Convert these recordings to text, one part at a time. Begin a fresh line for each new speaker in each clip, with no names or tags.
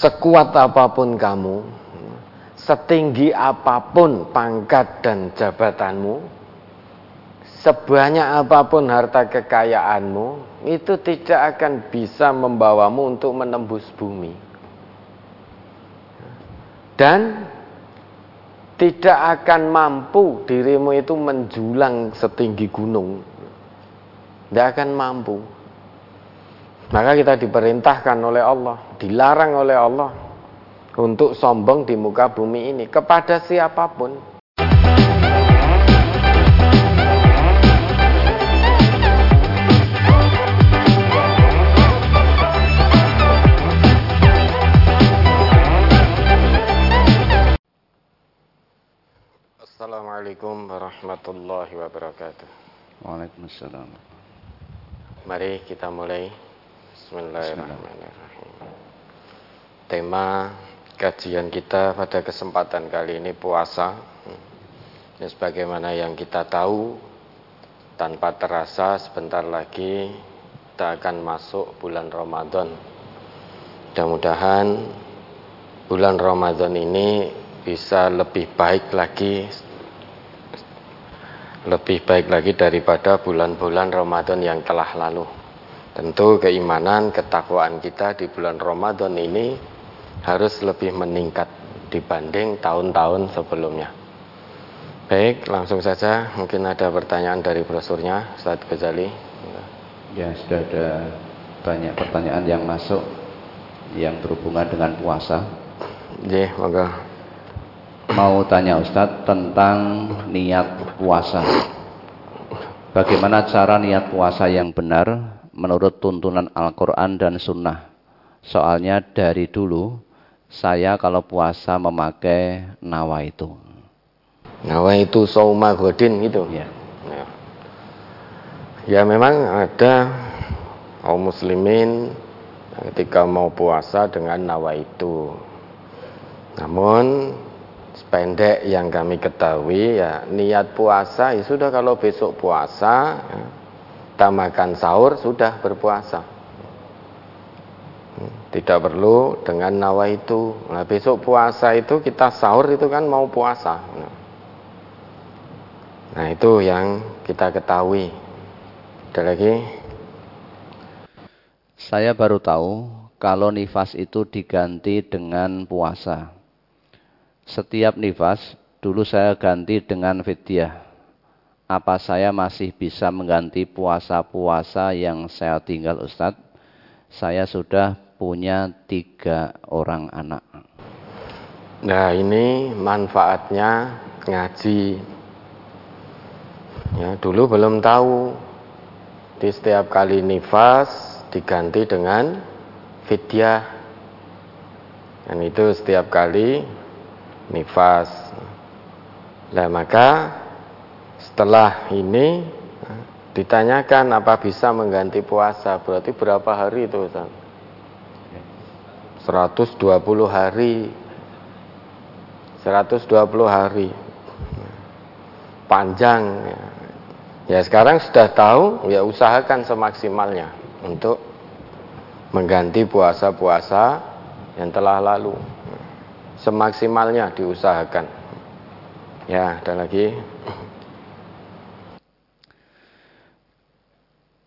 sekuat apa pun kamu, setinggi apa pun pangkat dan jabatanmu, sebanyak apa pun harta kekayaanmu, itu tidak akan bisa membawamu untuk menembus bumi. Dan tidak akan mampu dirimu itu menjulang setinggi gunung. Tidak akan mampu. Maka kita diperintahkan oleh Allah, dilarang oleh Allah untuk sombong di muka bumi ini kepada siapa pun. Assalamualaikum warahmatullahi wabarakatuh.
Waalaikumsalam.
Mari kita mulai. Bismillahirrahmanirrahim. Tema kajian kita pada kesempatan kali ini puasa. Ya, sebagaimana yang kita tahu, tanpa terasa sebentar lagi kita akan masuk bulan Ramadan. Mudah-mudahan bulan Ramadan ini bisa lebih baik lagi lebih baik lagi daripada bulan-bulan Ramadan yang telah lalu. Tentu keimanan, ketakwaan kita di bulan Ramadan ini harus lebih meningkat dibanding tahun-tahun sebelumnya. Baik, langsung saja mungkin ada pertanyaan dari brosurnya Ustaz Ghazali.
Ya, sudah ada banyak pertanyaan yang masuk yang berhubungan dengan puasa.
Ya, moga
mau tanya Ustadz tentang niat puasa. Bagaimana cara niat puasa yang benar menurut tuntunan Al-Quran dan Sunnah? Soalnya dari dulu saya kalau puasa memakai nawa itu.
Nawa itu sauma godin gitu.
Ya.
ya. Ya memang ada kaum muslimin ketika mau puasa dengan nawa itu. Namun Sependek yang kami ketahui ya niat puasa ya sudah kalau besok puasa ya, kita makan sahur sudah berpuasa. Hmm, tidak perlu dengan nawa itu. Nah, besok puasa itu kita sahur itu kan mau puasa. Nah, itu yang kita ketahui. Ada lagi?
Saya baru tahu kalau nifas itu diganti dengan puasa. Setiap nifas, dulu saya ganti dengan fidyah. Apa saya masih bisa mengganti puasa-puasa yang saya tinggal Ustadz? Saya sudah punya tiga orang anak.
Nah ini manfaatnya ngaji. Ya, dulu belum tahu. Di setiap kali nifas diganti dengan fidyah. Dan itu setiap kali nifas. Nah maka setelah ini ditanyakan apa bisa mengganti puasa berarti berapa hari itu Ustaz? 120 hari 120 hari panjang ya sekarang sudah tahu ya usahakan semaksimalnya untuk mengganti puasa-puasa yang telah lalu semaksimalnya diusahakan. Ya, ada lagi.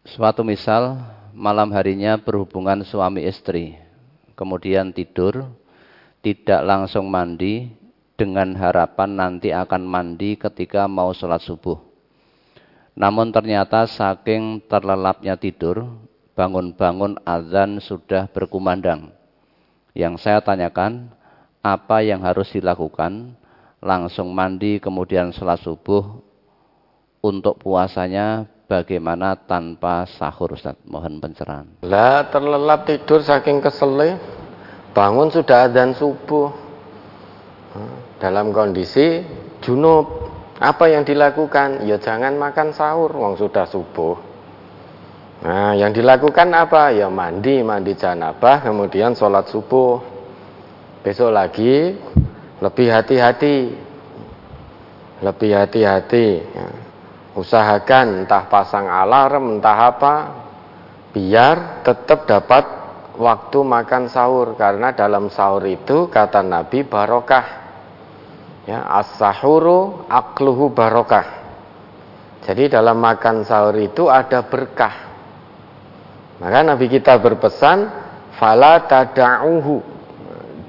Suatu misal, malam harinya berhubungan suami istri, kemudian tidur, tidak langsung mandi, dengan harapan nanti akan mandi ketika mau sholat subuh. Namun ternyata saking terlelapnya tidur, bangun-bangun azan sudah berkumandang. Yang saya tanyakan, apa yang harus dilakukan langsung mandi kemudian sholat subuh untuk puasanya bagaimana tanpa sahur Ustaz? Mohon pencerahan.
Lah terlelap tidur saking keselnya bangun sudah adzan subuh. Dalam kondisi junub apa yang dilakukan? Ya jangan makan sahur wong sudah subuh. Nah yang dilakukan apa? Ya mandi mandi janabah kemudian sholat subuh. Besok lagi lebih hati-hati. Lebih hati-hati ya. Usahakan entah pasang alarm entah apa biar tetap dapat waktu makan sahur karena dalam sahur itu kata Nabi barokah. Ya, as-sahuru akluhu barokah. Jadi dalam makan sahur itu ada berkah. Maka Nabi kita berpesan, fala tada'uhu.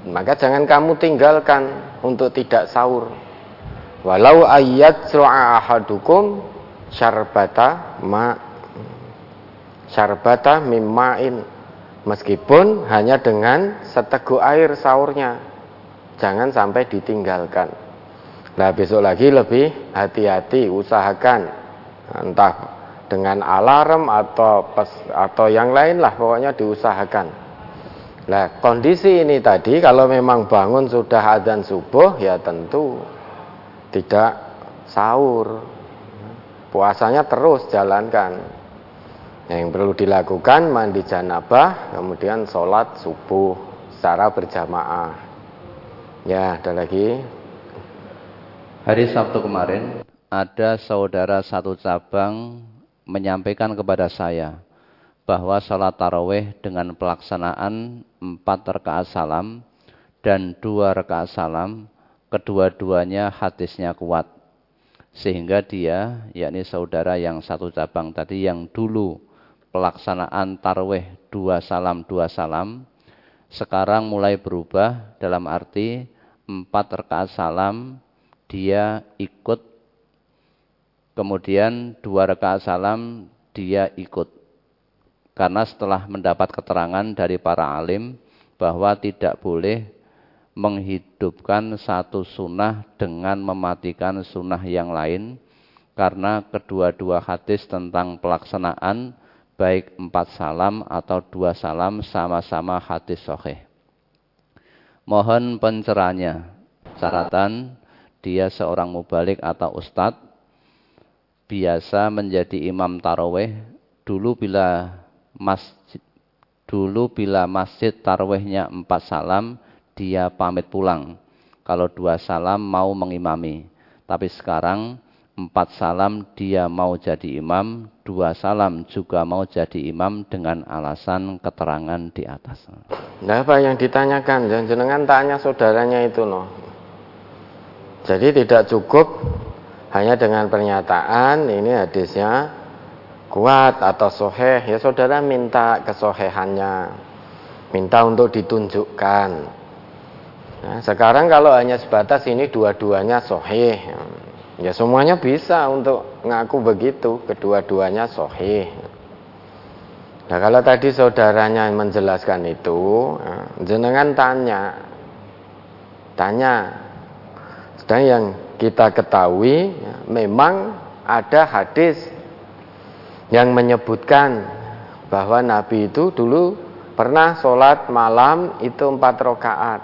Maka jangan kamu tinggalkan untuk tidak sahur. Walau ayat ahadukum syarbata ma syarbata mimain meskipun hanya dengan seteguk air sahurnya. Jangan sampai ditinggalkan. Nah besok lagi lebih hati-hati usahakan. Entah dengan alarm atau pes, atau yang lain lah pokoknya diusahakan. Nah kondisi ini tadi kalau memang bangun sudah adzan subuh ya tentu tidak sahur, puasanya terus jalankan. Yang perlu dilakukan mandi janabah, kemudian sholat subuh secara berjamaah. Ya, ada lagi.
Hari Sabtu kemarin ada saudara satu cabang menyampaikan kepada saya bahwa salat taraweh dengan pelaksanaan empat rakaat salam dan dua rakaat salam, kedua-duanya hadisnya kuat. Sehingga dia, yakni saudara yang satu cabang tadi yang dulu pelaksanaan taraweh dua salam dua salam, sekarang mulai berubah dalam arti empat rakaat salam dia ikut Kemudian dua rakaat salam dia ikut. Karena setelah mendapat keterangan dari para alim bahwa tidak boleh menghidupkan satu sunnah dengan mematikan sunnah yang lain karena kedua-dua hadis tentang pelaksanaan baik empat salam atau dua salam sama-sama hadis sahih. Mohon pencerahannya. Catatan dia seorang mubalik atau ustadz biasa menjadi imam taraweh dulu bila masjid dulu bila masjid tarawehnya empat salam dia pamit pulang. Kalau dua salam mau mengimami. Tapi sekarang empat salam dia mau jadi imam dua salam juga mau jadi imam dengan alasan keterangan di atas.
Nah apa yang ditanyakan? Jangan jenengan tanya saudaranya itu no. Jadi tidak cukup hanya dengan pernyataan ini hadisnya kuat atau soheh. Ya saudara minta kesohehannya minta untuk ditunjukkan nah, sekarang kalau hanya sebatas ini dua-duanya soheh ya semuanya bisa untuk ngaku begitu kedua-duanya soheh nah kalau tadi saudaranya menjelaskan itu ya, jenengan tanya tanya. Sedang yang kita ketahui ya, memang ada hadis yang menyebutkan bahwa Nabi itu dulu pernah sholat malam itu empat rakaat.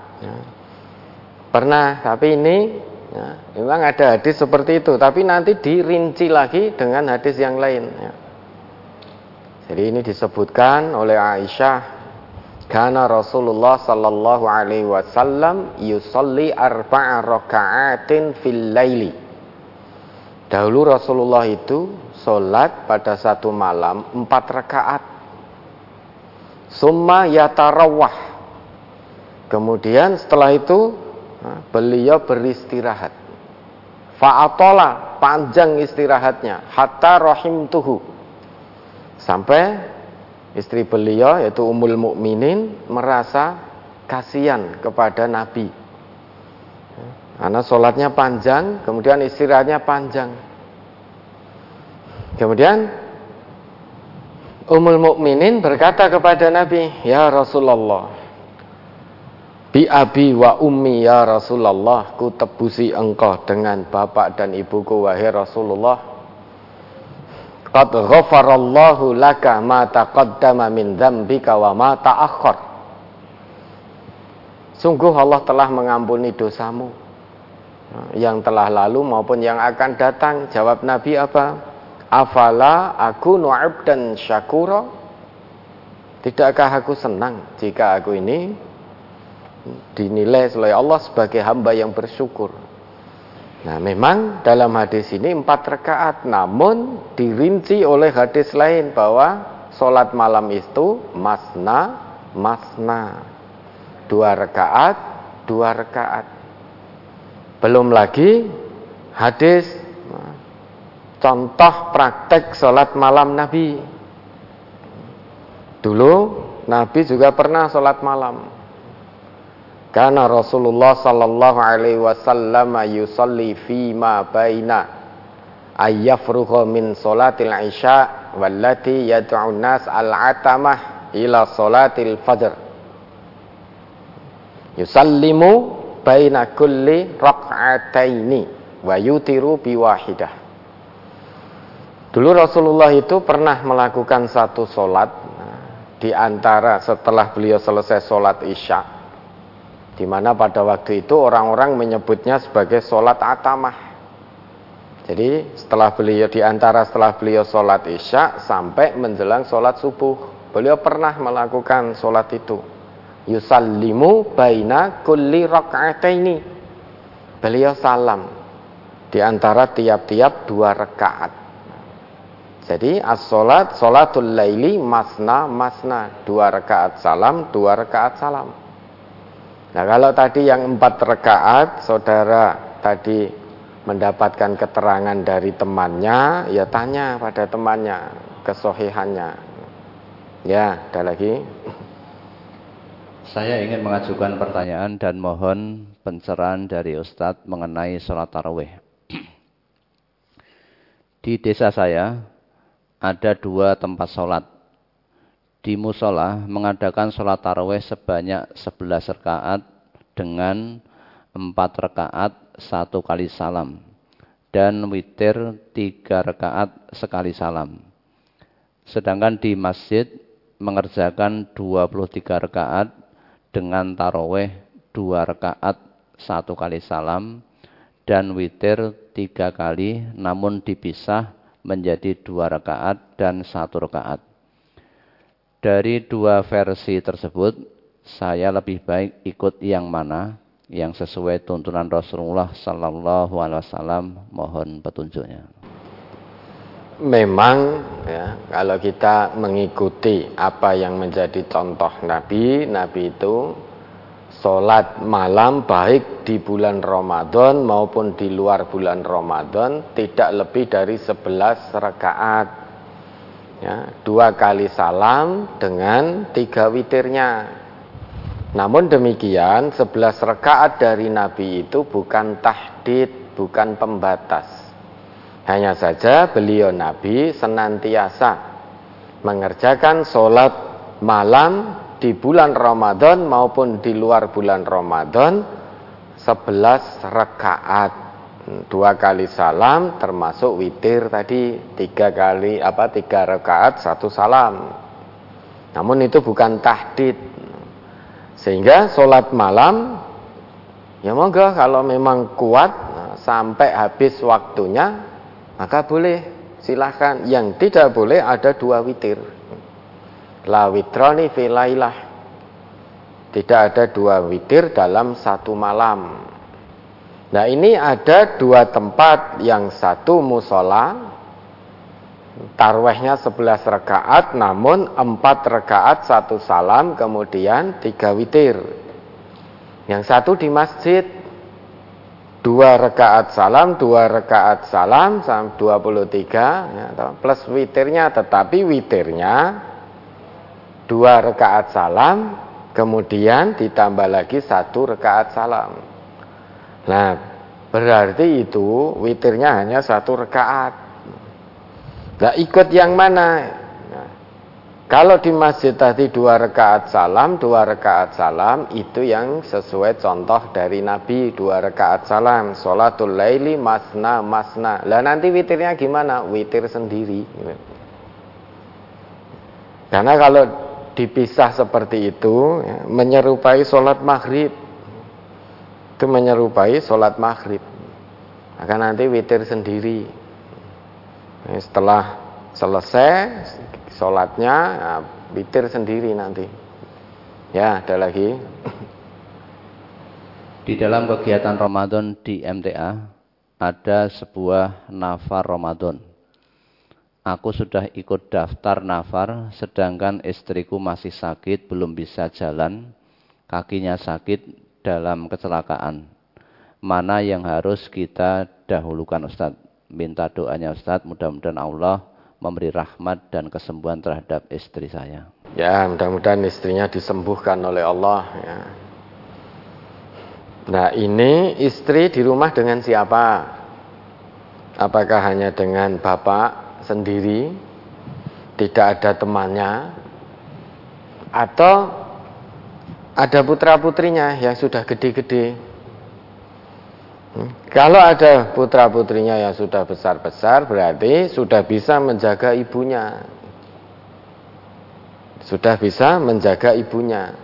Pernah, tapi ini ya, memang ada hadis seperti itu, tapi nanti dirinci lagi dengan hadis yang lain. Ya. Jadi ini disebutkan oleh Aisyah Kana Rasulullah sallallahu alaihi wasallam yusalli arba'a raka'atin fil laili. Dahulu Rasulullah itu solat pada satu malam empat rakaat. Summa yatarawah. Kemudian setelah itu beliau beristirahat. Fa'atola panjang istirahatnya hatta rahim tuhu sampai istri beliau yaitu Ummul Mukminin merasa kasihan kepada Nabi. Karena sholatnya panjang, kemudian istirahatnya panjang. Kemudian Ummul Mukminin berkata kepada Nabi, "Ya Rasulullah, bi abi wa ummi ya Rasulullah, ku tebusi engkau dengan bapak dan ibuku wahai Rasulullah." Qad ghafarallahu laka ma taqaddama min dzambika wa ma ta'akhkhar. Sungguh Allah telah mengampuni dosamu yang telah lalu maupun yang akan datang. Jawab Nabi apa? Afala aku dan syakura? Tidakkah aku senang jika aku ini dinilai oleh Allah sebagai hamba yang bersyukur? Nah memang dalam hadis ini empat rakaat namun dirinci oleh hadis lain bahwa sholat malam itu masna masna. Dua rakaat, dua rakaat. Belum lagi hadis contoh praktek sholat malam Nabi. Dulu Nabi juga pernah sholat malam. Karena Rasulullah sallallahu alaihi wasallam yusalli fi ma baina ayyafruhu min salatil isya wallati yad'u nas al-atamah ila salatil fajr. Yusallimu baina kulli raq'ataini wa yutiru biwahidah. Dulu Rasulullah itu pernah melakukan satu solat nah, di antara setelah beliau selesai solat isya di mana pada waktu itu orang-orang menyebutnya sebagai sholat atamah. Jadi setelah beliau di antara setelah beliau sholat isya sampai menjelang sholat subuh, beliau pernah melakukan sholat itu. Yusallimu baina kulli ini. Beliau salam di antara tiap-tiap dua rakaat. Jadi as-sholat, sholatul laili masna masna. Dua rakaat salam, dua rakaat salam. Nah kalau tadi yang empat rekaat saudara tadi mendapatkan keterangan dari temannya, ya tanya pada temannya kesohihannya. Ya, ada lagi.
Saya ingin mengajukan pertanyaan dan mohon pencerahan dari Ustadz mengenai sholat tarawih. Di desa saya ada dua tempat sholat di musola mengadakan sholat taraweh sebanyak 11 rakaat dengan 4 rakaat satu kali salam dan witir tiga rakaat sekali salam. Sedangkan di masjid mengerjakan 23 rakaat dengan taraweh dua rakaat satu kali salam dan witir tiga kali namun dipisah menjadi dua rakaat dan satu rakaat. Dari dua versi tersebut, saya lebih baik ikut yang mana yang sesuai tuntunan Rasulullah Sallallahu Alaihi Wasallam. Mohon petunjuknya.
Memang ya kalau kita mengikuti apa yang menjadi contoh Nabi, Nabi itu sholat malam baik di bulan Ramadan maupun di luar bulan Ramadan tidak lebih dari 11 rakaat ya, dua kali salam dengan tiga witirnya. Namun demikian, sebelas rakaat dari Nabi itu bukan tahdid, bukan pembatas. Hanya saja beliau Nabi senantiasa mengerjakan sholat malam di bulan Ramadan maupun di luar bulan Ramadan sebelas rakaat dua kali salam termasuk witir tadi tiga kali apa tiga rakaat satu salam. Namun itu bukan tahdid. Sehingga sholat malam ya moga kalau memang kuat sampai habis waktunya maka boleh silahkan. Yang tidak boleh ada dua witir. La witroni filailah tidak ada dua witir dalam satu malam Nah ini ada dua tempat yang satu musola Tarwehnya 11 rakaat namun 4 rakaat satu salam kemudian tiga witir Yang satu di masjid dua rakaat salam, dua rakaat salam, sam 23 ya, plus witirnya, tetapi witirnya dua rakaat salam, kemudian ditambah lagi satu rakaat salam. Nah, berarti itu witirnya hanya satu rekaat. Nah, ikut yang mana? Nah, kalau di masjid tadi dua rekaat salam, dua rekaat salam itu yang sesuai contoh dari Nabi dua rekaat salam. Sholatul laili masna masna. Lah nanti witirnya gimana? Witir sendiri. Karena kalau dipisah seperti itu, ya, menyerupai sholat maghrib itu menyerupai sholat maghrib. Akan nanti witir sendiri. Setelah selesai sholatnya ya, witir sendiri nanti. Ya ada lagi.
Di dalam kegiatan Ramadan di MTA ada sebuah nafar Ramadan. Aku sudah ikut daftar nafar, sedangkan istriku masih sakit, belum bisa jalan, kakinya sakit dalam kecelakaan. Mana yang harus kita dahulukan Ustadz? Minta doanya Ustadz, mudah-mudahan Allah memberi rahmat dan kesembuhan terhadap istri saya.
Ya, mudah-mudahan istrinya disembuhkan oleh Allah. Ya. Nah, ini istri di rumah dengan siapa? Apakah hanya dengan bapak sendiri, tidak ada temannya, atau ada putra-putrinya yang sudah gede-gede? Hmm? Kalau ada putra-putrinya yang sudah besar-besar, berarti sudah bisa menjaga ibunya. Sudah bisa menjaga ibunya.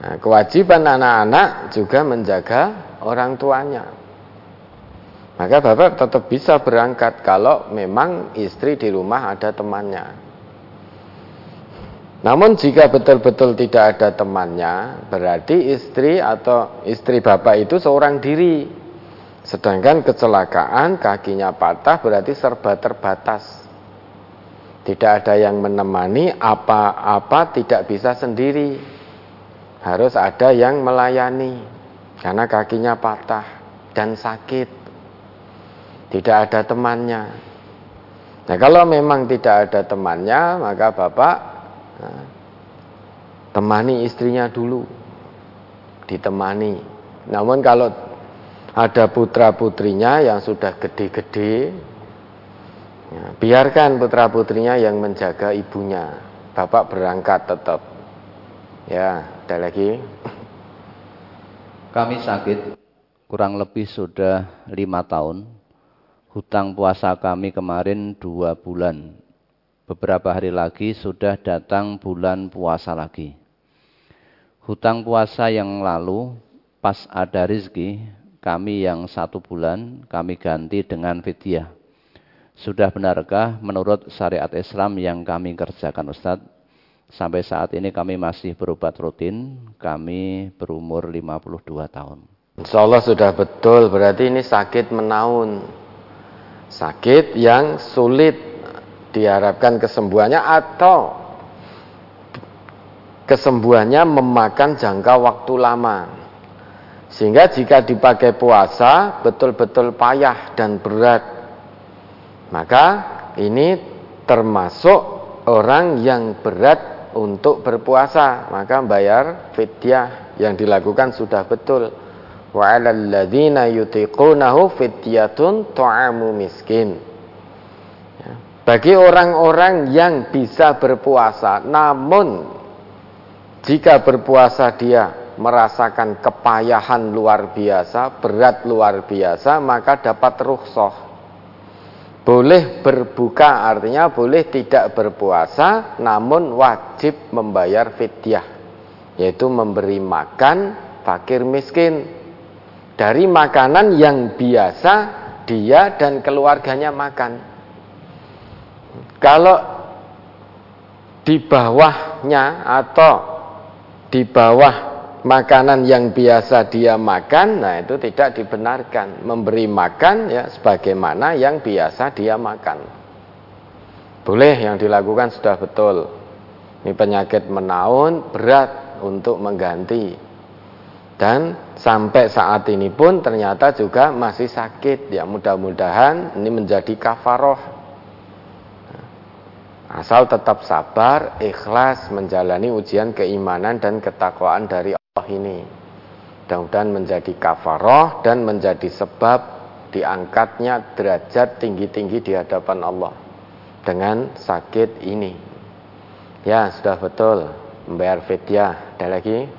Nah, kewajiban anak-anak juga menjaga orang tuanya. Maka bapak tetap bisa berangkat kalau memang istri di rumah ada temannya. Namun jika betul-betul tidak ada temannya, berarti istri atau istri bapak itu seorang diri. Sedangkan kecelakaan kakinya patah berarti serba terbatas. Tidak ada yang menemani, apa-apa tidak bisa sendiri. Harus ada yang melayani karena kakinya patah dan sakit tidak ada temannya. Nah, kalau memang tidak ada temannya, maka bapak nah, temani istrinya dulu, ditemani. Namun kalau ada putra putrinya yang sudah gede-gede, ya, biarkan putra putrinya yang menjaga ibunya. Bapak berangkat tetap. Ya, ada lagi.
Kami sakit kurang lebih sudah lima tahun hutang puasa kami kemarin dua bulan. Beberapa hari lagi sudah datang bulan puasa lagi. Hutang puasa yang lalu pas ada rizki, kami yang satu bulan kami ganti dengan fidyah. Sudah benarkah menurut syariat Islam yang kami kerjakan Ustadz? Sampai saat ini kami masih berobat rutin, kami berumur 52 tahun.
Insya Allah sudah betul, berarti ini sakit menaun sakit yang sulit diharapkan kesembuhannya atau kesembuhannya memakan jangka waktu lama. Sehingga jika dipakai puasa betul-betul payah dan berat. Maka ini termasuk orang yang berat untuk berpuasa, maka bayar fidyah yang dilakukan sudah betul wa 'alal yutiqunahu fidyatun ta'amu miskin. Bagi orang-orang yang bisa berpuasa namun jika berpuasa dia merasakan kepayahan luar biasa, berat luar biasa, maka dapat rukhsah. Boleh berbuka artinya boleh tidak berpuasa namun wajib membayar fidyah yaitu memberi makan fakir miskin dari makanan yang biasa dia dan keluarganya makan. Kalau di bawahnya atau di bawah makanan yang biasa dia makan, nah itu tidak dibenarkan. Memberi makan ya sebagaimana yang biasa dia makan. Boleh yang dilakukan sudah betul. Ini penyakit menaun berat untuk mengganti dan sampai saat ini pun ternyata juga masih sakit. Ya mudah-mudahan ini menjadi kafaroh. Asal tetap sabar, ikhlas menjalani ujian keimanan dan ketakwaan dari Allah ini. Mudah-mudahan menjadi kafaroh dan menjadi sebab diangkatnya derajat tinggi-tinggi di hadapan Allah dengan sakit ini. Ya, sudah betul. Membayar fidyah. Ada lagi?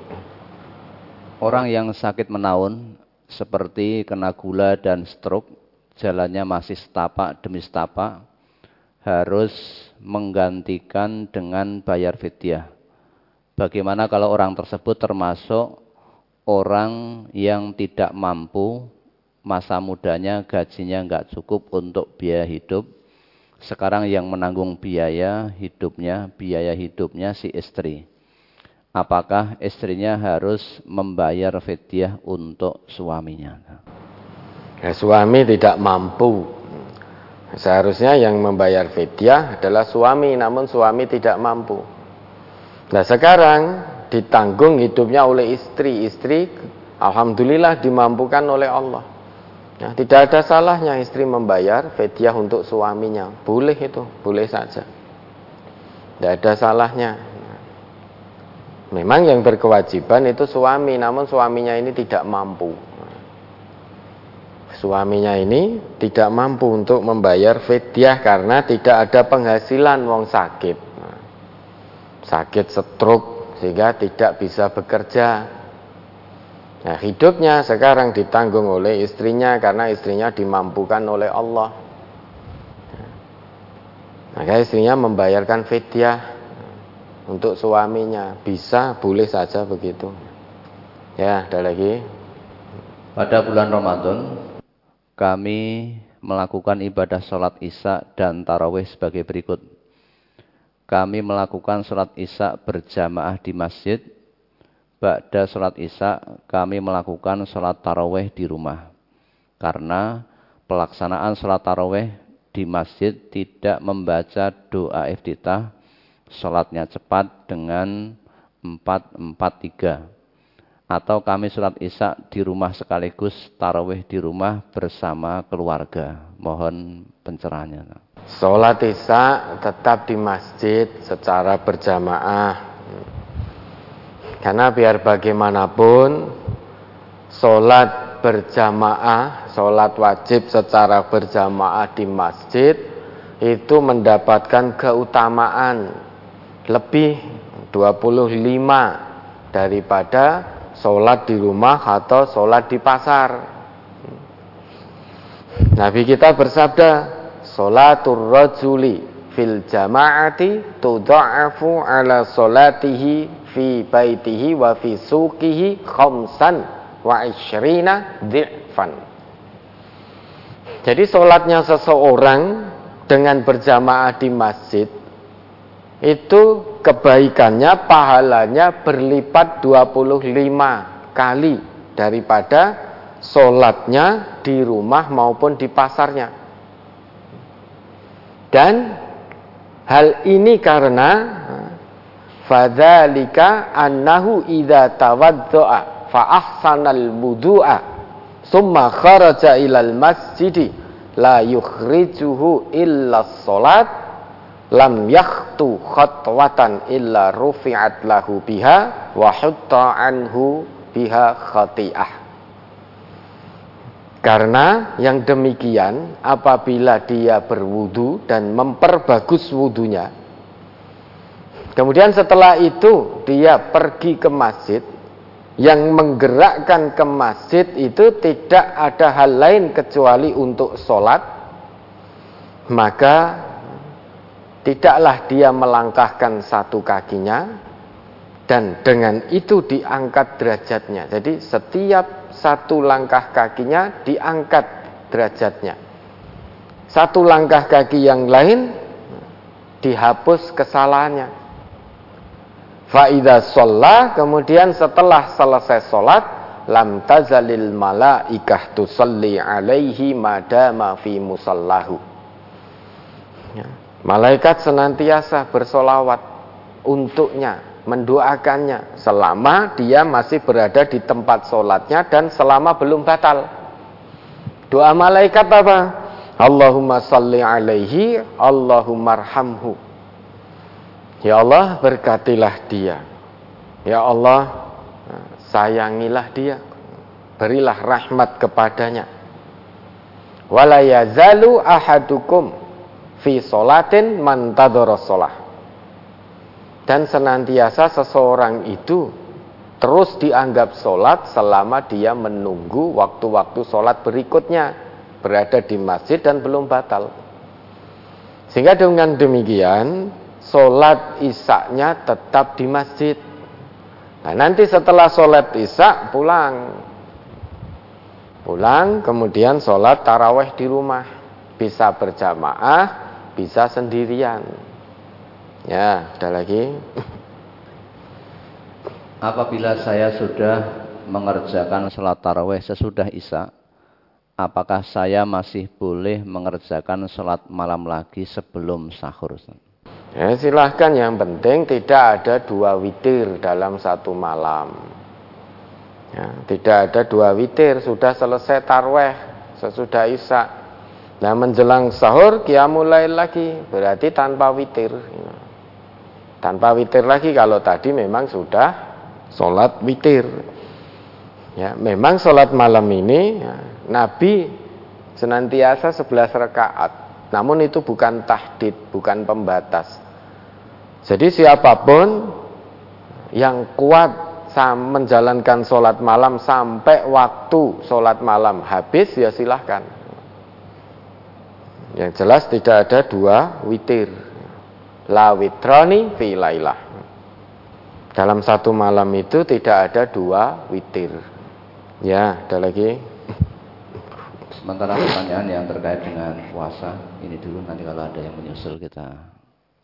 Orang yang sakit menaun seperti kena gula dan stroke, jalannya masih setapak demi setapak, harus menggantikan dengan bayar fidyah. Bagaimana kalau orang tersebut termasuk orang yang tidak mampu masa mudanya gajinya nggak cukup untuk biaya hidup. Sekarang yang menanggung biaya hidupnya, biaya hidupnya si istri apakah istrinya harus membayar fidyah untuk suaminya?
Ya, suami tidak mampu. Seharusnya yang membayar fidyah adalah suami, namun suami tidak mampu. Nah sekarang ditanggung hidupnya oleh istri, istri alhamdulillah dimampukan oleh Allah. Ya, tidak ada salahnya istri membayar fidyah untuk suaminya, boleh itu, boleh saja. Tidak ada salahnya. Memang yang berkewajiban itu suami, namun suaminya ini tidak mampu suaminya ini tidak mampu untuk membayar fidyah karena tidak ada penghasilan wong sakit. Sakit stroke sehingga tidak bisa bekerja. Nah, hidupnya sekarang ditanggung oleh istrinya karena istrinya dimampukan oleh Allah. Maka istrinya membayarkan fidyah untuk suaminya. Bisa, boleh saja begitu. Ya, ada lagi.
Pada bulan Ramadan, kami melakukan ibadah sholat isya dan tarawih sebagai berikut. Kami melakukan sholat isya berjamaah di masjid. Ba'da sholat isya, kami melakukan sholat tarawih di rumah. Karena pelaksanaan sholat tarawih di masjid tidak membaca doa iftitah, sholatnya cepat dengan 443 atau kami sholat isya di rumah sekaligus tarawih di rumah bersama keluarga. Mohon pencerahannya.
Sholat isya tetap di masjid secara berjamaah. Karena biar bagaimanapun sholat berjamaah, sholat wajib secara berjamaah di masjid itu mendapatkan keutamaan lebih 25 daripada sholat di rumah atau sholat di pasar. Nabi kita bersabda, sholatul rajuli fil jama'ati tudha'afu ala sholatihi fi baitihi wa fi suqihi khamsan wa ishrina di'fan. Jadi sholatnya seseorang dengan berjamaah di masjid itu kebaikannya, pahalanya berlipat 25 kali daripada sholatnya di rumah maupun di pasarnya. Dan hal ini karena fadzalika annahu idza tawaddaa fa ahsanal wudu'a summa kharaja ilal masjidi la yukhrijuhu illa sholat lam yakhtu khatwatan illa rufi'at lahu biha wa hutta anhu biha khati'ah. Karena yang demikian apabila dia berwudu dan memperbagus wudunya kemudian setelah itu dia pergi ke masjid yang menggerakkan ke masjid itu tidak ada hal lain kecuali untuk sholat maka Tidaklah dia melangkahkan satu kakinya dan dengan itu diangkat derajatnya. Jadi setiap satu langkah kakinya diangkat derajatnya. Satu langkah kaki yang lain dihapus kesalahannya. Faidah sholat kemudian setelah selesai sholat lam tazalil malaikah tusalli alaihi madama fi musallahu. Malaikat senantiasa bersolawat untuknya, mendoakannya selama dia masih berada di tempat sholatnya dan selama belum batal. Doa malaikat apa? Allahumma salli alaihi, Allahumma arhamhu. Ya Allah berkatilah dia. Ya Allah sayangilah dia. Berilah rahmat kepadanya. Wala yazalu ahadukum fi solatin mantadharas sholah. Dan senantiasa seseorang itu terus dianggap sholat selama dia menunggu waktu-waktu sholat berikutnya berada di masjid dan belum batal. Sehingga dengan demikian sholat isaknya tetap di masjid. Nah nanti setelah sholat isak pulang. Pulang kemudian sholat taraweh di rumah. Bisa berjamaah bisa sendirian. Ya, ada lagi.
Apabila saya sudah mengerjakan sholat taraweh sesudah isya, apakah saya masih boleh mengerjakan sholat malam lagi sebelum sahur?
Ya, silahkan yang penting tidak ada dua witir dalam satu malam. Ya, tidak ada dua witir, sudah selesai tarweh, sesudah isya. Nah menjelang sahur mulai lagi, berarti tanpa witir. Tanpa witir lagi kalau tadi memang sudah sholat witir. Ya, memang sholat malam ini ya, Nabi senantiasa 11 rakaat. Namun itu bukan tahdid, bukan pembatas. Jadi siapa pun yang kuat menjalankan sholat malam sampai waktu sholat malam habis ya silahkan. Yang jelas tidak ada dua witir. La witroni fi lailah. Dalam satu malam itu tidak ada dua witir. Ya, ada lagi.
Sementara pertanyaan yang terkait dengan puasa ini dulu nanti kalau ada yang menyusul kita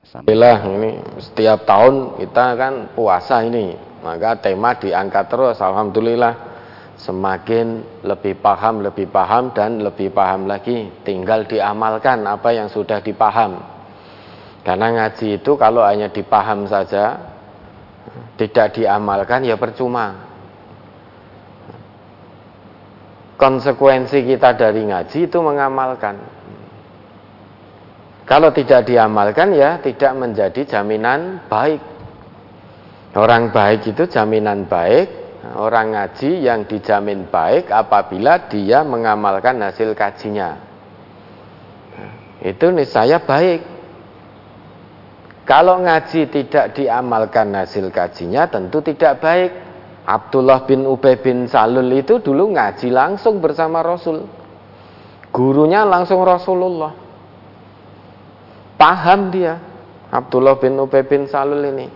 Alhamdulillah ini setiap tahun kita kan puasa ini maka tema diangkat terus Alhamdulillah semakin lebih paham lebih paham dan lebih paham lagi. Tinggal diamalkan apa yang sudah dipaham. Karena ngaji itu kalau hanya dipaham saja tidak diamalkan ya percuma. Konsekuensi kita dari ngaji itu mengamalkan. Kalau tidak diamalkan ya tidak menjadi jaminan baik. Orang baik itu jaminan baik, orang ngaji yang dijamin baik apabila dia mengamalkan hasil kajinya. Itu niscaya baik. Kalau ngaji tidak diamalkan hasil kajinya tentu tidak baik. Abdullah bin Ubay bin Salul itu dulu ngaji langsung bersama Rasul. Gurunya langsung Rasulullah. Paham dia Abdullah bin Ubay bin Salul ini.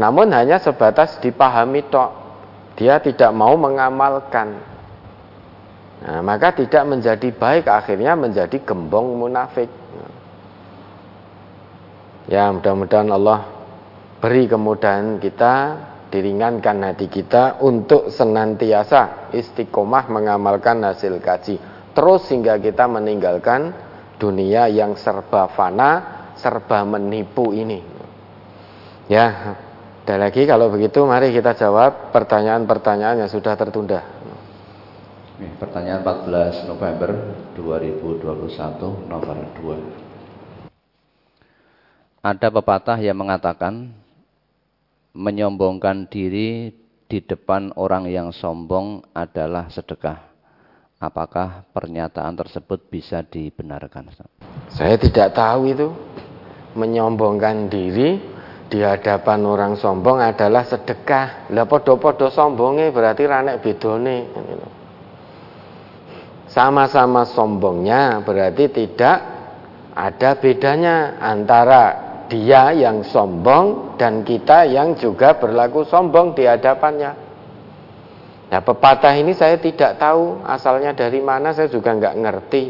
Namun hanya sebatas dipahami tok. Dia tidak mau mengamalkan. Nah, maka tidak menjadi baik akhirnya menjadi gembong munafik. Ya, mudah-mudahan Allah beri kemudahan kita, diringankan hati kita untuk senantiasa istiqomah mengamalkan hasil kaji. Terus hingga kita meninggalkan dunia yang serba fana, serba menipu ini. Ya, ada lagi kalau begitu mari kita jawab pertanyaan-pertanyaan yang sudah tertunda.
Pertanyaan 14 November 2021 nomor 2. Ada pepatah yang mengatakan menyombongkan diri di depan orang yang sombong adalah sedekah. Apakah pernyataan tersebut bisa dibenarkan?
Saya tidak tahu itu. Menyombongkan diri di hadapan orang sombong adalah sedekah. Lah podo-podo sombongnya berarti ranek bedone. Sama-sama sombongnya berarti tidak ada bedanya antara dia yang sombong dan kita yang juga berlaku sombong di hadapannya. Nah pepatah ini saya tidak tahu asalnya dari mana saya juga nggak ngerti.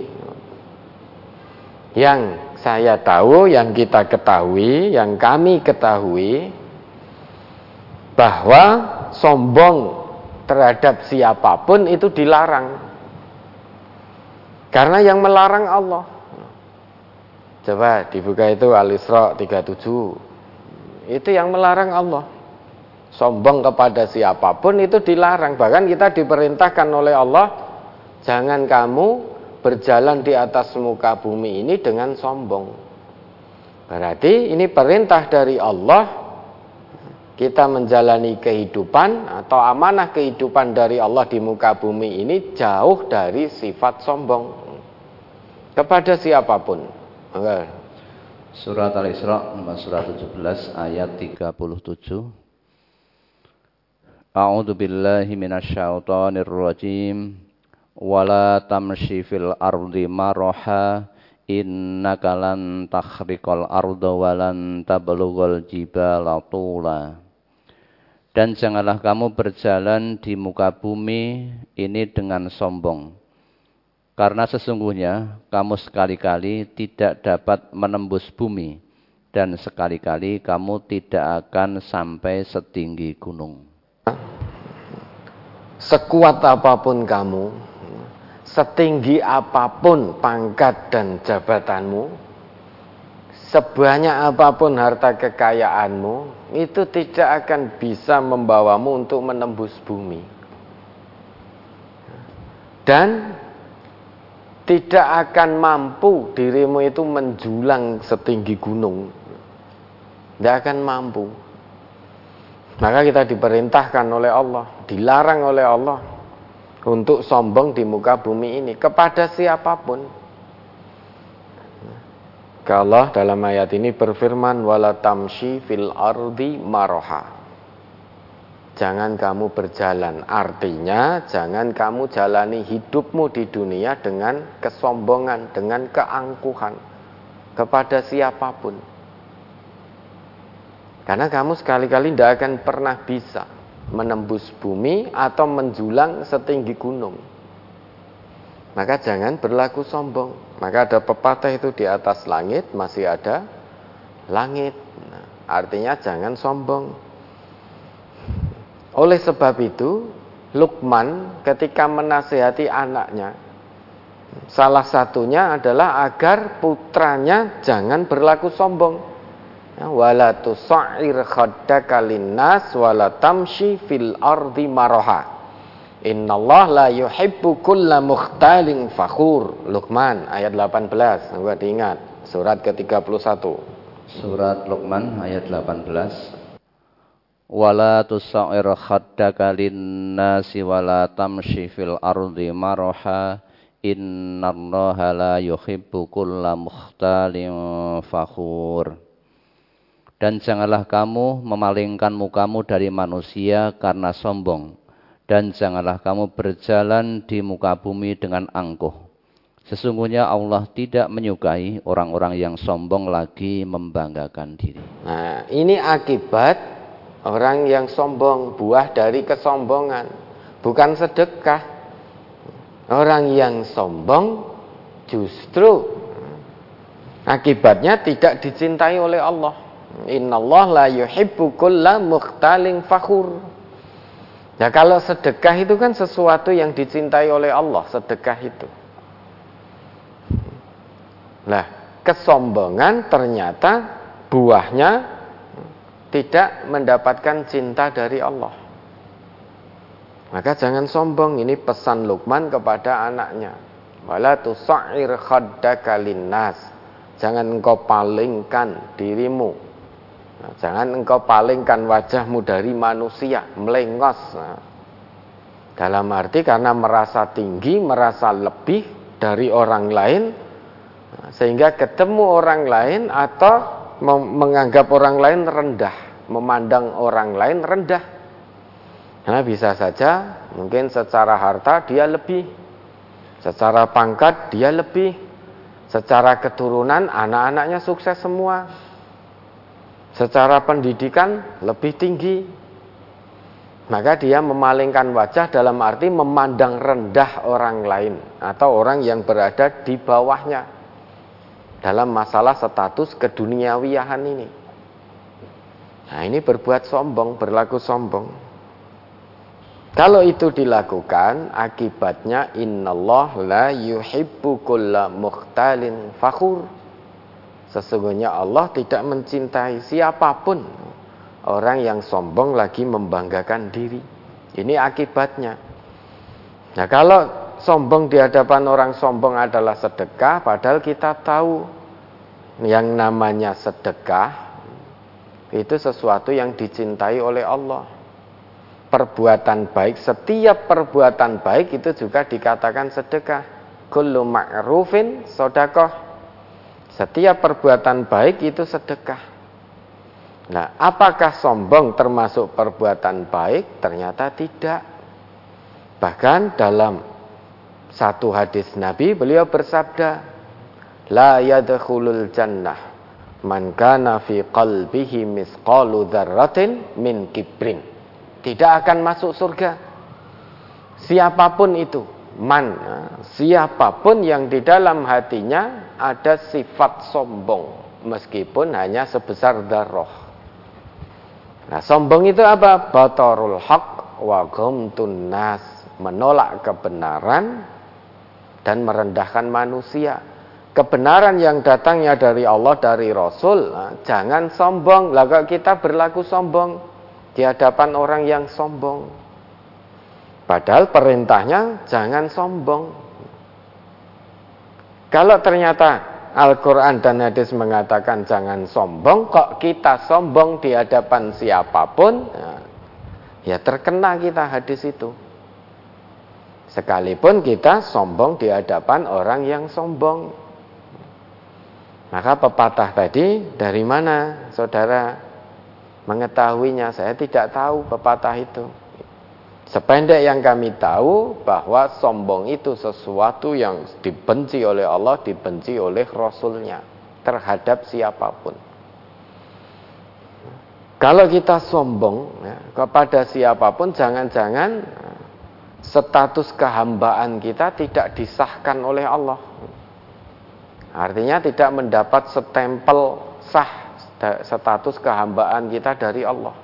Yang saya tahu, yang kita ketahui, yang kami ketahui bahwa sombong terhadap siapa pun itu dilarang. Karena yang melarang Allah. Coba dibuka itu Al-Isra 37. Itu yang melarang Allah sombong kepada siapa pun itu dilarang. Bahkan kita diperintahkan oleh Allah, jangan kamu berjalan di atas muka bumi ini dengan sombong. Berarti ini perintah dari Allah kita menjalani kehidupan atau amanah kehidupan dari Allah di muka bumi ini jauh dari sifat sombong kepada siapa pun.
Surat Al-Isra surat 17 ayat 37 A'udzu billahi minasyaitonir rajim. Wala tamshi fil ardi maraha innaka lan takhriqal arda walan tablughal jibala tula. Dan janganlah kamu berjalan di muka bumi ini dengan sombong. Karena sesungguhnya kamu sekali-kali tidak dapat menembus bumi dan sekali-kali kamu tidak akan sampai setinggi gunung.
Sekuat apa pun kamu, setinggi apa pun pangkat dan jabatanmu, sebanyak apa pun harta kekayaanmu, itu tidak akan bisa membawamu untuk menembus bumi. Dan tidak akan mampu dirimu itu menjulang setinggi gunung. Tidak akan mampu. Maka kita diperintahkan oleh Allah, dilarang oleh Allah untuk sombong di muka bumi ini kepada siapa pun. Allah dalam ayat ini berfirman wala tamshi fil ardi maroha. Jangan kamu berjalan. Artinya jangan kamu jalani hidupmu di dunia dengan kesombongan, dengan keangkuhan kepada siapa pun. Karena kamu sekali-kali tidak akan pernah bisa menembus bumi atau menjulang setinggi gunung. Maka jangan berlaku sombong. Maka ada pepatah itu di atas langit masih ada langit. Nah, artinya jangan sombong. Oleh sebab itu, Lukman ketika menasihati anaknya, salah satunya adalah agar putranya jangan berlaku sombong. Ya, wala tusa'ir khaddaka linnas wala tamshi fil ardi maraha. Innallah la yuhibbu kulla mukhtalin fakhur. Luqman ayat 18. Buat diingat, surat ke-31.
Surat Luqman ayat 18 wala tusa'ir khaddaka linnasi wala tamshi fil ardi maraha innallaha la yuhibbu kulla mukhtalin fakhur dan janganlah kamu memalingkan mukamu dari manusia karena sombong dan janganlah kamu berjalan di muka bumi dengan angkuh Sesungguhnya Allah tidak menyukai orang-orang yang sombong lagi membanggakan diri.
Nah, ini akibat Orang yang sombong, buah dari kesombongan, bukan sedekah. Orang yang sombong justru akibatnya tidak dicintai oleh Allah. Innallah la yuhibbu kulla mukhtalin fakhur. Ya kalau sedekah itu kan sesuatu yang dicintai oleh Allah, sedekah itu. Nah, kesombongan ternyata buahnya tidak mendapatkan cinta dari Allah. Maka jangan sombong, ini pesan Luqman kepada anaknya. Wala tusa'ir khaddaka linnas. Jangan engkau palingkan dirimu. Nah, jangan engkau palingkan wajahmu dari manusia, melengos. Nah, dalam arti karena merasa tinggi, merasa lebih dari orang lain, nah, sehingga ketemu orang lain atau menganggap orang lain rendah, memandang orang lain rendah. Karena bisa saja mungkin secara harta dia lebih, secara pangkat dia lebih, secara keturunan anak-anaknya sukses semua, secara pendidikan lebih tinggi. Maka dia memalingkan wajah dalam arti memandang rendah orang lain atau orang yang berada di bawahnya dalam masalah status keduniawiahan ini. Nah, ini berbuat sombong, berlaku sombong. Kalau itu dilakukan, akibatnya innallah la yuhibbu kulla mukhtalin fakhur. Sesungguhnya Allah tidak mencintai siapa pun orang yang sombong lagi membanggakan diri. Ini akibatnya. Nah, kalau sombong di hadapan orang sombong adalah sedekah, padahal kita tahu yang namanya sedekah itu sesuatu yang dicintai oleh Allah. Perbuatan baik, setiap perbuatan baik itu juga dikatakan sedekah. Kullu ma'rufin sodakoh. Setiap perbuatan baik itu sedekah. Nah, apakah sombong termasuk perbuatan baik? Ternyata tidak. Bahkan dalam satu hadis Nabi, beliau bersabda, la yadkhulul jannah man kana fi qalbihi misqalu dzarratin min kibrin. Tidak akan masuk surga. Siapa pun itu, man, siapa pun yang di dalam hatinya ada sifat sombong meskipun hanya sebesar darah. Nah, sombong itu apa? Batarul haq wa ghamtun nas, menolak kebenaran dan merendahkan manusia. Kebenaran yang datangnya dari Allah dari Rasul, nah, jangan sombong. Lah kita berlaku sombong di hadapan orang yang sombong. Padahal perintahnya jangan sombong. Kalau ternyata Al-Quran dan hadis mengatakan jangan sombong, kok kita sombong di hadapan siapa pun, ya, ya terkena kita hadis itu. Sekalipun kita sombong di hadapan orang yang sombong. Maka pepatah tadi dari mana saudara mengetahuinya? Saya tidak tahu pepatah itu. Sependek yang kami tahu bahwa sombong itu sesuatu yang dibenci oleh Allah, dibenci oleh Rasulnya terhadap siapa pun. Kalau kita sombong ya, kepada siapa pun, jangan-jangan status kehambaan kita tidak disahkan oleh Allah. Artinya tidak mendapat setempel sah status kehambaan kita dari Allah.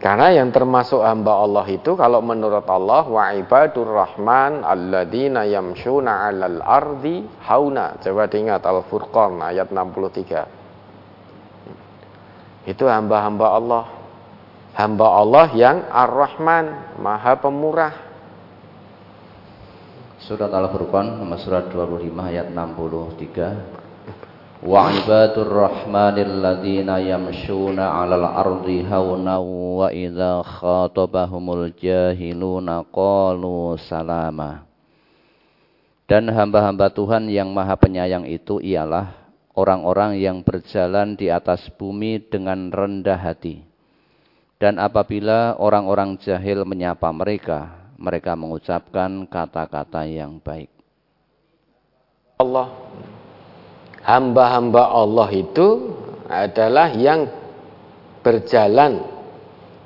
Karena yang termasuk hamba Allah itu kalau menurut Allah wa ibadur rahman alladzina yamshuna 'alal ardi hauna. Coba diingat Al-Furqan ayat 63. Itu hamba-hamba Allah. Hamba Allah yang Ar-Rahman, Maha Pemurah.
Surat Al-Furqan nomor surat 25 ayat 63. وعباد الرحمن الذين يمشون على الأرض هونا وإذا خاطبهم الجاهلون قالوا سلاما Dan hamba-hamba Tuhan yang maha penyayang itu ialah orang-orang yang berjalan di atas bumi dengan rendah hati. Dan apabila orang-orang jahil menyapa mereka, mereka mengucapkan kata-kata yang baik.
Allah hamba-hamba Allah itu adalah yang berjalan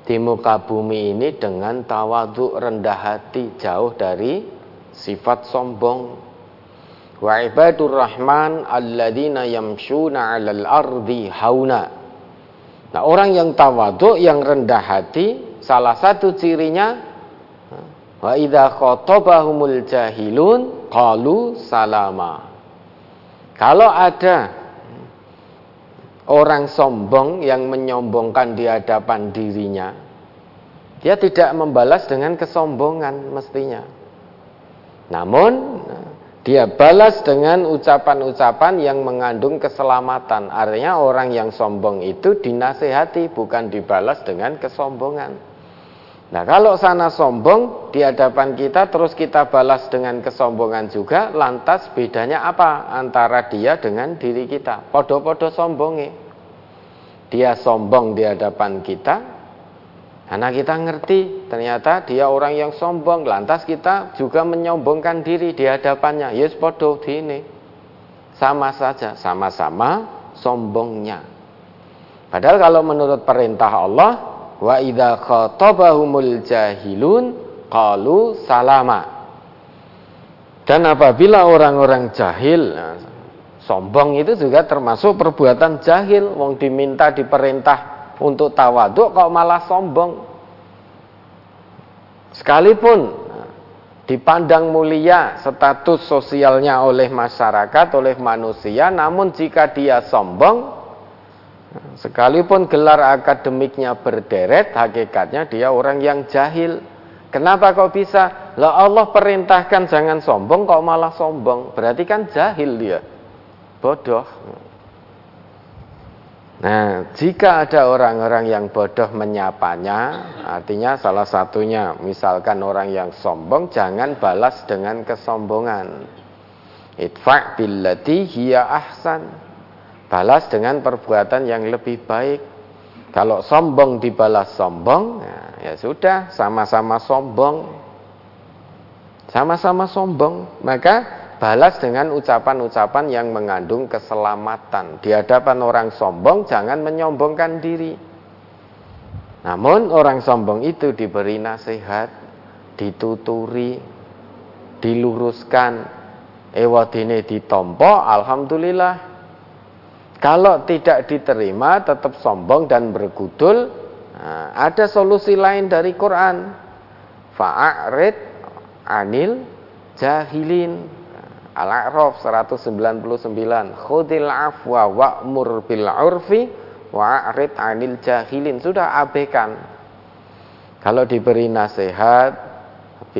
di muka bumi ini dengan tawadhu rendah hati jauh dari sifat sombong. Wa ibadur rahman alladzina yamshuna 'alal ardi hauna. Nah orang yang tawadhu yang rendah hati salah satu cirinya wa idza khatabahumul jahilun qalu salama kalau ada orang sombong yang menyombongkan di hadapan dirinya, dia tidak membalas dengan kesombongan mestinya. Namun dia balas dengan ucapan-ucapan yang mengandung keselamatan. Artinya orang yang sombong itu dinasehati bukan dibalas dengan kesombongan. Nah kalau sana sombong di hadapan kita terus kita balas dengan kesombongan juga lantas bedanya apa antara dia dengan diri kita? Podo-podo sombongi. Dia sombong di hadapan kita karena kita ngerti ternyata dia orang yang sombong lantas kita juga menyombongkan diri di hadapannya. Yes podo ini sama saja sama-sama sombongnya. Padahal kalau menurut perintah Allah Wa idza khatabahumul jahilun qalu salama. Dan apabila orang-orang jahil nah, sombong itu juga termasuk perbuatan jahil wong diminta diperintah untuk tawaduk kok malah sombong. Sekalipun nah, dipandang mulia status sosialnya oleh masyarakat, oleh manusia, namun jika dia sombong, Sekalipun gelar akademiknya berderet, hakikatnya dia orang yang jahil. Kenapa kok bisa? Lah Allah perintahkan jangan sombong kok malah sombong. Berarti kan jahil dia. Bodoh. Nah, jika ada orang-orang yang bodoh menyapanya, artinya salah satunya misalkan orang yang sombong jangan balas dengan kesombongan. Itfa' billati hiya ahsan balas dengan perbuatan yang lebih baik. Kalau sombong dibalas sombong, ya, ya sudah, sama-sama sombong. Sama-sama sombong, maka balas dengan ucapan-ucapan yang mengandung keselamatan. Di hadapan orang sombong, jangan menyombongkan diri. Namun orang sombong itu diberi nasihat, dituturi, diluruskan, ewadine ditompo, alhamdulillah kalau tidak diterima tetap sombong dan bergudul, nah, ada solusi lain dari Quran. Fa'arid anil jahilin. Al-A'raf 199. Khudil afwa wa'mur bil urfi wa'rid 'anil jahilin. Sudah abaikan. Kalau diberi nasihat,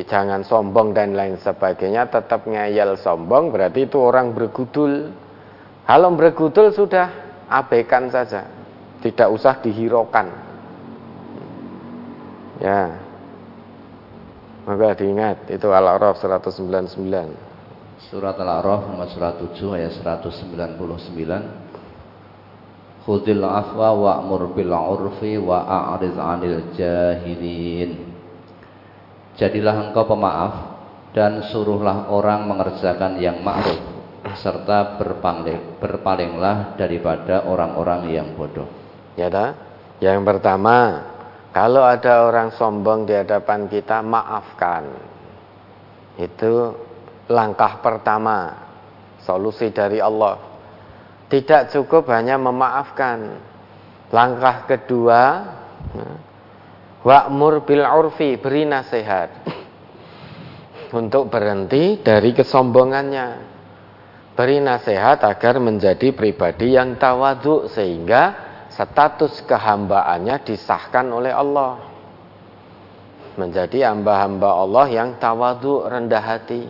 jangan sombong dan lain sebagainya, tetap ngeyel sombong, berarti itu orang bergudul. Kalau bergudul sudah abaikan saja, tidak usah dihiraukan. Ya, maka diingat itu Al-A'raf 199.
Surat Al-A'raf nomor 107 ayat 199. Khudil afwa wa'mur bil urfi wa a'rid 'anil jahilin. Jadilah engkau pemaaf dan suruhlah orang mengerjakan yang ma'ruf serta berpaling, berpalinglah daripada orang-orang yang bodoh.
Ya dah. Yang pertama, kalau ada orang sombong di hadapan kita, maafkan. Itu langkah pertama solusi dari Allah. Tidak cukup hanya memaafkan. Langkah kedua, wa'mur bil urfi, beri nasihat. Untuk berhenti dari kesombongannya. Beri nasihat agar menjadi pribadi yang tawadhu sehingga status kehambaannya disahkan oleh Allah. Menjadi hamba-hamba Allah yang tawadhu rendah hati.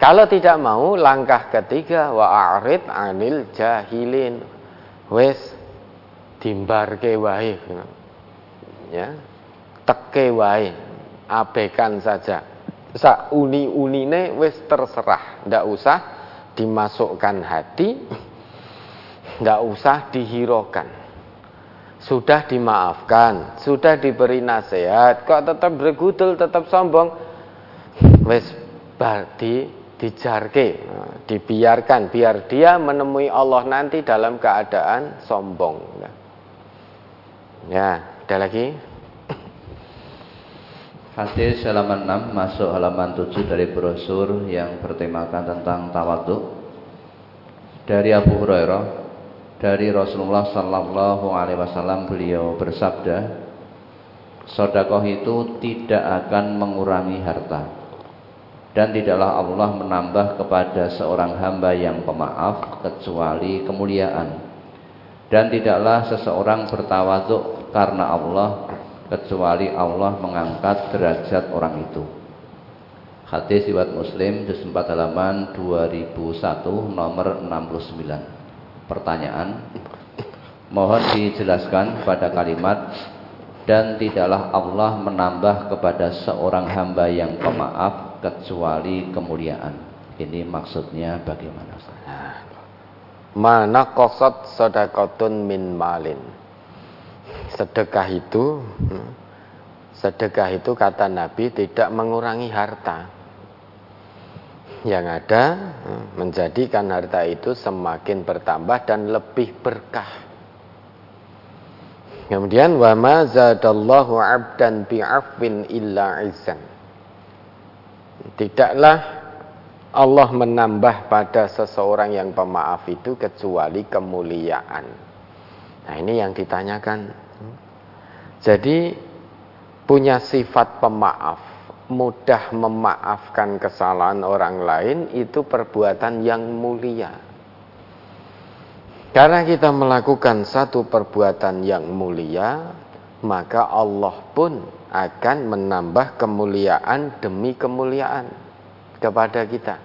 Kalau tidak mau, langkah ketiga wa'arid anil jahilin. Wes dimbarke wae. Ya. Teke wae. Abaikan saja. Sa uni-unine wes terserah, ndak usah dimasukkan hati, ndak usah dihiraukan. Sudah dimaafkan, sudah diberi nasihat, kok tetap bergudul, tetap sombong. Wes berarti dijarke, dibiarkan biar dia menemui Allah nanti dalam keadaan sombong. Ya, ada lagi?
Hadis halaman 6 masuk halaman 7 dari brosur yang bertemakan tentang tawadhu. Dari Abu Hurairah dari Rasulullah sallallahu alaihi wasallam beliau bersabda, Sodakoh itu tidak akan mengurangi harta dan tidaklah Allah menambah kepada seorang hamba yang pemaaf kecuali kemuliaan dan tidaklah seseorang bertawaduk karena Allah kecuali Allah mengangkat derajat orang itu hadis riwayat Muslim juz 4 halaman 2001 nomor 69 pertanyaan mohon dijelaskan pada kalimat dan tidaklah Allah menambah kepada seorang hamba yang pemaaf kecuali kemuliaan. Ini maksudnya bagaimana?
Mana kosot sodakotun min malin. Sedekah itu, sedekah itu kata Nabi tidak mengurangi harta. Yang ada menjadikan harta itu semakin bertambah dan lebih berkah. Kemudian wa ma zadallahu 'abdan bi'afwin illa 'izzan. Tidaklah Allah menambah pada seseorang yang pemaaf itu kecuali kemuliaan. Nah, ini yang ditanyakan. Jadi punya sifat pemaaf, mudah memaafkan kesalahan orang lain itu perbuatan yang mulia. Karena kita melakukan satu perbuatan yang mulia, maka Allah pun akan menambah kemuliaan demi kemuliaan kepada kita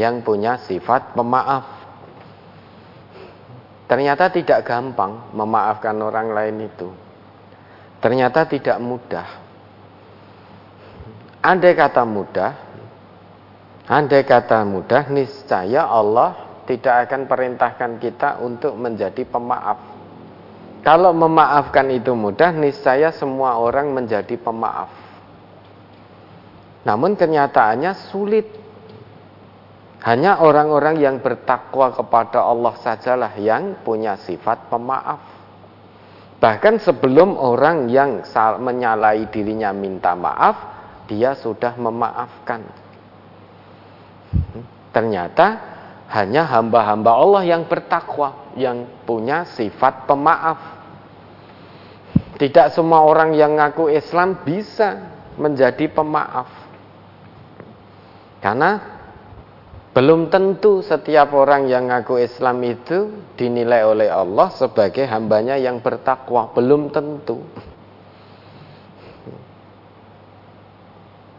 yang punya sifat pemaaf. Ternyata tidak gampang memaafkan orang lain itu. Ternyata tidak mudah. Andai kata mudah, andai kata mudah, niscaya Allah tidak akan perintahkan kita untuk menjadi pemaaf kalau memaafkan itu mudah, niscaya semua orang menjadi pemaaf. Namun kenyataannya sulit. Hanya orang-orang yang bertakwa kepada Allah sajalah yang punya sifat pemaaf. Bahkan sebelum orang yang menyalahi dirinya minta maaf, dia sudah memaafkan. Ternyata hanya hamba-hamba Allah yang bertakwa, yang punya sifat pemaaf. Tidak semua orang yang ngaku Islam bisa menjadi pemaaf. Karena belum tentu setiap orang yang ngaku Islam itu dinilai oleh Allah sebagai hambanya yang bertakwa. Belum tentu.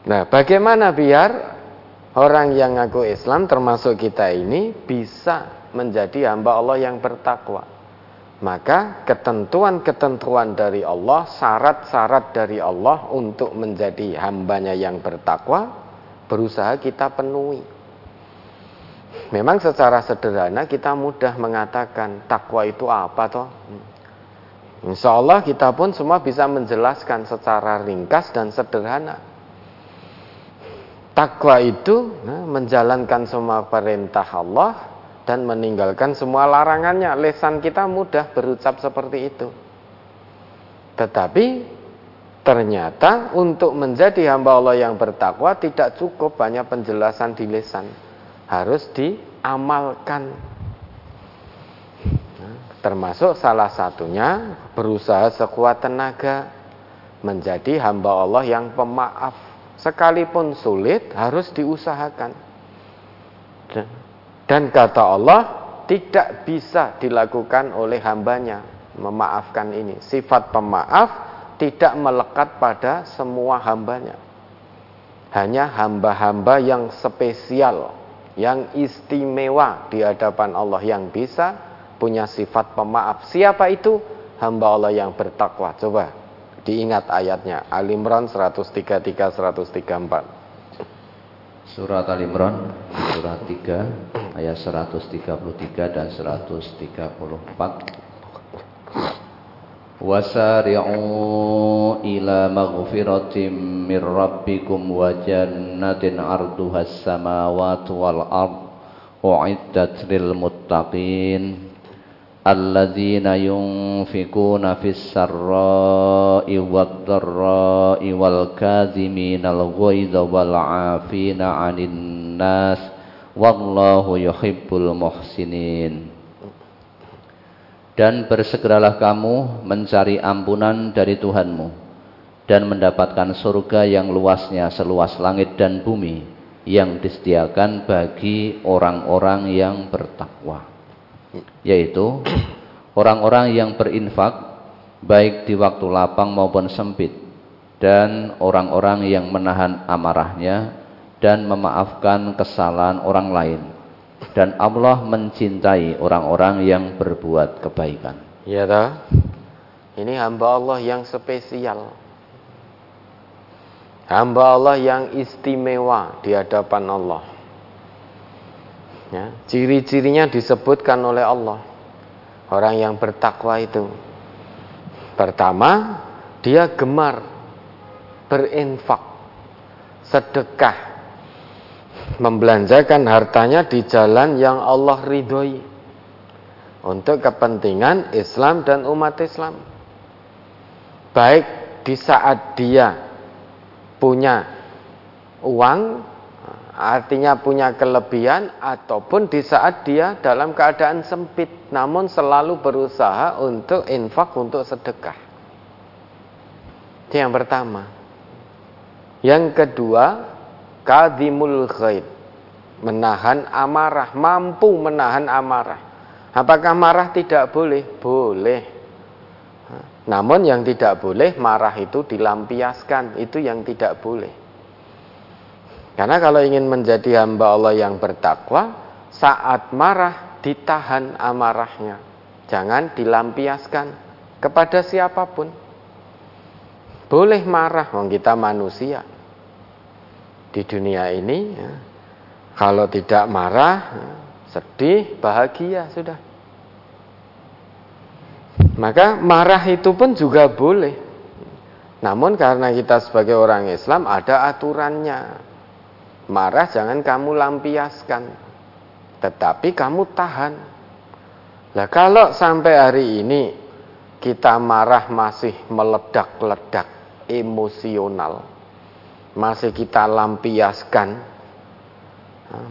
Nah, bagaimana biar orang yang ngaku Islam termasuk kita ini bisa menjadi hamba Allah yang bertakwa? Maka ketentuan-ketentuan dari Allah, syarat-syarat dari Allah untuk menjadi hambanya yang bertakwa, berusaha kita penuhi. Memang secara sederhana kita mudah mengatakan takwa itu apa toh? Insya Allah kita pun semua bisa menjelaskan secara ringkas dan sederhana. Takwa itu nah, menjalankan semua perintah Allah dan meninggalkan semua larangannya. Lesan kita mudah berucap seperti itu. Tetapi ternyata untuk menjadi hamba Allah yang bertakwa tidak cukup banyak penjelasan di lesan. Harus diamalkan. Nah, termasuk salah satunya berusaha sekuat tenaga menjadi hamba Allah yang pemaaf sekalipun sulit harus diusahakan. Dan kata Allah tidak bisa dilakukan oleh hambanya memaafkan ini. Sifat pemaaf tidak melekat pada semua hambanya. Hanya hamba-hamba yang spesial, yang istimewa di hadapan Allah yang bisa punya sifat pemaaf. Siapa itu? Hamba Allah yang bertakwa. Coba Diingat ayatnya Al Imran 133 134.
Surat Al Imran surat 3 ayat 133 dan 134. وسارعوا إلى مغفرة من ربكم وجنة عرضها السماوات والأرض أعدت للمتقين الذين ينفقون في السراء والضراء والكاذمين الغيظ والعافين عن الناس والله يحب المحسنين dan bersegeralah kamu mencari ampunan dari Tuhanmu dan mendapatkan surga yang luasnya seluas langit dan bumi yang disediakan bagi orang-orang yang bertakwa yaitu orang-orang yang berinfak baik di waktu lapang maupun sempit dan orang-orang yang menahan amarahnya dan memaafkan kesalahan orang lain dan Allah mencintai orang-orang yang berbuat kebaikan.
Ya toh. Ini hamba Allah yang spesial. Hamba Allah yang istimewa di hadapan Allah. Ya, ciri-cirinya disebutkan oleh Allah. Orang yang bertakwa itu pertama dia gemar berinfak, sedekah, membelanjakan hartanya di jalan yang Allah ridhoi untuk kepentingan Islam dan umat Islam. Baik di saat dia punya uang artinya punya kelebihan ataupun di saat dia dalam keadaan sempit namun selalu berusaha untuk infak untuk sedekah. Itu yang pertama. Yang kedua, kadhimul ghaib. Menahan amarah, mampu menahan amarah. Apakah marah tidak boleh? Boleh. Namun yang tidak boleh marah itu dilampiaskan, itu yang tidak boleh. Karena kalau ingin menjadi hamba Allah yang bertakwa, saat marah ditahan amarahnya. Jangan dilampiaskan kepada siapa pun. Boleh marah, wong kita manusia. Di dunia ini, ya, kalau tidak marah, sedih, bahagia sudah. Maka marah itu pun juga boleh. Namun karena kita sebagai orang Islam ada aturannya. Marah jangan kamu lampiaskan, tetapi kamu tahan. Nah, kalau sampai hari ini kita marah masih meledak-ledak emosional, masih kita lampiaskan,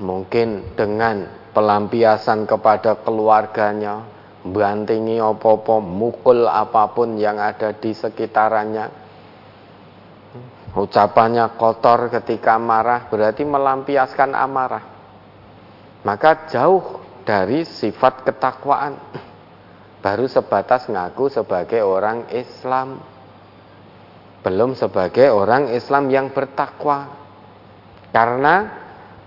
mungkin dengan pelampiasan kepada keluarganya, bantingi opo-opo, mukul apa pun yang ada di sekitarannya, ucapannya kotor ketika marah berarti melampiaskan amarah. Maka jauh dari sifat ketakwaan. Baru sebatas ngaku sebagai orang Islam. Belum sebagai orang Islam yang bertakwa. Karena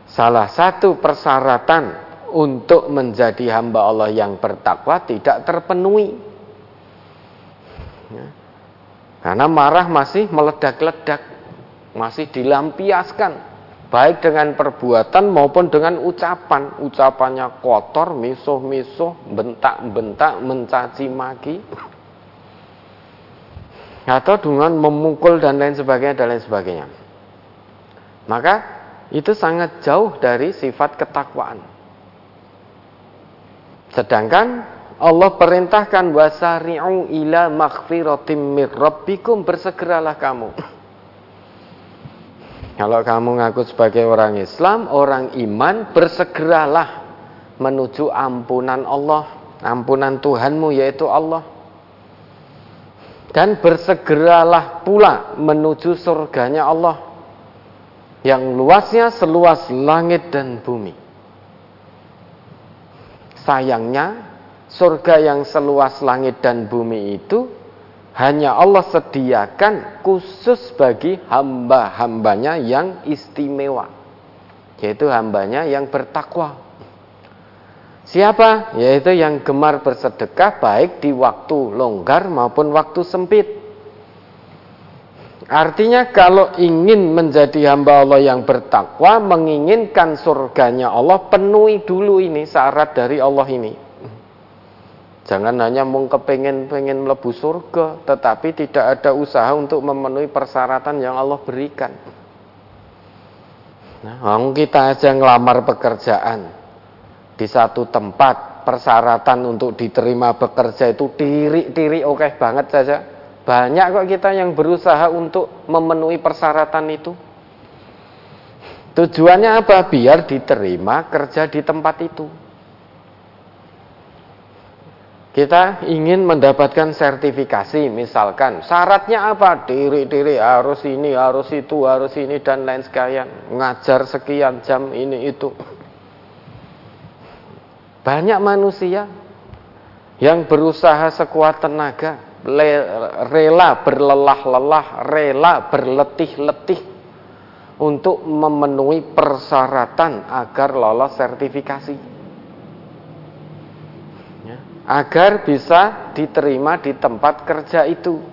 salah satu persyaratan untuk menjadi hamba Allah yang bertakwa tidak terpenuhi. Ya. Karena marah masih meledak-ledak, masih dilampiaskan baik dengan perbuatan maupun dengan ucapan. Ucapannya kotor, misuh-misuh, bentak-bentak, mencaci maki. Atau dengan memukul dan lain sebagainya dan lain sebagainya. Maka itu sangat jauh dari sifat ketakwaan. Sedangkan Allah perintahkan wasari'u ila maghfiratim mir rabbikum bersegeralah kamu. Kalau kamu ngaku sebagai orang Islam, orang iman, bersegeralah menuju ampunan Allah, ampunan Tuhanmu yaitu Allah. Dan bersegeralah pula menuju surganya Allah yang luasnya seluas langit dan bumi. Sayangnya, surga yang seluas langit dan bumi itu hanya Allah sediakan khusus bagi hamba-hambanya yang istimewa. Yaitu hambanya yang bertakwa. Siapa? Yaitu yang gemar bersedekah baik di waktu longgar maupun waktu sempit. Artinya kalau ingin menjadi hamba Allah yang bertakwa, menginginkan surganya Allah, penuhi dulu ini syarat dari Allah ini. Jangan hanya mau kepengen pengen melebu surga, tetapi tidak ada usaha untuk memenuhi persyaratan yang Allah berikan. Nah, kita aja ngelamar pekerjaan di satu tempat, persyaratan untuk diterima bekerja itu diri-diri oke okay banget saja. Banyak kok kita yang berusaha untuk memenuhi persyaratan itu. Tujuannya apa? Biar diterima kerja di tempat itu. Kita ingin mendapatkan sertifikasi misalkan syaratnya apa? Diri-diri harus ini, harus itu, harus ini dan lain sekalian. Ngajar sekian jam ini itu. Banyak manusia yang berusaha sekuat tenaga, rela berlelah-lelah, rela berletih-letih untuk memenuhi persyaratan agar lolos sertifikasi agar bisa diterima di tempat kerja itu.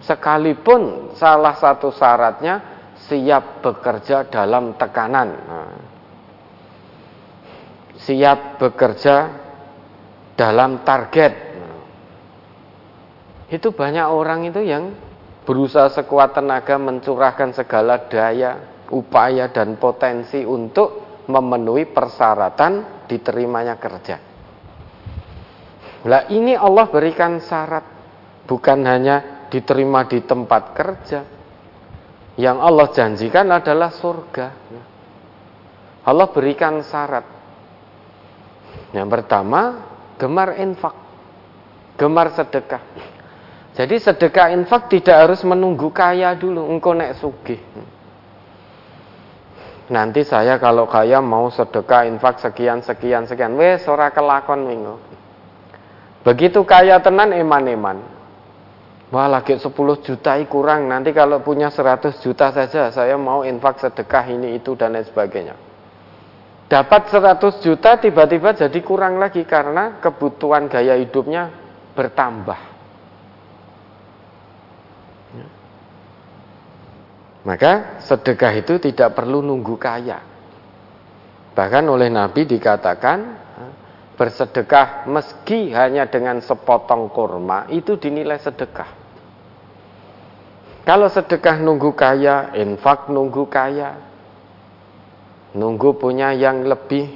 Sekalipun salah satu syaratnya siap bekerja dalam tekanan. Nah, siap bekerja dalam target. Itu banyak orang itu yang berusaha sekuat tenaga mencurahkan segala daya, upaya dan potensi untuk memenuhi persyaratan diterimanya kerja. Lah ini Allah berikan syarat bukan hanya diterima di tempat kerja. Yang Allah janjikan adalah surga. Allah berikan syarat. Yang pertama, gemar infak. Gemar sedekah. Jadi sedekah infak tidak harus menunggu kaya dulu, engkau nek sugih. Nanti saya kalau kaya mau sedekah infak sekian sekian sekian, wes ora kelakon minggu. Begitu kaya tenan eman-eman. Wah lagi 10 juta kurang Nanti kalau punya 100 juta saja Saya mau infak sedekah ini itu dan lain sebagainya Dapat 100 juta tiba-tiba jadi kurang lagi Karena kebutuhan gaya hidupnya bertambah ya. Maka sedekah itu tidak perlu nunggu kaya Bahkan oleh Nabi dikatakan bersedekah meski hanya dengan sepotong kurma itu dinilai sedekah. Kalau sedekah nunggu kaya, infak nunggu kaya, nunggu punya yang lebih,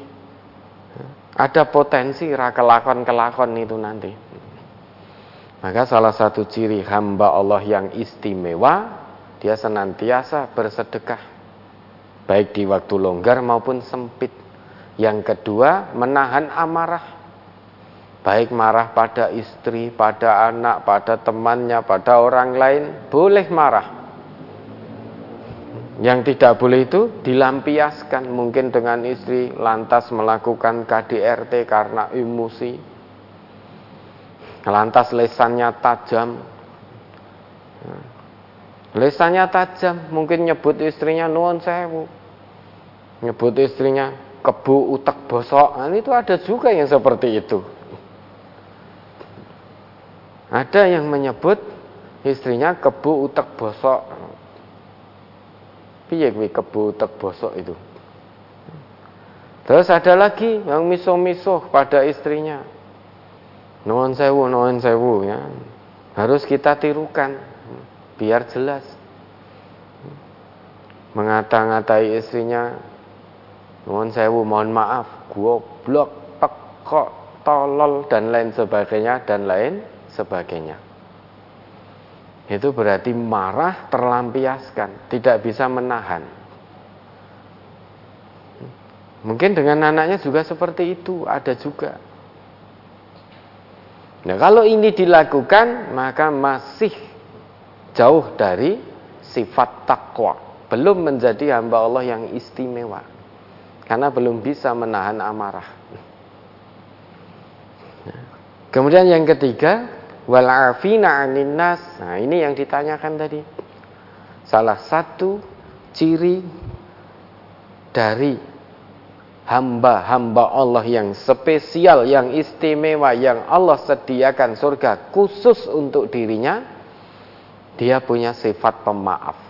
ada potensi kelakon-kelakon itu nanti. Maka salah satu ciri hamba Allah yang istimewa, dia senantiasa bersedekah. Baik di waktu longgar maupun sempit. Yang kedua, menahan amarah. Baik marah pada istri, pada anak, pada temannya, pada orang lain, boleh marah. Yang tidak boleh itu dilampiaskan mungkin dengan istri lantas melakukan KDRT karena emosi. Lantas lesannya tajam. Lesannya tajam, mungkin nyebut istrinya nuwun sewu. Nyebut istrinya kebu utek bosok. Nah, itu ada juga yang seperti itu. Ada yang menyebut istrinya kebu utek bosok piye kuwi kebu tek bosok itu? Terus ada lagi yang miso-miso pada istrinya. Nuwun sewu nuwun sewu ya. Harus kita tirukan biar jelas. Mengata-ngatai istrinya nuwun sewu mohon maaf goblok pekok tolol dan lain sebagainya dan lain sebagainya itu berarti marah terlampiaskan, tidak bisa menahan. Mungkin dengan anaknya juga seperti itu, ada juga. Nah, kalau ini dilakukan, maka masih jauh dari sifat takwa, belum menjadi hamba Allah yang istimewa. Karena belum bisa menahan amarah. Kemudian yang ketiga, wal afina nas. Nah, ini yang ditanyakan tadi. Salah satu ciri dari hamba-hamba Allah yang spesial, yang istimewa, yang Allah sediakan surga khusus untuk dirinya, dia punya sifat pemaaf.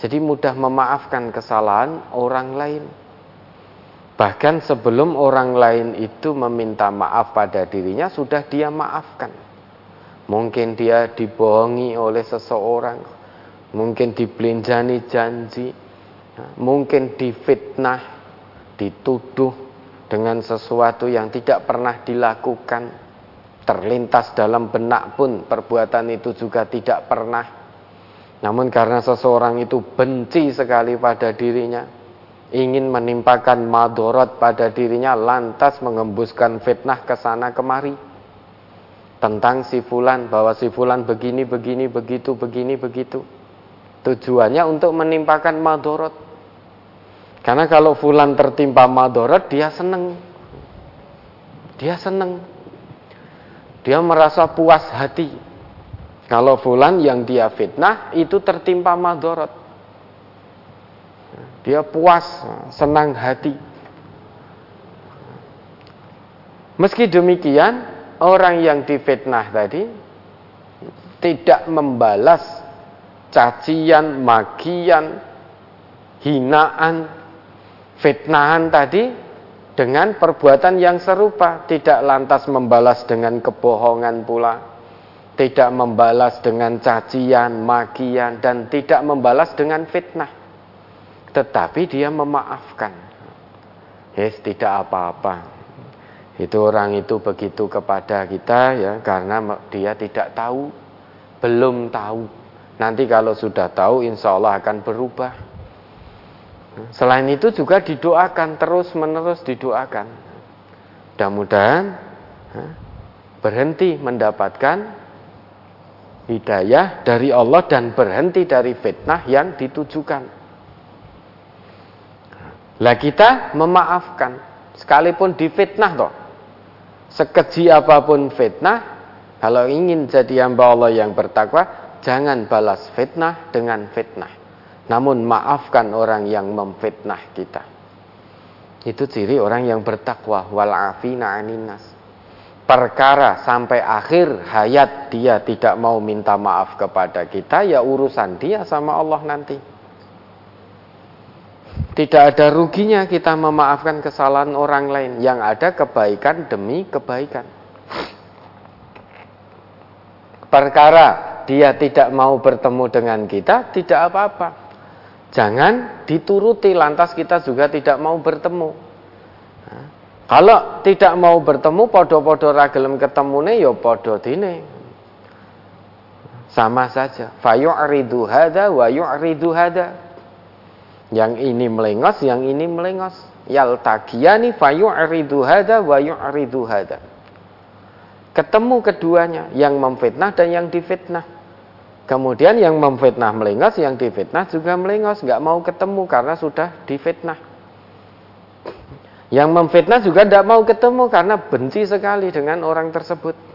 Jadi mudah memaafkan kesalahan orang lain. Bahkan sebelum orang lain itu meminta maaf pada dirinya, sudah dia maafkan. Mungkin dia dibohongi oleh seseorang, mungkin dibelinjani janji, mungkin difitnah, dituduh dengan sesuatu yang tidak pernah dilakukan. Terlintas dalam benak pun perbuatan itu juga tidak pernah. Namun karena seseorang itu benci sekali pada dirinya, ingin menimpakan madorot pada dirinya lantas mengembuskan fitnah ke sana kemari. Tentang si fulan bahwa si fulan begini begini begitu begini begitu. Tujuannya untuk menimpakan madorot. Karena kalau fulan tertimpa madorot dia seneng. Dia seneng. Dia merasa puas hati. Kalau fulan yang dia fitnah itu tertimpa madorot dia puas, senang hati. Meski demikian, orang yang difitnah tadi tidak membalas cacian, magian, hinaan, fitnahan tadi dengan perbuatan yang serupa, tidak lantas membalas dengan kebohongan pula, tidak membalas dengan cacian, magian, dan tidak membalas dengan fitnah tetapi dia memaafkan. Yes, tidak apa-apa. Itu orang itu begitu kepada kita ya karena dia tidak tahu, belum tahu. Nanti kalau sudah tahu insya Allah akan berubah. Selain itu juga didoakan terus menerus didoakan. Mudah-mudahan berhenti mendapatkan hidayah dari Allah dan berhenti dari fitnah yang ditujukan. Lah kita memaafkan sekalipun difitnah toh. Sekeji apa pun fitnah, kalau ingin jadi hamba Allah yang bertakwa, jangan balas fitnah dengan fitnah. Namun maafkan orang yang memfitnah kita. Itu ciri orang yang bertakwa wal afina aninas. Perkara sampai akhir hayat dia tidak mau minta maaf kepada kita ya urusan dia sama Allah nanti. Tidak ada ruginya kita memaafkan kesalahan orang lain. Yang ada kebaikan demi kebaikan. Perkara dia tidak mau bertemu dengan kita, tidak apa-apa. Jangan dituruti lantas kita juga tidak mau bertemu. Kalau tidak mau bertemu, podo-podo ragelem ketemu nih, yo ya podo dine. Sama saja. Fayu'ridu hada wa yu'ridu hada. Yang ini melengos, yang ini melengos. Yaltaqiyani fayu'ridu hada wa yu'ridu hada. Ketemu keduanya, yang memfitnah dan yang difitnah. Kemudian yang memfitnah melengos, yang difitnah juga melengos, nggak mau ketemu karena sudah difitnah. Yang memfitnah juga tidak mau ketemu karena benci sekali dengan orang tersebut.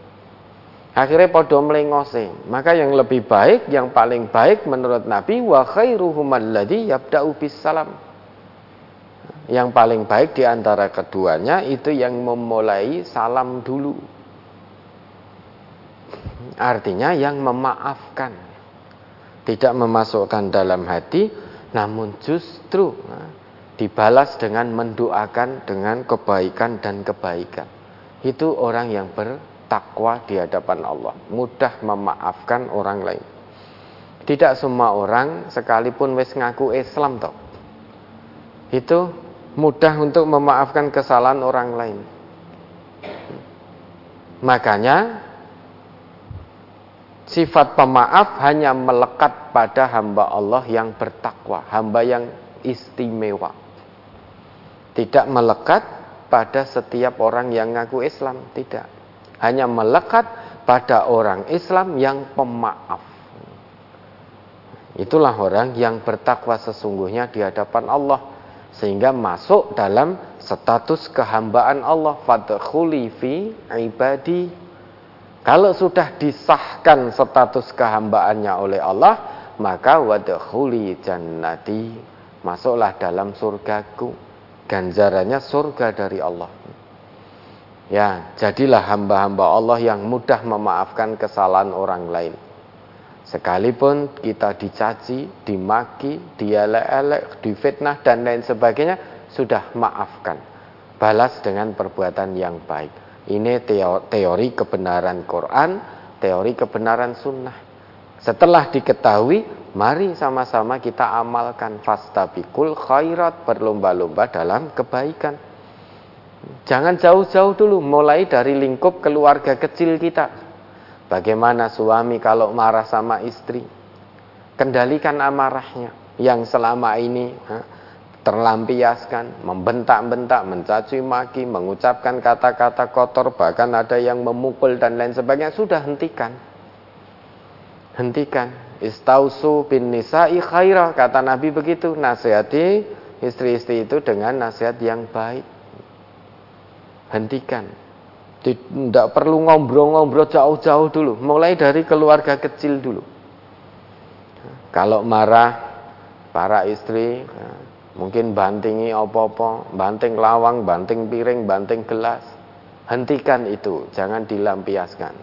Akhirnya podo melengose. Maka yang lebih baik, yang paling baik menurut Nabi wa khairuhum alladhi yabda'u bis salam. Yang paling baik di antara keduanya itu yang memulai salam dulu. Artinya yang memaafkan. Tidak memasukkan dalam hati, namun justru dibalas dengan mendoakan dengan kebaikan dan kebaikan. Itu orang yang bertakwa di hadapan Allah, mudah memaafkan orang lain. Tidak semua orang sekalipun wis ngaku Islam toh. Itu mudah untuk memaafkan kesalahan orang lain. Makanya sifat pemaaf hanya melekat pada hamba Allah yang bertakwa, hamba yang istimewa. Tidak melekat pada setiap orang yang ngaku Islam, tidak. Hanya melekat pada orang Islam yang pemaaf. Itulah orang yang bertakwa sesungguhnya di hadapan Allah sehingga masuk dalam status kehambaan Allah fadkhuli fi ibadi kalau sudah disahkan status kehambaannya oleh Allah, maka wadkhuli jannati, masuklah dalam surgaku. Ganjarannya surga dari Allah. Ya, jadilah hamba-hamba Allah yang mudah memaafkan kesalahan orang lain. Sekalipun kita dicaci, dimaki, dielek-elek, difitnah dan lain sebagainya, sudah maafkan. Balas dengan perbuatan yang baik. Ini teori kebenaran Quran, teori kebenaran sunnah. Setelah diketahui, mari sama-sama kita amalkan fastabikul khairat berlomba-lomba dalam kebaikan. Jangan jauh-jauh dulu, mulai dari lingkup keluarga kecil kita. Bagaimana suami kalau marah sama istri? Kendalikan amarahnya yang selama ini terlampiaskan, membentak-bentak, mencaci maki, mengucapkan kata-kata kotor, bahkan ada yang memukul dan lain sebagainya, sudah hentikan. Hentikan. Istausu bin nisa'i khairah, kata Nabi begitu, nasihati istri-istri itu dengan nasihat yang baik. Hentikan. Tidak perlu ngobrol-ngobrol jauh-jauh dulu, mulai dari keluarga kecil dulu. Kalau marah, para istri Mungkin bantingi apa-apa, banting lawang, banting piring, banting gelas. Hentikan itu, jangan dilampiaskan.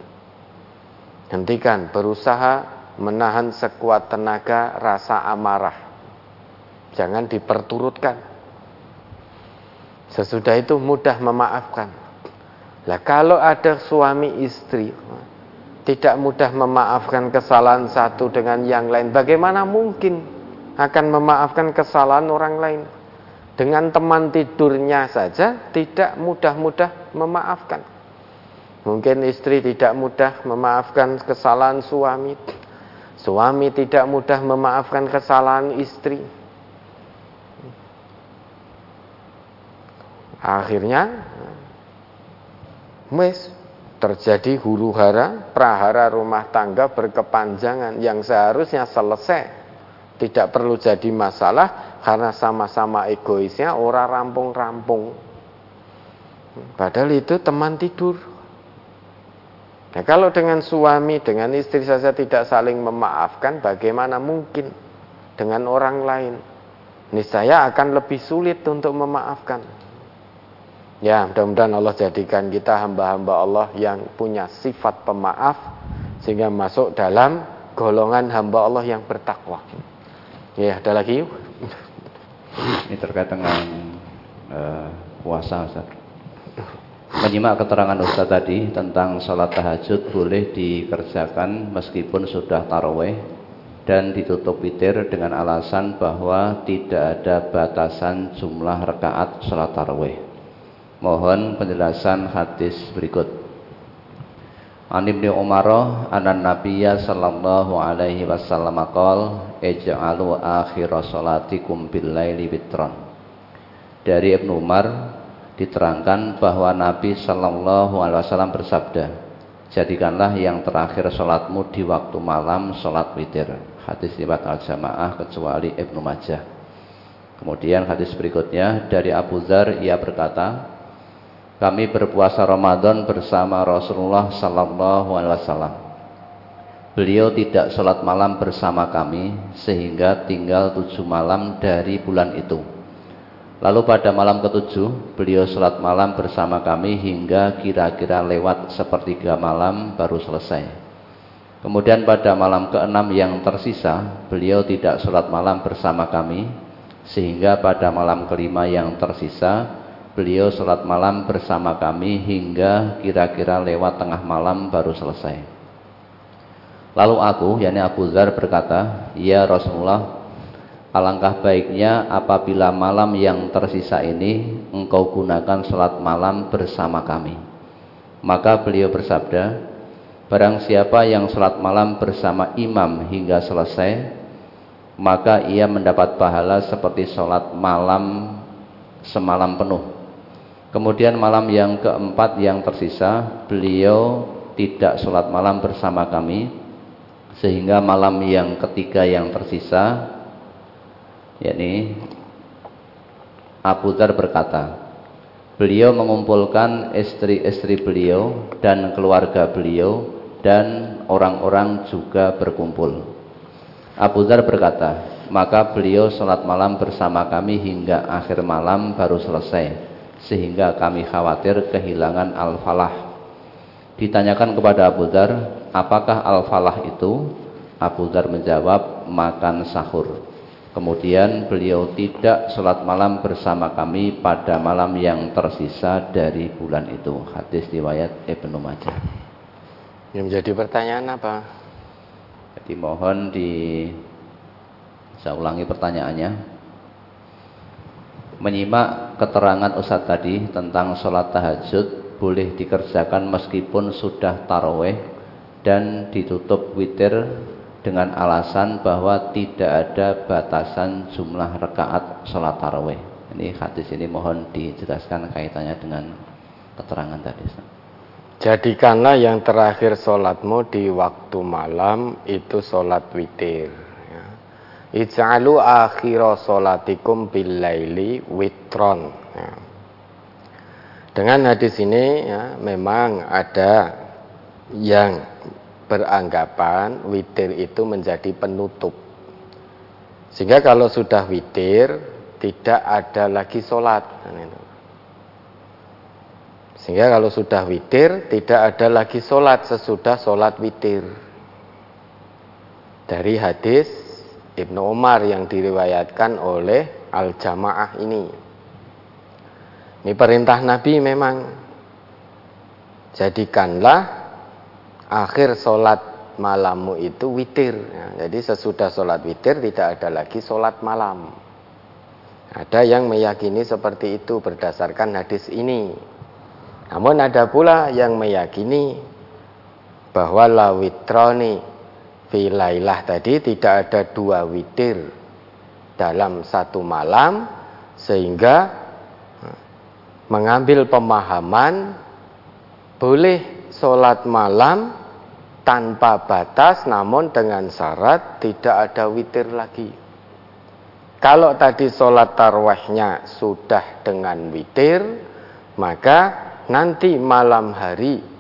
Hentikan, berusaha menahan sekuat tenaga rasa amarah. Jangan diperturutkan. Sesudah itu mudah memaafkan. Lah kalau ada suami istri tidak mudah memaafkan kesalahan satu dengan yang lain, bagaimana mungkin akan memaafkan kesalahan orang lain. Dengan teman tidurnya saja tidak mudah-mudah memaafkan. Mungkin istri tidak mudah memaafkan kesalahan suami. Suami tidak mudah memaafkan kesalahan istri. Akhirnya mes terjadi huru hara, prahara rumah tangga berkepanjangan yang seharusnya selesai tidak perlu jadi masalah karena sama-sama egoisnya orang rampung-rampung. Padahal itu teman tidur. Nah, kalau dengan suami, dengan istri saja tidak saling memaafkan, bagaimana mungkin dengan orang lain? Niscaya akan lebih sulit untuk memaafkan. Ya, mudah-mudahan Allah jadikan kita hamba-hamba Allah yang punya sifat pemaaf sehingga masuk dalam golongan hamba Allah yang bertakwa. Ya, ada lagi yuk.
Ini terkait dengan uh, puasa Ustaz. Menyimak keterangan Ustaz tadi tentang sholat tahajud boleh dikerjakan meskipun sudah taraweh dan ditutup witir dengan alasan bahwa tidak ada batasan jumlah rakaat sholat taraweh. Mohon penjelasan hadis berikut. An Ibnu Umar anan Nabiyya sallallahu alaihi wasallam qol ij'alu akhir salatikum bil laili witran. Dari Ibnu Umar diterangkan bahwa Nabi sallallahu alaihi wasallam bersabda, Jadikanlah yang terakhir sholatmu di waktu malam sholat witir. Hadis riwayat al-jamaah kecuali Ibnu Majah. Kemudian hadis berikutnya dari Abu Dzar ia berkata, kami berpuasa Ramadan bersama Rasulullah sallallahu alaihi wasallam. Beliau tidak sholat malam bersama kami sehingga tinggal tujuh malam dari bulan itu. Lalu pada malam ketujuh beliau sholat malam bersama kami hingga kira-kira lewat sepertiga malam baru selesai. Kemudian pada malam keenam yang tersisa beliau tidak sholat malam bersama kami sehingga pada malam kelima yang tersisa beliau sholat malam bersama kami hingga kira-kira lewat tengah malam baru selesai. Lalu aku, yakni Abu Zar berkata, Ya Rasulullah, alangkah baiknya apabila malam yang tersisa ini engkau gunakan sholat malam bersama kami. Maka beliau bersabda, Barang siapa yang sholat malam bersama imam hingga selesai, maka ia mendapat pahala seperti sholat malam semalam penuh. Kemudian malam yang keempat yang tersisa, beliau tidak sholat malam bersama kami, sehingga malam yang ketiga yang tersisa yakni Abu Dhar berkata beliau mengumpulkan istri-istri beliau dan keluarga beliau dan orang-orang juga berkumpul. Abu Dhar berkata maka beliau sholat malam bersama kami hingga akhir malam baru selesai sehingga kami khawatir kehilangan al-falah Ditanyakan kepada Abu Dhar, apakah al-falah itu? Abu Dhar menjawab, makan sahur. Kemudian beliau tidak sholat malam bersama kami pada malam yang tersisa dari bulan itu. Hadis riwayat Ibnu Majah.
Yang menjadi pertanyaan apa?
Jadi mohon di saya ulangi pertanyaannya. Menyimak keterangan Ustadz tadi tentang sholat tahajud boleh dikerjakan meskipun sudah taraweh dan ditutup witir dengan alasan bahwa tidak ada batasan jumlah rakaat sholat taraweh. Ini hadis ini mohon dijelaskan kaitannya dengan keterangan tadi.
Jadikanlah yang terakhir sholatmu di waktu malam itu sholat witir. Ij'alu akhira sholatikum billaili witron. Ya. Dengan hadis ini ya, memang ada yang beranggapan witir itu menjadi penutup. Sehingga kalau sudah witir tidak ada lagi sholat. Sehingga kalau sudah witir tidak ada lagi sholat sesudah sholat witir. Dari hadis Ibnu Umar yang diriwayatkan oleh Al-Jamaah ini. Ini perintah Nabi memang. Jadikanlah akhir sholat malammu itu witir. Ya, jadi sesudah sholat witir tidak ada lagi sholat malam. Ada yang meyakini seperti itu berdasarkan hadis ini. Namun ada pula yang meyakini bahwa la witroni filailah tadi tidak ada dua witir dalam satu malam sehingga mengambil pemahaman boleh sholat malam tanpa batas namun dengan syarat tidak ada witir lagi. Kalau tadi sholat tarwahnya sudah dengan witir, maka nanti malam hari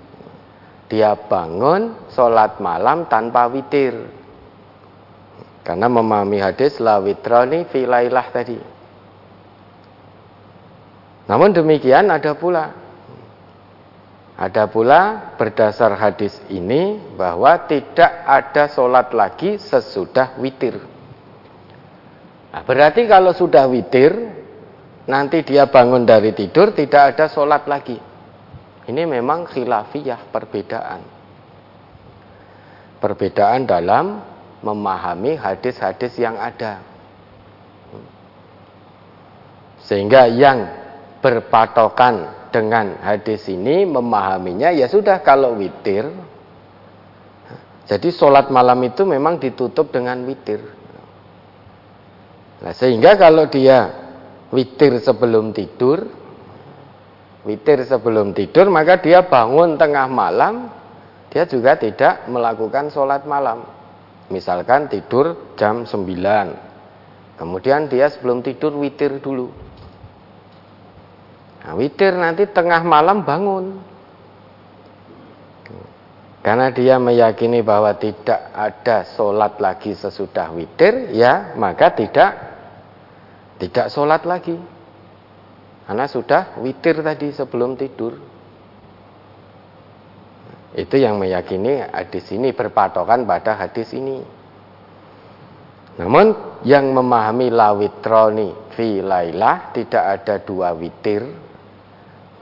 dia bangun sholat malam tanpa witir. Karena memahami hadis la witrani filailah tadi. Namun demikian ada pula ada pula berdasar hadis ini bahwa tidak ada sholat lagi sesudah witir. Nah, berarti kalau sudah witir, nanti dia bangun dari tidur tidak ada sholat lagi. Ini memang khilafiyah perbedaan. Perbedaan dalam memahami hadis-hadis yang ada. Sehingga yang berpatokan dengan hadis ini memahaminya ya sudah kalau witir jadi sholat malam itu memang ditutup dengan witir nah, sehingga kalau dia witir sebelum tidur witir sebelum tidur maka dia bangun tengah malam dia juga tidak melakukan sholat malam. Misalkan tidur jam 9, kemudian dia sebelum tidur witir dulu. Nah, witir nanti tengah malam bangun. Karena dia meyakini bahwa tidak ada sholat lagi sesudah witir, ya maka tidak tidak sholat lagi. Karena sudah witir tadi sebelum tidur. Itu yang meyakini hadis ini berpatokan pada hadis ini. Namun yang memahami lawitroni fi lailah tidak ada dua witir.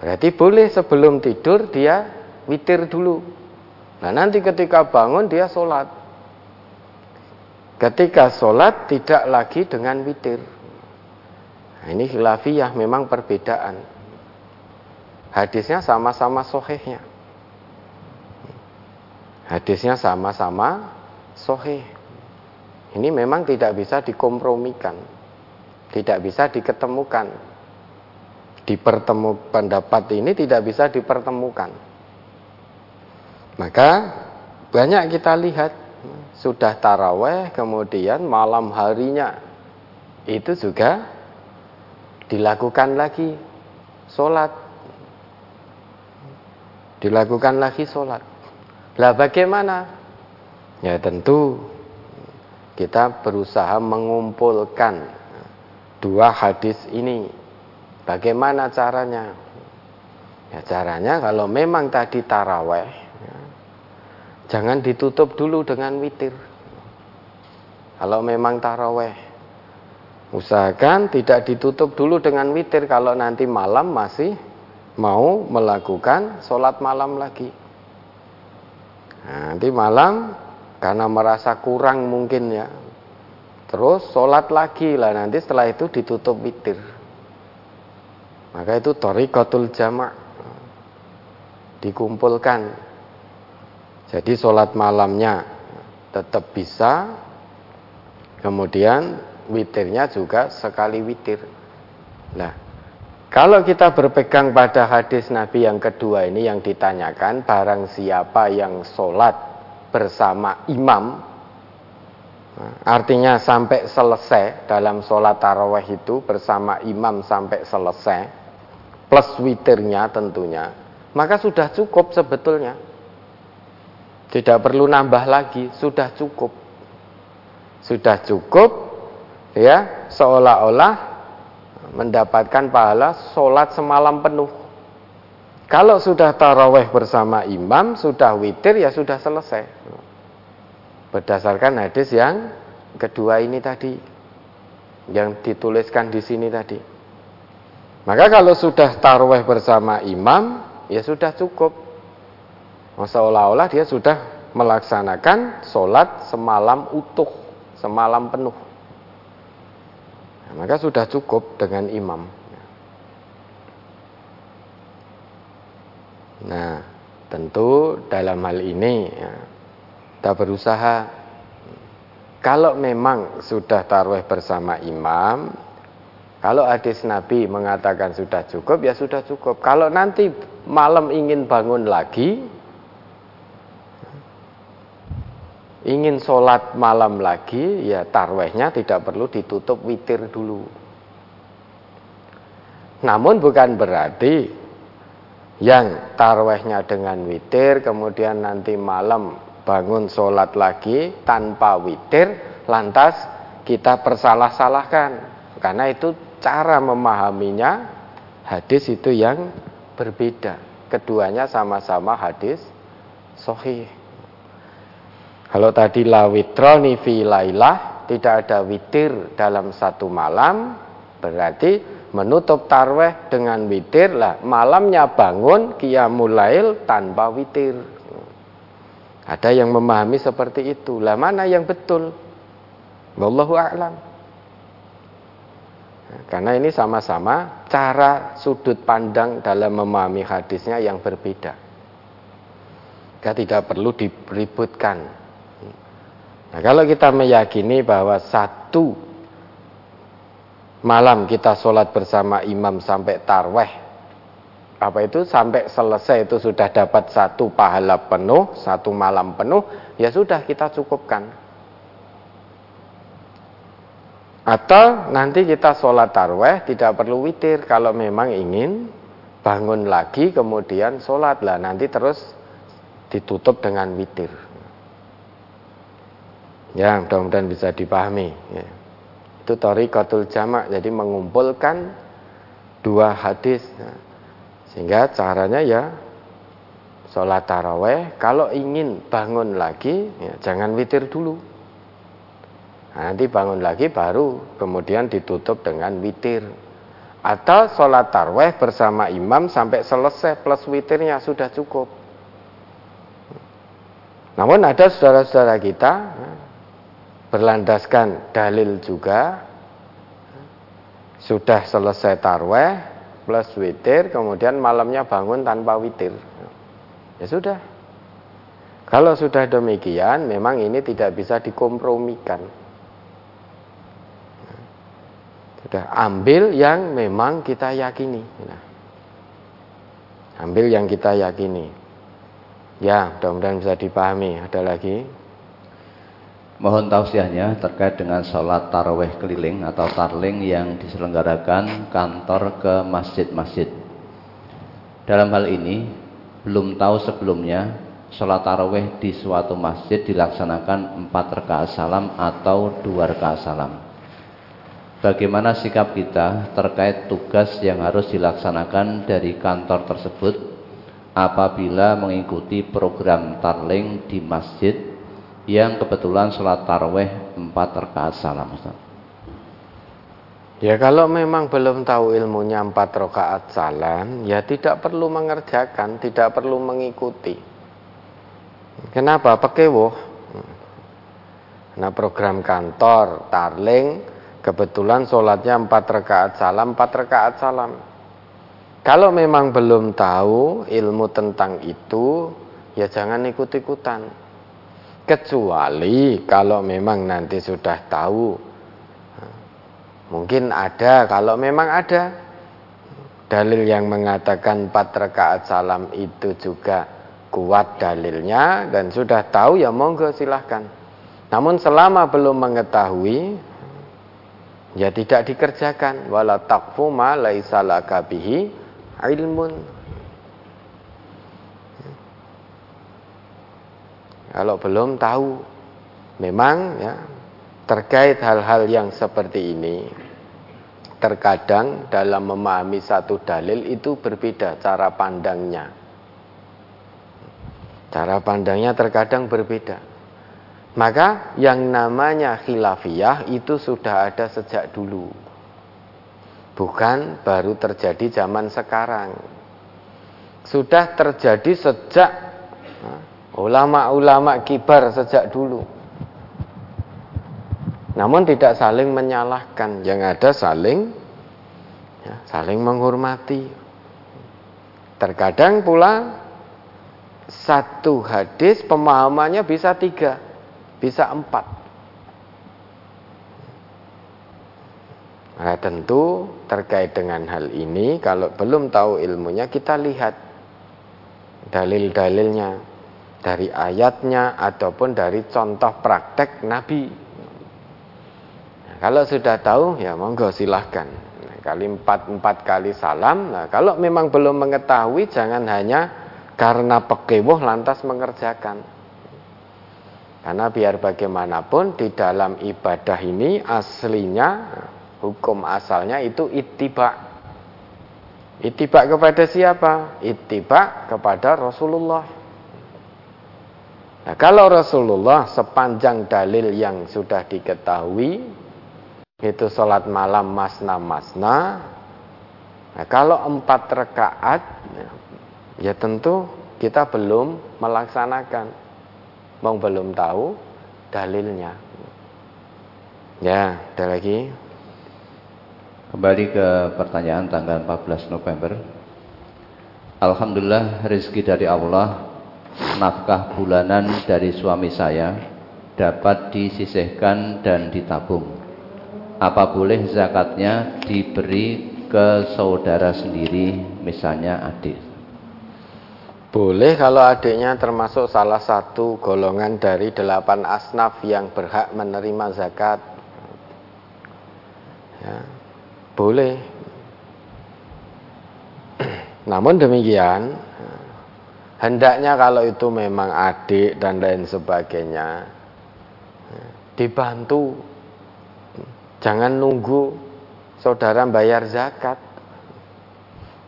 Berarti boleh sebelum tidur dia witir dulu. Nah nanti ketika bangun dia sholat. Ketika sholat tidak lagi dengan witir. Nah, ini khilafiyah memang perbedaan. Hadisnya sama-sama sohehnya. Hadisnya sama-sama sohih. Ini memang tidak bisa dikompromikan. Tidak bisa diketemukan. Dipertemu pendapat ini tidak bisa dipertemukan. Maka banyak kita lihat sudah taraweh kemudian malam harinya itu juga dilakukan lagi sholat dilakukan lagi sholat lah bagaimana? Ya tentu kita berusaha mengumpulkan dua hadis ini. Bagaimana caranya? Ya caranya kalau memang tadi taraweh, ya, jangan ditutup dulu dengan witir. Kalau memang taraweh, usahakan tidak ditutup dulu dengan witir kalau nanti malam masih mau melakukan sholat malam lagi. Nanti malam karena merasa kurang mungkin ya. Terus sholat lagi lah nanti setelah itu ditutup witir. Maka itu torikotul jamak dikumpulkan. Jadi sholat malamnya tetap bisa. Kemudian witirnya juga sekali witir. Nah, kalau kita berpegang pada hadis Nabi yang kedua ini yang ditanyakan, barang siapa yang sholat bersama imam, artinya sampai selesai dalam sholat taraweh itu bersama imam sampai selesai, plus witirnya tentunya, maka sudah cukup sebetulnya. Tidak perlu nambah lagi, sudah cukup. Sudah cukup, ya, seolah-olah mendapatkan pahala sholat semalam penuh. Kalau sudah taraweh bersama imam, sudah witir ya sudah selesai. Berdasarkan hadis yang kedua ini tadi, yang dituliskan di sini tadi. Maka kalau sudah taraweh bersama imam, ya sudah cukup. Seolah-olah dia sudah melaksanakan sholat semalam utuh, semalam penuh maka sudah cukup dengan imam. Nah, tentu dalam hal ini ya, kita berusaha kalau memang sudah taruh bersama imam, kalau hadis Nabi mengatakan sudah cukup, ya sudah cukup. Kalau nanti malam ingin bangun lagi, ingin sholat malam lagi, ya tarwehnya tidak perlu ditutup witir dulu. Namun bukan berarti yang tarwehnya dengan witir, kemudian nanti malam bangun sholat lagi tanpa witir, lantas kita persalah-salahkan. Karena itu cara memahaminya hadis itu yang berbeda. Keduanya sama-sama hadis sohih. Kalau tadi la witroni fi lailah, tidak ada witir dalam satu malam, berarti menutup tarweh dengan witir lah. Malamnya bangun qiyamul lail tanpa witir. Ada yang memahami seperti itu. Lah mana yang betul? Wallahu a'lam. Karena ini sama-sama cara sudut pandang dalam memahami hadisnya yang berbeda. Kita tidak perlu diributkan Nah, kalau kita meyakini bahwa satu malam kita sholat bersama imam sampai tarweh, apa itu sampai selesai itu sudah dapat satu pahala penuh, satu malam penuh, ya sudah kita cukupkan. Atau nanti kita sholat tarweh tidak perlu witir kalau memang ingin bangun lagi kemudian sholat lah nanti terus ditutup dengan witir. Ya mudah-mudahan bisa dipahami. Ya. Itu torikotul jamak jadi mengumpulkan dua hadis. Ya. Sehingga caranya ya sholat taraweh kalau ingin bangun lagi ya, jangan witir dulu Nah, nanti bangun lagi baru kemudian ditutup dengan witir. Atau sholat tarweh bersama imam sampai selesai plus witirnya sudah cukup. Namun ada saudara-saudara kita berlandaskan dalil juga sudah selesai tarweh plus witir kemudian malamnya bangun tanpa witir. Ya sudah. Kalau sudah demikian memang ini tidak bisa dikompromikan. Sudah ambil yang memang kita yakini. Nah, ambil yang kita yakini. Ya, mudah-mudahan bisa dipahami. Ada lagi?
Mohon tausiahnya terkait dengan sholat taraweh keliling atau tarling yang diselenggarakan kantor ke masjid-masjid. Dalam hal ini, belum tahu sebelumnya sholat taraweh di suatu masjid dilaksanakan empat rakaat salam atau dua rakaat salam bagaimana sikap kita terkait tugas yang harus dilaksanakan dari kantor tersebut apabila mengikuti program tarling di masjid yang kebetulan sholat tarweh 4 rakaat salam Ustaz.
Ya kalau memang belum tahu ilmunya 4 rakaat salam ya tidak perlu mengerjakan, tidak perlu mengikuti. Kenapa? Pekewoh. Nah program kantor, tarling, Kebetulan sholatnya empat rakaat salam, empat rakaat salam. Kalau memang belum tahu ilmu tentang itu, ya jangan ikut-ikutan. Kecuali kalau memang nanti sudah tahu, mungkin ada. Kalau memang ada dalil yang mengatakan empat rakaat salam itu juga kuat dalilnya dan sudah tahu ya monggo silahkan. Namun selama belum mengetahui ya tidak dikerjakan wala taqfu ma laisa ilmun kalau belum tahu memang ya terkait hal-hal yang seperti ini terkadang dalam memahami satu dalil itu berbeda cara pandangnya cara pandangnya terkadang berbeda maka yang namanya khilafiyah itu sudah ada sejak dulu. Bukan baru terjadi zaman sekarang. Sudah terjadi sejak ulama-ulama kibar sejak dulu. Namun tidak saling menyalahkan, yang ada saling ya, saling menghormati. Terkadang pula satu hadis pemahamannya bisa tiga bisa empat. Nah, tentu terkait dengan hal ini kalau belum tahu ilmunya kita lihat dalil-dalilnya dari ayatnya ataupun dari contoh praktek Nabi. Nah, kalau sudah tahu ya monggo silahkan. Nah, kali empat empat kali salam. Nah, kalau memang belum mengetahui jangan hanya karena pekewoh lantas mengerjakan. Karena biar bagaimanapun di dalam ibadah ini aslinya hukum asalnya itu ittiba. Ittiba kepada siapa? Ittiba kepada Rasulullah. Nah, kalau Rasulullah sepanjang dalil yang sudah diketahui itu sholat malam masna-masna. Nah, kalau empat rekaat ya tentu kita belum melaksanakan. Mau belum tahu dalilnya. Ya, ada lagi.
Kembali ke pertanyaan tanggal 14 November. Alhamdulillah rezeki dari Allah, nafkah bulanan dari suami saya dapat disisihkan dan ditabung. Apa boleh zakatnya diberi ke saudara sendiri, misalnya adik?
Boleh kalau adiknya termasuk salah satu golongan dari delapan asnaf yang berhak menerima zakat. Ya, boleh. Namun demikian, hendaknya kalau itu memang adik dan lain sebagainya, dibantu. Jangan nunggu saudara bayar zakat.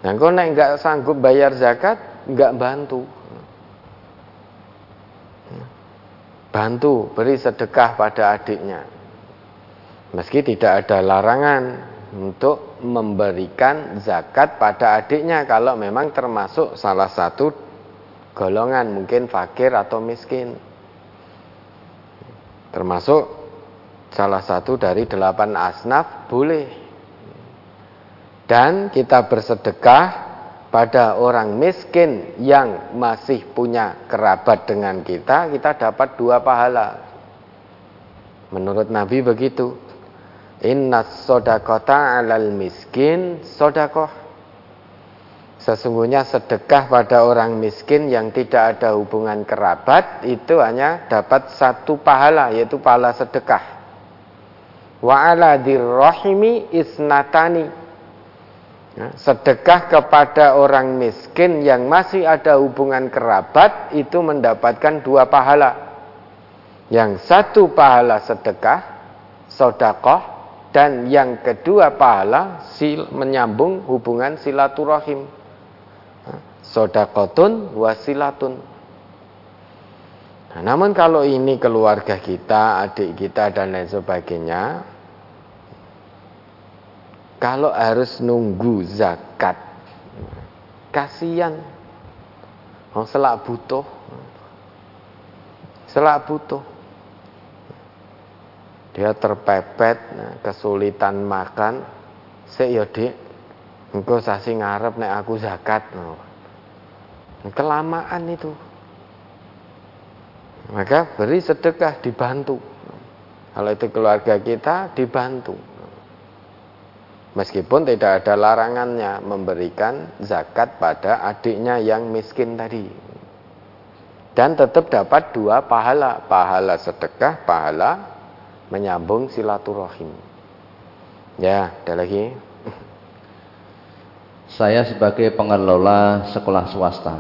Nah, kau naik nggak sanggup bayar zakat, nggak bantu. Bantu, beri sedekah pada adiknya. Meski tidak ada larangan untuk memberikan zakat pada adiknya kalau memang termasuk salah satu golongan mungkin fakir atau miskin. Termasuk salah satu dari delapan asnaf boleh dan kita bersedekah pada orang miskin yang masih punya kerabat dengan kita, kita dapat dua pahala. Menurut Nabi begitu. Inna sodakota alal miskin sodakoh. Sesungguhnya sedekah pada orang miskin yang tidak ada hubungan kerabat itu hanya dapat satu pahala yaitu pahala sedekah. Wa ala dirrohimi isnatani Ya, sedekah kepada orang miskin yang masih ada hubungan kerabat itu mendapatkan dua pahala. Yang satu pahala sedekah, sodakoh, dan yang kedua pahala sil, menyambung hubungan silaturahim. Sodakotun wasilatun. Nah, namun kalau ini keluarga kita, adik kita dan lain sebagainya, kalau harus nunggu zakat, kasihan. Oh, selak butuh. Selak butuh. Dia terpepet, nah, kesulitan makan. Sik ya. Engko sasi ngarep nek aku zakat. Kelamaan itu. Maka beri sedekah dibantu. Kalau itu keluarga kita dibantu. Meskipun tidak ada larangannya memberikan zakat pada adiknya yang miskin tadi. Dan tetap dapat dua pahala. Pahala sedekah, pahala menyambung silaturahim. Ya, ada lagi.
Saya sebagai pengelola sekolah swasta.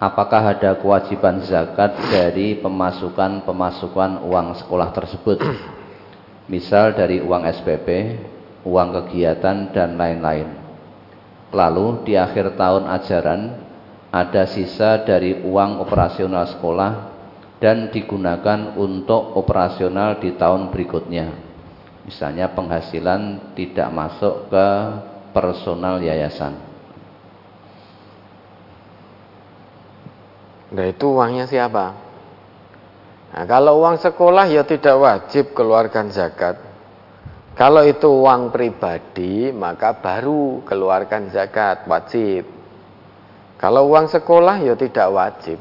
Apakah ada kewajiban zakat dari pemasukan-pemasukan uang sekolah tersebut? Misal dari uang SPP, uang kegiatan, dan lain-lain. Lalu di akhir tahun ajaran ada sisa dari uang operasional sekolah dan digunakan untuk operasional di tahun berikutnya. Misalnya penghasilan tidak masuk ke personal yayasan.
Nah itu uangnya siapa? Nah, kalau uang sekolah ya tidak wajib keluarkan zakat. Kalau itu uang pribadi, maka baru keluarkan zakat, wajib. Kalau uang sekolah, ya tidak wajib.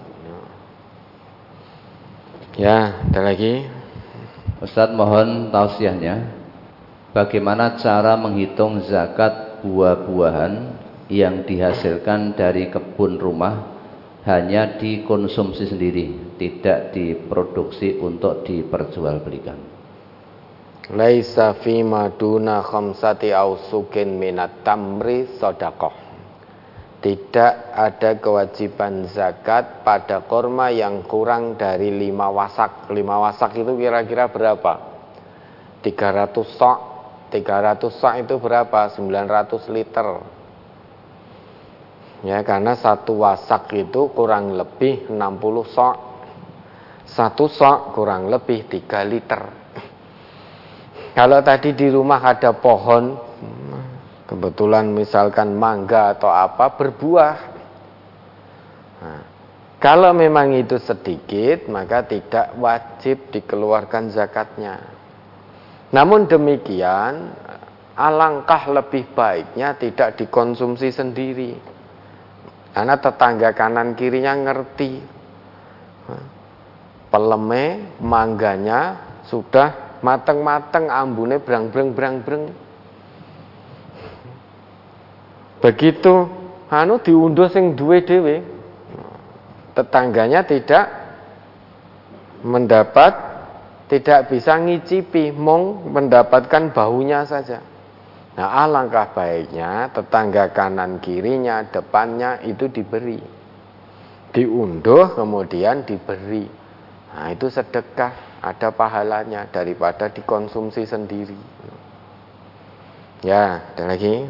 Ya, ada lagi.
Ustadz mohon tausiahnya. Bagaimana cara menghitung zakat buah-buahan yang dihasilkan dari kebun rumah hanya dikonsumsi sendiri, tidak diproduksi untuk diperjualbelikan?
Laisa fima duna khamsati ausukin minat tamri sodakoh Tidak ada kewajiban zakat pada korma yang kurang dari lima wasak Lima wasak itu kira-kira berapa? 300 sok 300 sok itu berapa? 900 liter Ya karena satu wasak itu kurang lebih 60 sok Satu sok kurang lebih 3 liter kalau tadi di rumah ada pohon, kebetulan misalkan mangga atau apa berbuah. Nah, kalau memang itu sedikit, maka tidak wajib dikeluarkan zakatnya. Namun demikian, alangkah lebih baiknya tidak dikonsumsi sendiri. Karena tetangga kanan kirinya ngerti. Peleme, mangganya sudah mateng-mateng ambune brang-breng brang-breng. begitu anu diunduh sing duwe dhewe tetangganya tidak mendapat tidak bisa ngicipi mong mendapatkan baunya saja. Nah alangkah baiknya tetangga kanan kirinya depannya itu diberi. Diunduh kemudian diberi. Nah itu sedekah ada pahalanya daripada dikonsumsi sendiri. Ya ada lagi?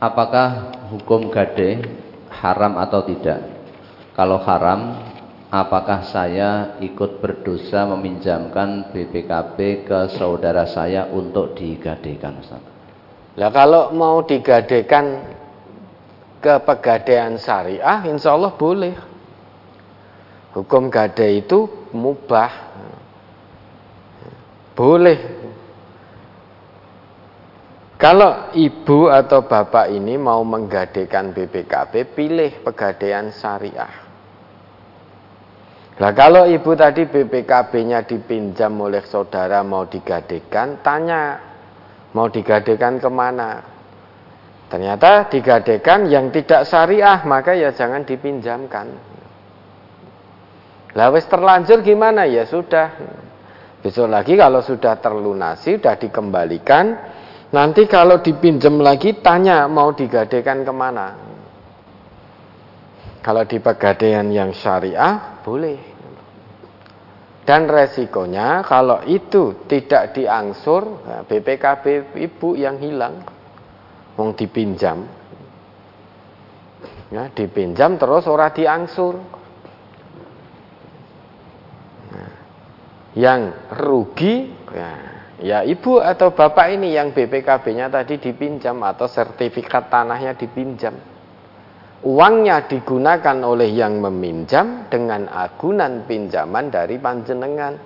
Apakah hukum gade haram atau tidak? Kalau haram, apakah saya ikut berdosa meminjamkan BPKB ke saudara saya untuk digadekan Ustaz?
Lah kalau mau digadekan ke pegadaian syariah, insya Allah boleh. Hukum gade itu mubah. Boleh kalau ibu atau bapak ini mau menggadekan BPKB, pilih pegadaian syariah. Nah kalau ibu tadi BPKB-nya dipinjam oleh saudara mau digadekan, tanya mau digadekan ke mana? Ternyata digadekan yang tidak syariah, maka ya jangan dipinjamkan. Lah wis terlanjur gimana? Ya sudah. Besok lagi kalau sudah terlunasi, sudah dikembalikan, Nanti kalau dipinjam lagi tanya mau digadekan ke mana. Kalau di pegadaian yang syariah boleh. Dan resikonya kalau itu tidak diangsur BPKB ibu yang hilang. Mau dipinjam. Ya, dipinjam terus ora diangsur. Nah, yang rugi ya, Ya ibu atau bapak ini yang BPKB-nya tadi dipinjam atau sertifikat tanahnya dipinjam. Uangnya digunakan oleh yang meminjam dengan agunan pinjaman dari panjenengan.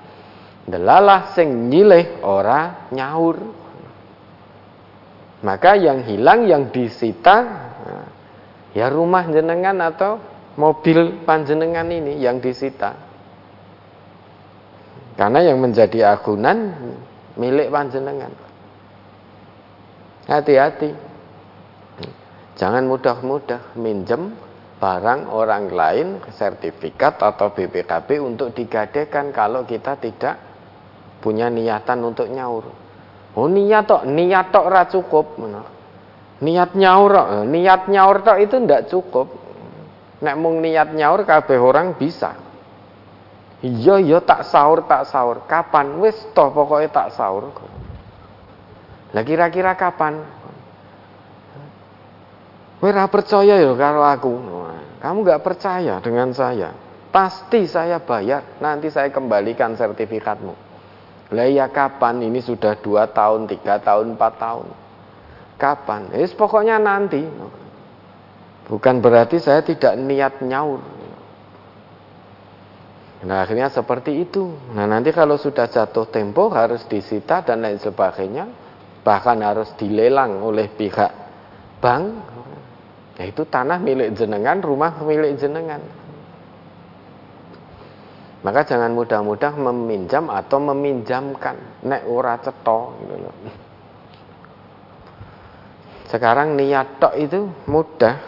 Delalah sing nyileh ora nyaur. Maka yang hilang yang disita ya rumah jenengan atau mobil panjenengan ini yang disita. Karena yang menjadi agunan milik panjenengan. Hati-hati. Jangan mudah-mudah minjem barang orang lain, sertifikat atau BPKB untuk digadekan kalau kita tidak punya niatan untuk nyaur. Oh niat tok, niat tok ora cukup. Niat nyaur, niat nyaur tok itu ndak cukup. Nek mung niat nyaur kabeh orang bisa. Iya iya tak sahur tak sahur. Kapan? Wis toh pokoknya tak sahur. Lah kira-kira kapan? Kowe percaya ya kalau aku. Kamu nggak percaya dengan saya. Pasti saya bayar. Nanti saya kembalikan sertifikatmu. Lah ya kapan? Ini sudah dua tahun, tiga tahun, empat tahun. Kapan? Wis pokoknya nanti. Bukan berarti saya tidak niat nyaur. Nah akhirnya seperti itu. Nah nanti kalau sudah jatuh tempo harus disita dan lain sebagainya. Bahkan harus dilelang oleh pihak bank. Nah itu tanah milik jenengan, rumah milik jenengan. Maka jangan mudah-mudah meminjam atau meminjamkan. Nek ora ceto gitu. Sekarang niat tok itu mudah.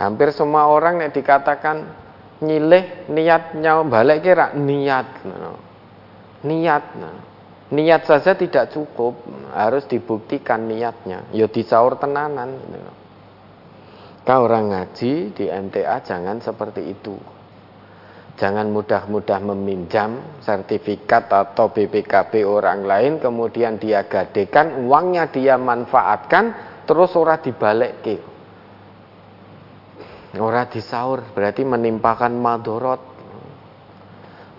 Hampir semua orang nek dikatakan nyilih niatnya balik kira niat niat niat saja tidak cukup harus dibuktikan niatnya ya disaur tenanan kau orang ngaji di MTA jangan seperti itu jangan mudah-mudah meminjam sertifikat atau BPKB orang lain kemudian dia gadekan uangnya dia manfaatkan terus ora dibalik ke Ora disaur berarti menimpakan madorot.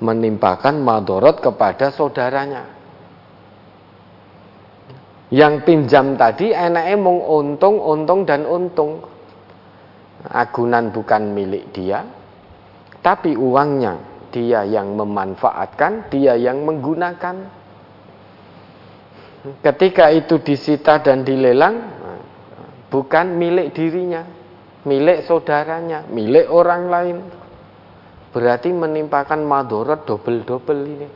Menimpakan madorot kepada saudaranya. Yang pinjam tadi enaknya mung untung, untung dan untung. Agunan bukan milik dia, tapi uangnya dia yang memanfaatkan, dia yang menggunakan. Ketika itu disita dan dilelang, bukan milik dirinya, milik saudaranya, milik orang lain. Berarti menimpakan madorot double-double ini.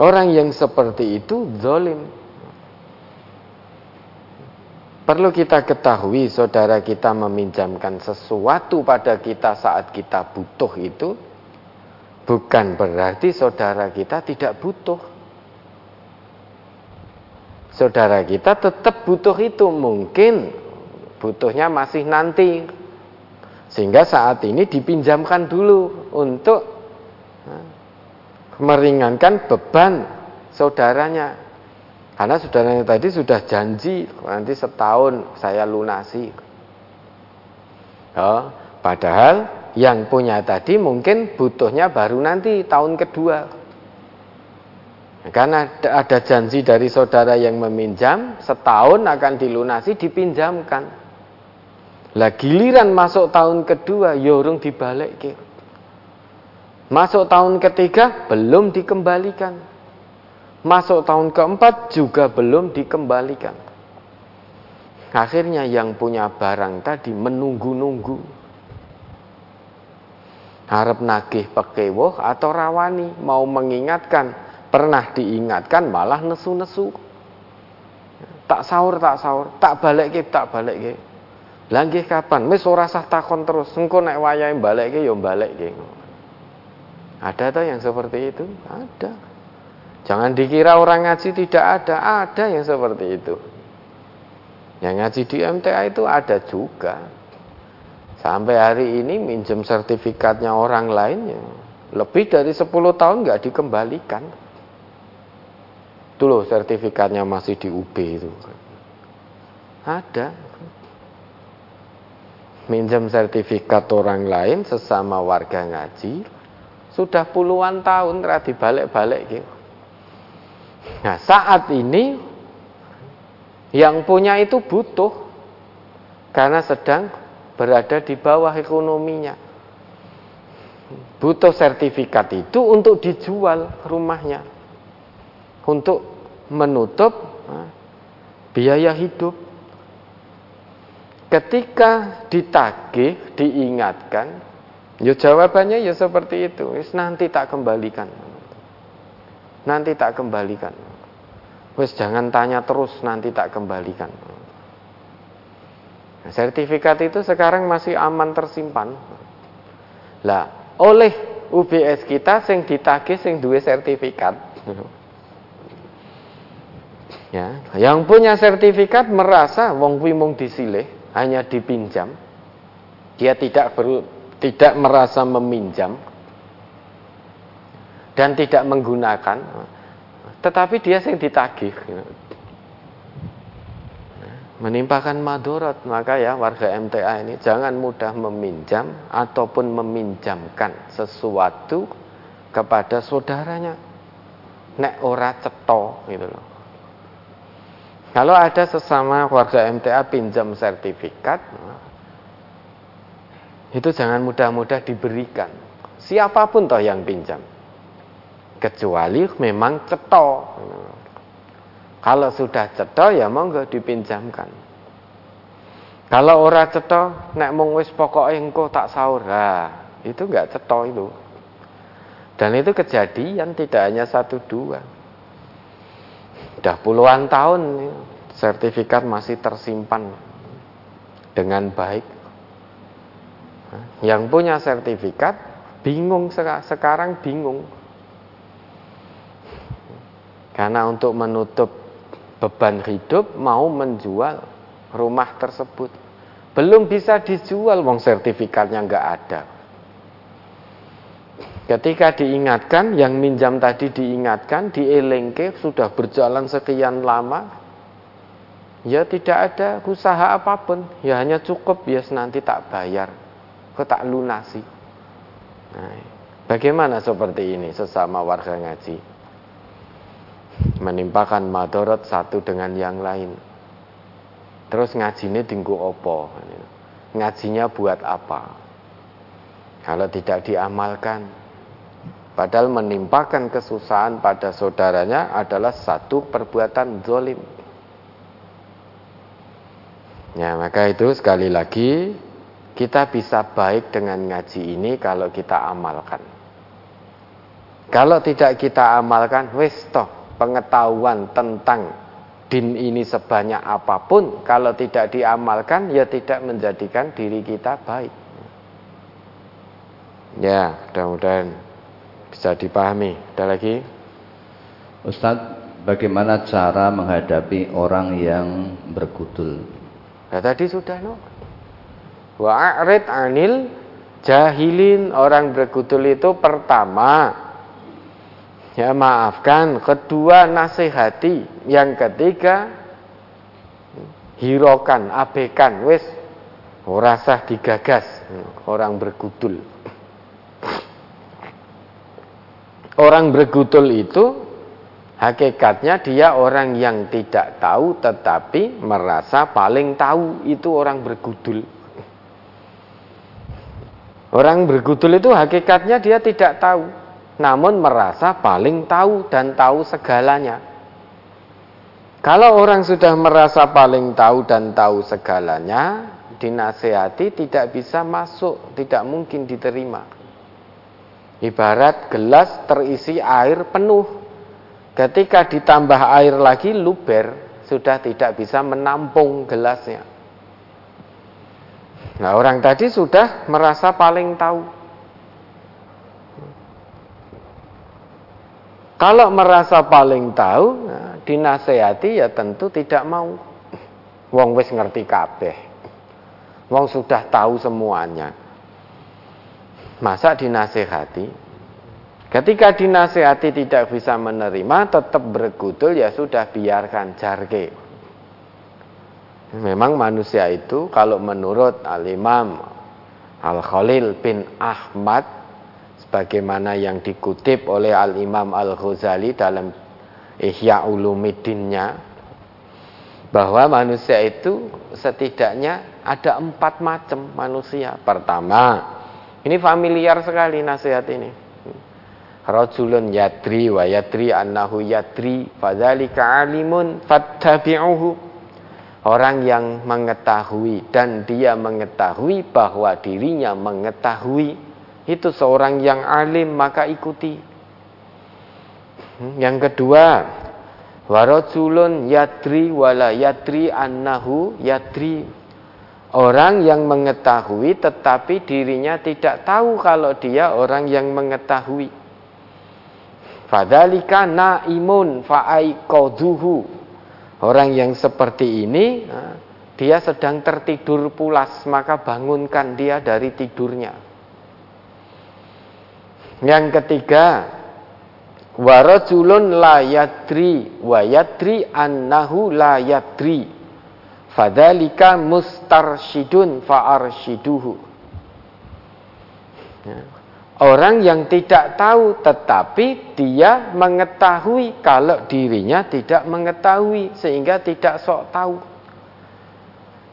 Orang yang seperti itu zolim. Perlu kita ketahui saudara kita meminjamkan sesuatu pada kita saat kita butuh itu bukan berarti saudara kita tidak butuh. Saudara kita tetap butuh itu, mungkin butuhnya masih nanti. Sehingga saat ini dipinjamkan dulu untuk meringankan beban saudaranya. Karena saudaranya tadi sudah janji nanti setahun saya lunasi. Oh, padahal yang punya tadi mungkin butuhnya baru nanti tahun kedua. Karena ada janji dari saudara yang meminjam setahun akan dilunasi dipinjamkan. Lah giliran masuk tahun kedua yorung ya dibalik Masuk tahun ketiga belum dikembalikan. Masuk tahun keempat juga belum dikembalikan. Akhirnya yang punya barang tadi menunggu-nunggu. Harap nagih pekewoh atau rawani mau mengingatkan, pernah diingatkan malah nesu-nesu. Tak sahur, tak sahur, tak balik ke, tak balik ke. Langgih kapan? Wis ora sah takon terus. Engko nek wayahe balik ke ya balik ke. Ada tuh yang seperti itu? Ada. Jangan dikira orang ngaji tidak ada, ada yang seperti itu. Yang ngaji di MTA itu ada juga. Sampai hari ini minjem sertifikatnya orang lain ya, lebih dari 10 tahun nggak dikembalikan. Itu loh sertifikatnya masih di UB itu. Ada. Minjem sertifikat orang lain sesama warga ngaji sudah puluhan tahun tadi balik-balik gitu. Nah, saat ini yang punya itu butuh karena sedang berada di bawah ekonominya. Butuh sertifikat itu untuk dijual rumahnya. Untuk menutup biaya hidup. Ketika ditagih, diingatkan, ya jawabannya ya seperti itu. Nanti tak kembalikan nanti tak kembalikan. Wes jangan tanya terus nanti tak kembalikan. Nah, sertifikat itu sekarang masih aman tersimpan. Lah, oleh UBS kita sing ditagih sing duwe sertifikat. Ya, yang punya sertifikat merasa wong kuwi mung disilih, hanya dipinjam. Dia tidak ber, tidak merasa meminjam, dan tidak menggunakan tetapi dia yang ditagih menimpakan madorot maka ya warga MTA ini jangan mudah meminjam ataupun meminjamkan sesuatu kepada saudaranya. Nek ora ceto gitu loh. Kalau ada sesama warga MTA pinjam sertifikat itu jangan mudah-mudah diberikan. Siapa pun toh yang pinjam kecuali memang ceto. Kalau sudah ceto ya monggo dipinjamkan. Kalau ora ceto, nek mung wis pokoke engko tak sahur. Itu enggak ceto itu. Dan itu kejadian tidak hanya satu dua. Sudah puluhan tahun sertifikat masih tersimpan dengan baik. Yang punya sertifikat bingung sekarang bingung karena untuk menutup beban hidup mau menjual rumah tersebut. Belum bisa dijual wong sertifikatnya nggak ada. Ketika diingatkan, yang minjam tadi diingatkan, dielengke, sudah berjalan sekian lama, ya tidak ada usaha apa pun, ya hanya cukup ya nanti tak bayar, kok tak lunasi. Nah, bagaimana seperti ini sesama warga ngaji? Menimpakan madorot satu dengan yang lain. Terus ngajinya tinggu opo, ngajinya buat apa? Kalau tidak diamalkan, padahal menimpakan kesusahan pada saudaranya adalah satu perbuatan zolim. Ya, maka itu sekali lagi kita bisa baik dengan ngaji ini kalau kita amalkan. Kalau tidak kita amalkan, wis toh pengetahuan tentang din ini sebanyak apa pun kalau tidak diamalkan ya tidak menjadikan diri kita baik. Ya, mudah-mudahan bisa dipahami. Ada lagi?
Ustadz, bagaimana cara menghadapi orang yang bergudul?
Nah, tadi sudah no. Wa'arid anil jahilin orang bergudul itu pertama Ya maafkan, kedua nasihati, yang ketiga hirokan, abekan, wis orasah digagas orang bergudul. Orang bergudul itu hakikatnya dia orang yang tidak tahu tetapi merasa paling tahu itu orang bergudul. Orang bergudul itu hakikatnya dia tidak tahu namun merasa paling tahu dan tahu segalanya. Kalau orang sudah merasa paling tahu dan tahu segalanya, dinasehati tidak bisa masuk, tidak mungkin diterima. Ibarat gelas terisi air penuh. Ketika ditambah air lagi luber, sudah tidak bisa menampung gelasnya. Nah, orang tadi sudah merasa paling tahu. Kalau merasa paling tahu, nah, dinasehati ya tentu tidak mau. Wong wis ngerti kabeh. Wong sudah tahu semuanya. Masa dinasehati? Ketika dinasehati tidak bisa menerima, tetap bergudul ya sudah biarkan jarge. Memang manusia itu kalau menurut Al-Imam Al-Khalil bin Ahmad sebagaimana yang dikutip oleh Al-Imam Al-Ghazali dalam Ihya Ulumuddinnya bahwa manusia itu setidaknya ada empat macam manusia. Pertama, ini familiar sekali nasihat ini. Rajulun yadri wa yadri annahu yadri fadzalika alimun fattabi'uhu. Orang yang mengetahui dan dia mengetahui bahwa dirinya mengetahui itu seorang yang alim maka ikuti. Hmm, yang kedua, warajulun yadri wala yadri annahu yadri. Orang yang mengetahui tetapi dirinya tidak tahu kalau dia orang yang mengetahui. Fadalika naimun fa'aikoduhu. Orang yang seperti ini, dia sedang tertidur pulas, maka bangunkan dia dari tidurnya. Yang ketiga, warajulun la yadri wa yadri annahu la yadri. Fadalika mustarsyidun. Ya. Orang yang tidak tahu tetapi dia mengetahui kalau dirinya tidak mengetahui sehingga tidak sok tahu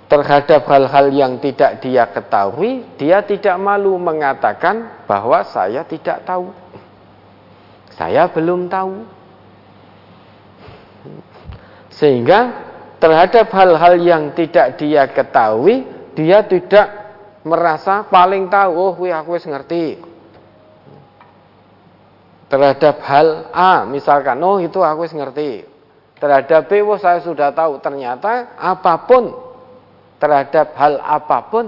terhadap hal-hal yang tidak dia ketahui, dia tidak malu mengatakan bahwa saya tidak tahu. Saya belum tahu. Sehingga terhadap hal-hal yang tidak dia ketahui, dia tidak merasa paling tahu, oh aku wis ngerti. Terhadap hal A, misalkan, oh itu aku ngerti. Terhadap B, oh saya sudah tahu. Ternyata apa pun terhadap hal apa pun.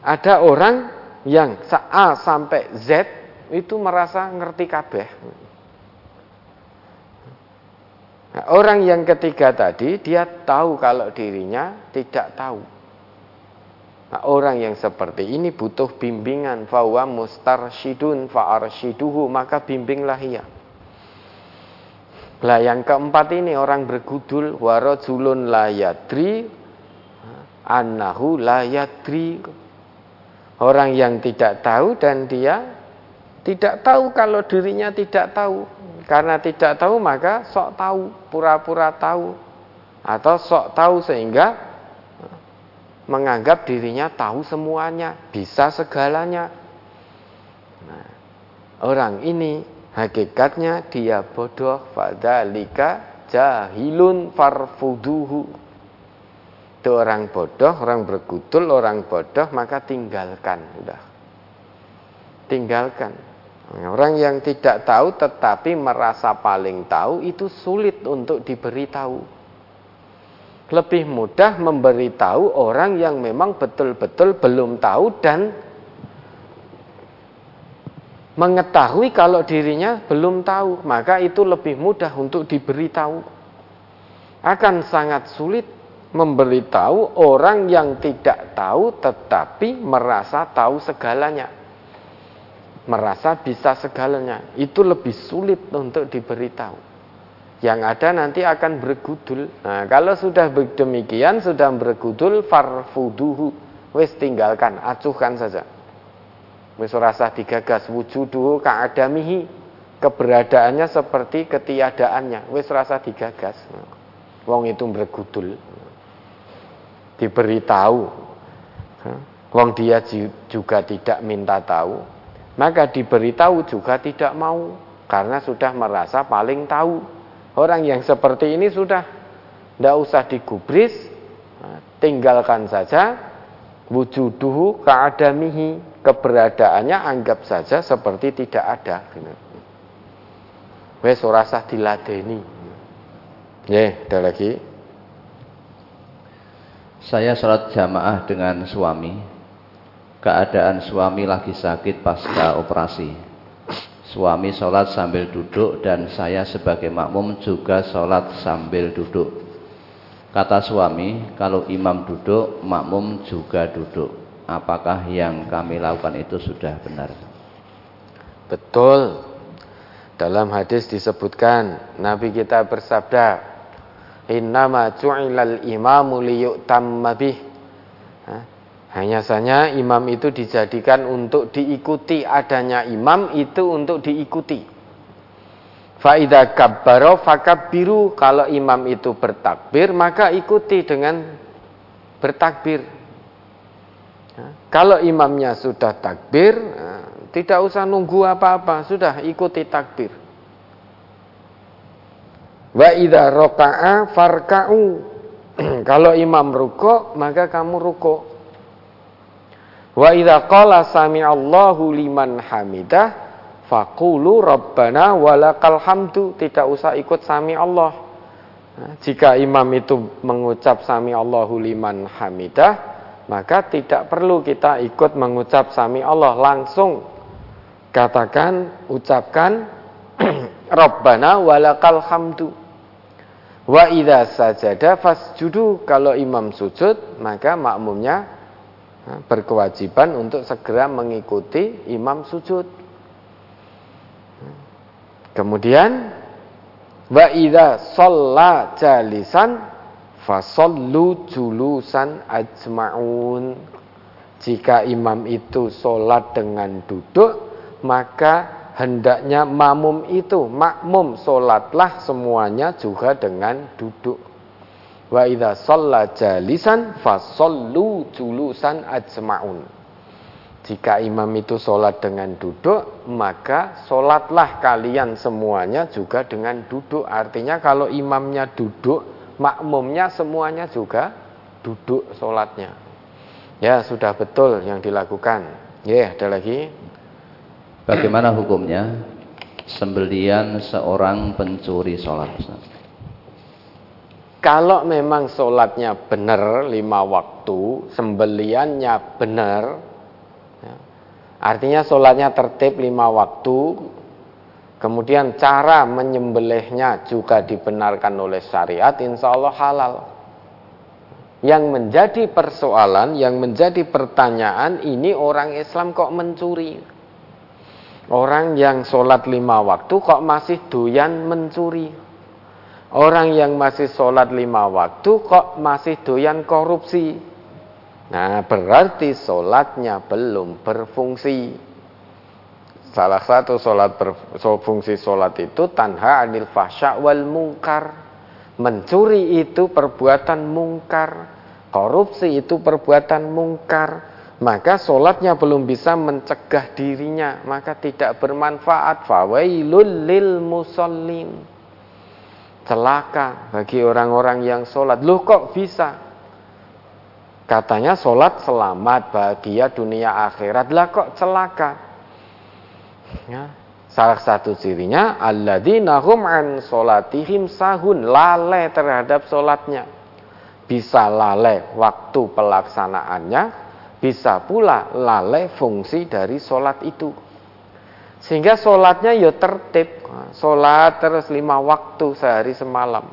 Ada orang yang A sampai Z itu merasa ngerti kabeh. Nah, orang yang ketiga tadi dia tahu kalau dirinya tidak tahu. Nah, orang yang seperti ini butuh bimbingan fawa mustarsyidun fa'arsyiduhu maka bimbinglah ia. Lah yang keempat ini orang bergudul warajulun layadri annahu layadri. Orang yang tidak tahu dan dia tidak tahu kalau dirinya tidak tahu. Karena tidak tahu maka sok tahu, pura-pura tahu atau sok tahu sehingga menganggap dirinya tahu semuanya, bisa segalanya. Nah, orang ini Hakikatnya dia bodoh fadalika jahilun farfuduhu. Itu orang bodoh, orang berkutul, orang bodoh maka tinggalkan udah. Tinggalkan. Orang yang tidak tahu tetapi merasa paling tahu itu sulit untuk diberitahu. Lebih mudah memberitahu orang yang memang betul-betul belum tahu dan mengetahui kalau dirinya belum tahu, maka itu lebih mudah untuk diberitahu. Akan sangat sulit memberitahu orang yang tidak tahu tetapi merasa tahu segalanya merasa bisa segalanya. Itu lebih sulit untuk diberitahu. Yang ada nanti akan bergudul. Nah, kalau sudah demikian, sudah bergudul, farfuduhu. Wis tinggalkan, acuhkan saja. Wis rasa digagas, wujuduhu ka'adamihi. Keberadaannya seperti ketiadaannya. Wis rasa digagas. Wong itu bergudul. Diberitahu. Wong dia juga tidak minta tahu maka diberitahu juga tidak mau karena sudah merasa paling tahu. Orang yang seperti ini sudah tidak usah digubris, tinggalkan saja wujuduhu keadamihi keberadaannya anggap saja seperti tidak ada. Wes ora usah diladeni. Ya, ada lagi.
Saya sholat jamaah dengan suami keadaan suami lagi sakit pasca operasi. Suami sholat sambil duduk dan saya sebagai makmum juga sholat sambil duduk. Kata suami, kalau imam duduk, makmum juga duduk. Apakah yang kami lakukan itu sudah benar?
Betul. Dalam hadis disebutkan, Nabi kita bersabda, Innama ju'ilal imamu liyu'tamma. Hanya saja imam itu dijadikan untuk diikuti adanya imam itu untuk diikuti. Faida kabbaro biru kalau imam itu bertakbir maka ikuti dengan bertakbir. Kalau imamnya sudah takbir tidak usah nunggu apa-apa sudah ikuti takbir. Wa idza raka'a farka'u. kalau imam ruko maka kamu ruko. Wa idza qala sami'allahu liman hamidah faqulu rabbana walakal hamdu tidak usah ikut sami Allah. Jika imam itu mengucap sami Allahu liman hamidah maka tidak perlu kita ikut mengucap sami Allah langsung katakan ucapkan rabbana walakal hamdu. Wa idza sajada fasjudu kalau imam sujud maka makmumnya berkewajiban untuk segera mengikuti imam sujud. Kemudian wa idza shalla jalisan fasallu julusan ajmaun. Jika imam itu sholat dengan duduk, maka hendaknya makmum itu makmum sholatlah semuanya juga dengan duduk. Wa idza shalla jalisan fasallu julusan ajmaun. Jika imam itu sholat dengan duduk, maka sholatlah kalian semuanya juga dengan duduk. Artinya kalau imamnya duduk, makmumnya semuanya juga duduk sholatnya. Ya, sudah betul yang dilakukan. Ya, ada lagi.
Bagaimana hukumnya sembelian seorang pencuri sholat?
Kalau memang sholatnya benar lima waktu, sembeliannya benar, ya, artinya sholatnya tertib lima waktu, kemudian cara menyembelihnya juga dibenarkan oleh syariat, insya Allah halal. Yang menjadi persoalan, yang menjadi pertanyaan, ini orang Islam kok mencuri? Orang yang sholat lima waktu kok masih doyan mencuri? Orang yang masih sholat lima waktu kok masih doyan korupsi. Nah berarti sholatnya belum berfungsi. Salah satu sholat berfungsi sholat itu tanha anil fahsya wal mungkar. Mencuri itu perbuatan mungkar. Korupsi itu perbuatan mungkar. Maka sholatnya belum bisa mencegah dirinya. Maka tidak bermanfaat. Fawailul lil musallin celaka bagi orang-orang yang sholat. Loh kok bisa? Katanya sholat selamat bahagia dunia akhirat. Lah kok celaka? Ya, Salah satu cirinya alladzina hum an solatihim sahun lalai terhadap solatnya. Bisa lalai waktu pelaksanaannya, bisa pula lalai fungsi dari solat itu. Sehingga solatnya ya tertib, solat terus lima waktu sehari semalam.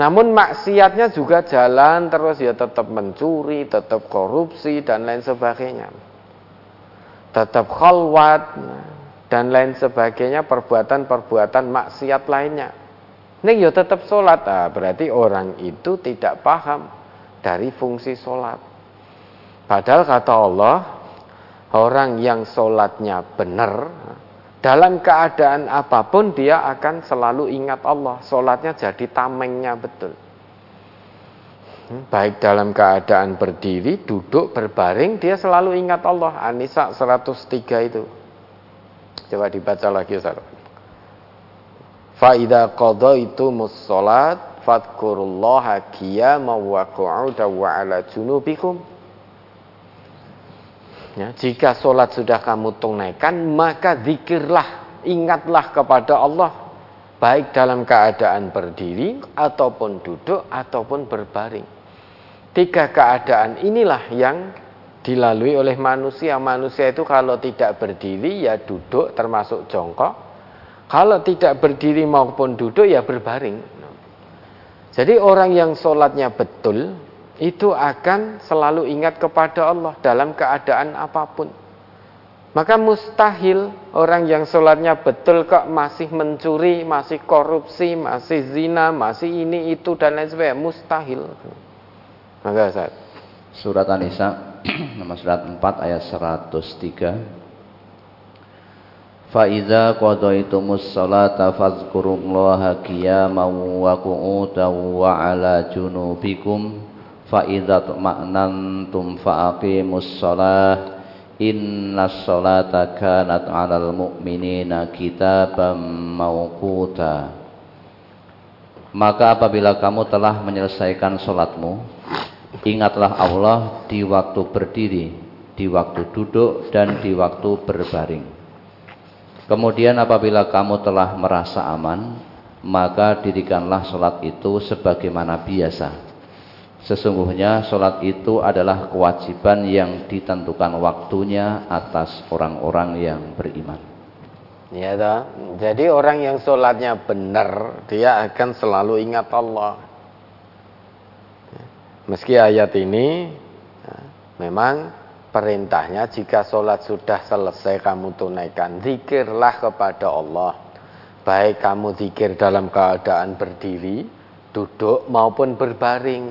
Namun maksiatnya juga jalan terus ya tetap mencuri, tetap korupsi dan lain sebagainya. Tetap khalwat, dan lain sebagainya perbuatan-perbuatan maksiat lainnya. Ini ya tetap sholat, ah, berarti orang itu tidak paham dari fungsi sholat. Padahal kata Allah, orang yang sholatnya benar, dalam keadaan apa pun dia akan selalu ingat Allah. Sholatnya jadi tamengnya betul. Hmm, baik dalam keadaan berdiri, duduk, berbaring, dia selalu ingat Allah. Anisa 103 itu. Coba dibaca lagi Ustaz. Fa idza qadaitu shalat fadhkurullaha qiyaman wa wa 'ala junubikum. Ya, jika solat sudah kamu tunaikan, maka zikirlah, ingatlah kepada Allah, baik dalam keadaan berdiri, ataupun duduk, ataupun berbaring. Tiga keadaan inilah yang dilalui oleh manusia. Manusia itu kalau tidak berdiri ya duduk termasuk jongkok. Kalau tidak berdiri maupun duduk ya berbaring. Jadi orang yang sholatnya betul itu akan selalu ingat kepada Allah dalam keadaan apa pun. Maka mustahil orang yang sholatnya betul kok masih mencuri, masih korupsi, masih zina, masih ini itu dan lain sebagainya. Mustahil. Maka saat
Surat An-Nisa nomor surat 4 ayat 103 Faiza qadaitumus salata fazkurullaha qiyaman wa qu'udan wa 'ala junubikum. Fa idza tuma'nantum faaqimus shalah innas salata kanat 'alal mu'minina kitaban mawquta. Maka apabila kamu telah menyelesaikan salatmu Ingatlah Allah di waktu berdiri, di waktu duduk, dan di waktu berbaring. Kemudian apabila kamu telah merasa aman, maka dirikanlah sholat itu sebagaimana biasa. Sesungguhnya sholat itu adalah kewajiban yang ditentukan waktunya atas orang-orang yang beriman.
Ya, jadi orang yang sholatnya benar, dia akan selalu ingat Allah. Meski ayat ini ya, memang perintahnya jika sholat sudah selesai kamu tunaikan zikirlah kepada Allah. Baik kamu zikir dalam keadaan berdiri duduk maupun berbaring.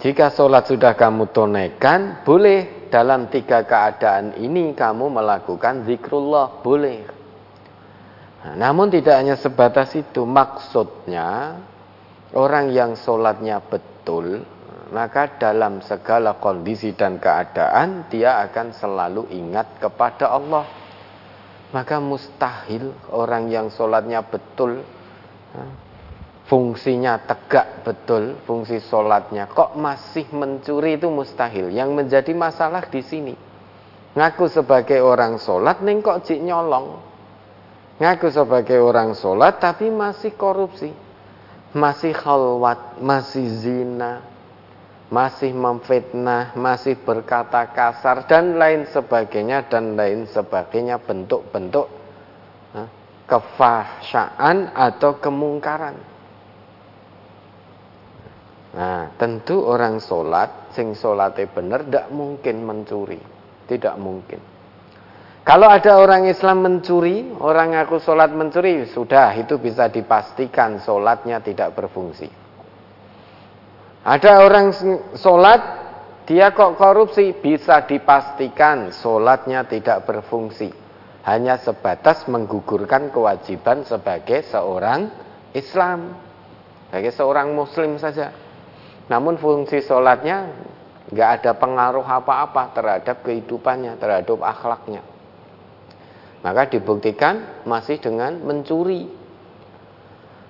Jika sholat sudah kamu tunaikan boleh dalam tiga keadaan ini kamu melakukan zikrullah boleh. Nah, namun tidak hanya sebatas itu maksudnya orang yang sholatnya betul maka dalam segala kondisi dan keadaan dia akan selalu ingat kepada Allah. Maka mustahil orang yang sholatnya betul, fungsinya tegak betul, fungsi sholatnya kok masih mencuri itu mustahil. Yang menjadi masalah di sini, ngaku sebagai orang sholat, neng kok cik nyolong. Ngaku sebagai orang sholat tapi masih korupsi, masih khalwat, masih zina, masih memfitnah, masih berkata kasar dan lain sebagainya dan lain sebagainya bentuk-bentuk kefahsyaan atau kemungkaran. Nah, tentu orang sholat, sing sholatnya benar, tidak mungkin mencuri. Tidak mungkin. Kalau ada orang Islam mencuri, orang ngaku sholat mencuri, sudah itu bisa dipastikan sholatnya tidak berfungsi. Ada orang sholat, dia kok korupsi, bisa dipastikan sholatnya tidak berfungsi. Hanya sebatas menggugurkan kewajiban sebagai seorang Islam. Sebagai seorang Muslim saja. Namun fungsi sholatnya nggak ada pengaruh apa-apa terhadap kehidupannya, terhadap akhlaknya. Maka dibuktikan masih dengan mencuri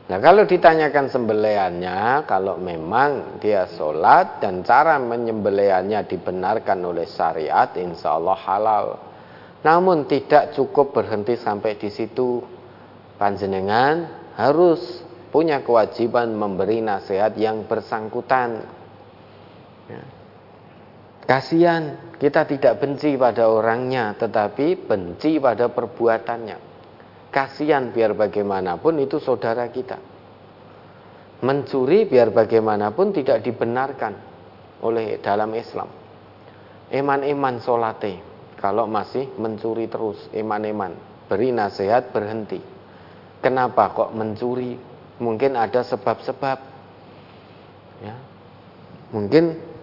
Nah kalau ditanyakan sembelihannya, kalau memang dia sholat dan cara menyembelihannya dibenarkan oleh syariat, insya Allah halal. Namun tidak cukup berhenti sampai di situ. Panjenengan harus punya kewajiban memberi nasihat yang bersangkutan. Ya. Kasihan, kita tidak benci pada orangnya, tetapi benci pada perbuatannya. Kasihan biar bagaimanapun itu saudara kita. Mencuri biar bagaimanapun tidak dibenarkan oleh dalam Islam. Eman-eman solate, kalau masih mencuri terus, eman-eman. Beri nasihat berhenti. Kenapa kok mencuri? Mungkin ada sebab-sebab. Ya. Mungkin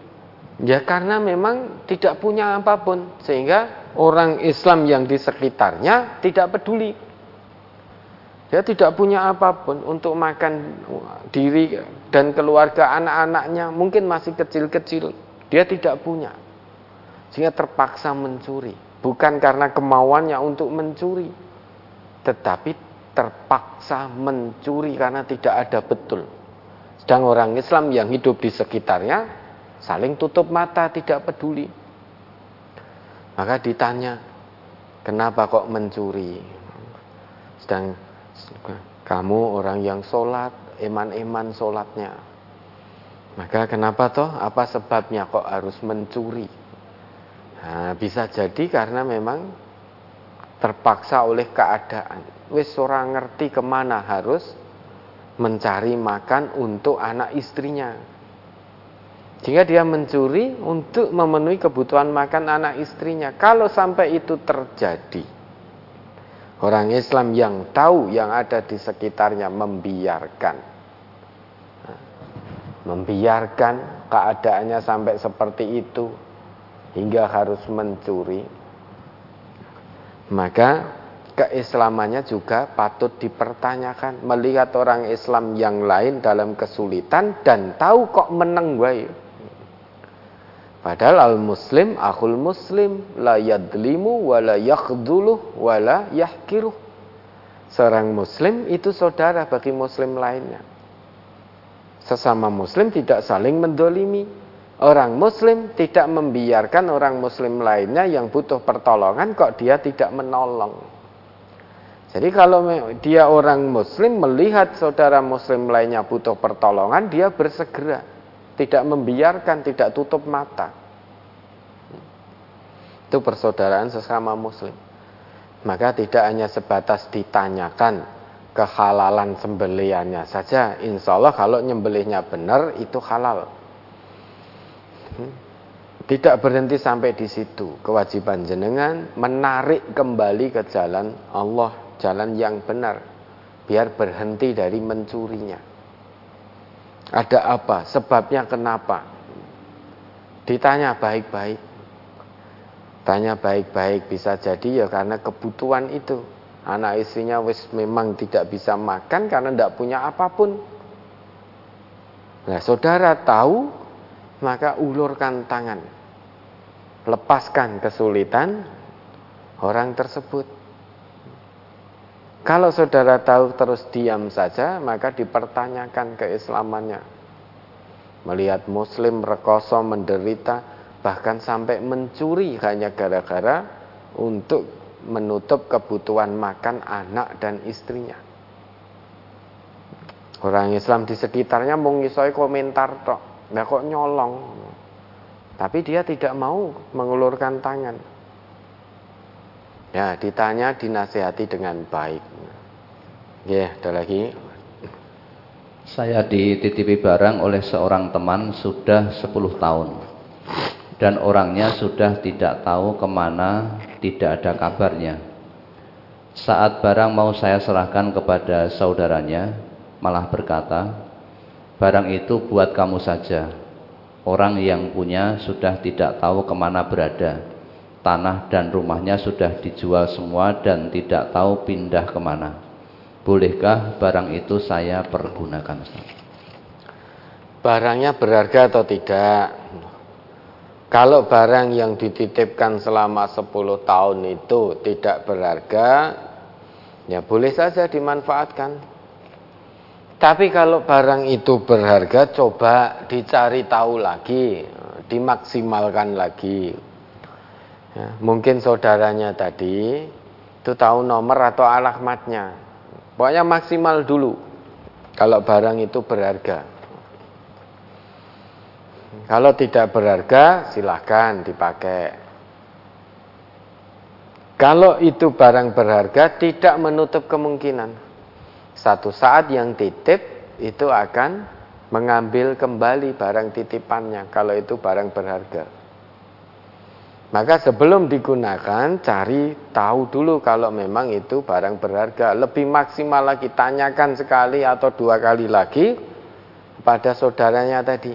Ya karena memang tidak punya apa pun sehingga orang Islam yang di sekitarnya tidak peduli. Dia tidak punya apa pun untuk makan diri dan keluarga anak-anaknya mungkin masih kecil-kecil. Dia tidak punya. Sehingga terpaksa mencuri. Bukan karena kemauannya untuk mencuri. Tetapi terpaksa mencuri karena tidak ada betul. Sedang orang Islam yang hidup di sekitarnya saling tutup mata, tidak peduli. Maka ditanya, kenapa kok mencuri? Sedang kamu orang yang sholat, eman-eman sholatnya. Maka kenapa toh? Apa sebabnya kok harus mencuri? Nah, bisa jadi karena memang terpaksa oleh keadaan. Wis orang ngerti ke mana harus mencari makan untuk anak istrinya. Sehingga dia mencuri untuk memenuhi kebutuhan makan anak istrinya. Kalau sampai itu terjadi, orang Islam yang tahu yang ada di sekitarnya membiarkan. Membiarkan keadaannya sampai seperti itu hingga harus mencuri. Maka keislamannya juga patut dipertanyakan melihat orang Islam yang lain dalam kesulitan dan tahu kok menang wae Padahal al-muslim akhul muslim la yadlimu wa la yakhduluh wa la yahkiruh. Seorang muslim itu saudara bagi muslim lainnya. Sesama muslim tidak saling mendolimi. Orang muslim tidak membiarkan orang muslim lainnya yang butuh pertolongan kok dia tidak menolong. Jadi kalau dia orang muslim melihat saudara muslim lainnya butuh pertolongan, dia bersegera tidak membiarkan, tidak tutup mata. Itu persaudaraan sesama muslim. Maka tidak hanya sebatas ditanyakan kehalalan sembeliannya saja. Insya Allah kalau nyembelihnya benar itu halal. Tidak berhenti sampai di situ. Kewajiban jenengan menarik kembali ke jalan Allah, jalan yang benar. Biar berhenti dari mencurinya. Ada apa? Sebabnya kenapa? Ditanya baik-baik. Tanya baik-baik bisa jadi ya karena kebutuhan itu. Anak istrinya wis memang tidak bisa makan karena tidak punya apa pun. Nah, saudara tahu, maka ulurkan tangan. Lepaskan kesulitan orang tersebut. Kalau saudara tahu terus diam saja, maka dipertanyakan keislamannya. Melihat muslim rekoso menderita, bahkan sampai mencuri hanya gara-gara untuk menutup kebutuhan makan anak dan istrinya. Orang Islam di sekitarnya mau ngisoi komentar tok, nggak kok nyolong. Tapi dia tidak mau mengulurkan tangan. Ya, ditanya dinasehati dengan baik. Ya, ada lagi.
Saya dititipi barang oleh seorang teman sudah 10 tahun. Dan orangnya sudah tidak tahu ke mana, tidak ada kabarnya. Saat barang mau saya serahkan kepada saudaranya, malah berkata, barang itu buat kamu saja. Orang yang punya sudah tidak tahu ke mana berada tanah dan rumahnya sudah dijual semua dan tidak tahu pindah ke mana. Bolehkah barang itu saya pergunakan?
Barangnya berharga atau tidak? Kalau barang yang dititipkan selama 10 tahun itu tidak berharga, ya boleh saja dimanfaatkan. Tapi kalau barang itu berharga, coba dicari tahu lagi, dimaksimalkan lagi. Ya, mungkin saudaranya tadi itu tahu nomor atau alamatnya. Pokoknya maksimal dulu kalau barang itu berharga. Kalau tidak berharga, silahkan dipakai. Kalau itu barang berharga, tidak menutup kemungkinan. Satu saat yang titip itu akan mengambil kembali barang titipannya kalau itu barang berharga. Maka sebelum digunakan cari tahu dulu kalau memang itu barang berharga. Lebih maksimal lagi tanyakan sekali atau dua kali lagi pada saudaranya tadi.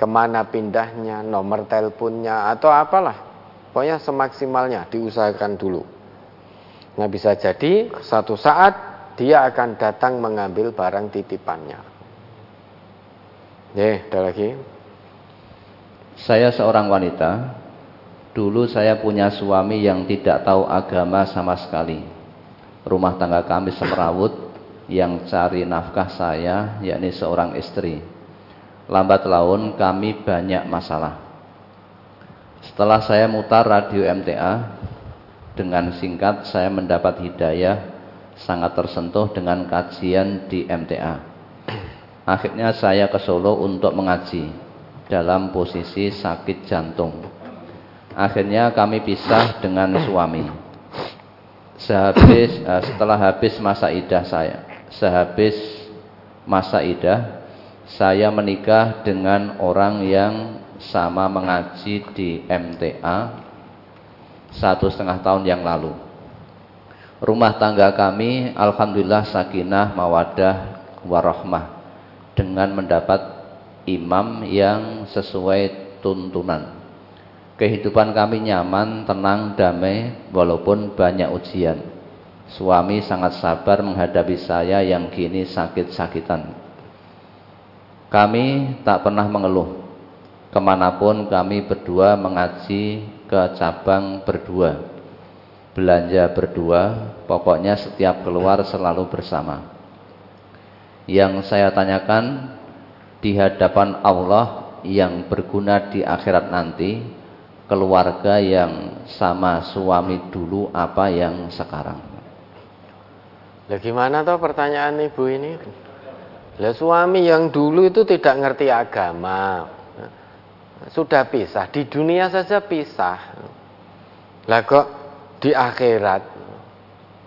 Ke mana pindahnya, nomor teleponnya atau apalah. Pokoknya semaksimalnya diusahakan dulu. Nah bisa jadi satu saat dia akan datang mengambil barang titipannya. Ya, ada lagi.
Saya seorang wanita Dulu saya punya suami yang tidak tahu agama sama sekali. Rumah tangga kami semerawut yang cari nafkah saya yakni seorang istri. Lambat laun kami banyak masalah. Setelah saya mutar radio MTA, dengan singkat saya mendapat hidayah sangat tersentuh dengan kajian di MTA. Akhirnya saya ke Solo untuk mengaji dalam posisi sakit jantung. Akhirnya kami pisah dengan suami. Sehabis uh, setelah habis masa idah saya, sehabis masa idah, saya menikah dengan orang yang sama mengaji di MTA satu setengah tahun yang lalu. Rumah tangga kami, alhamdulillah sakinah, mawadah, warahmah dengan mendapat imam yang sesuai tuntunan. Kehidupan kami nyaman, tenang, damai, walaupun banyak ujian. Suami sangat sabar menghadapi saya yang kini sakit-sakitan. Kami tak pernah mengeluh. Ke mana pun kami berdua mengaji ke cabang berdua. Belanja berdua, pokoknya setiap keluar selalu bersama. Yang saya tanyakan di hadapan Allah yang berguna di akhirat nanti keluarga yang sama suami dulu apa yang sekarang?
Lah gimana toh pertanyaan ibu ini? Lah suami yang dulu itu tidak ngerti agama. Sudah pisah, di dunia saja pisah. Lah kok di akhirat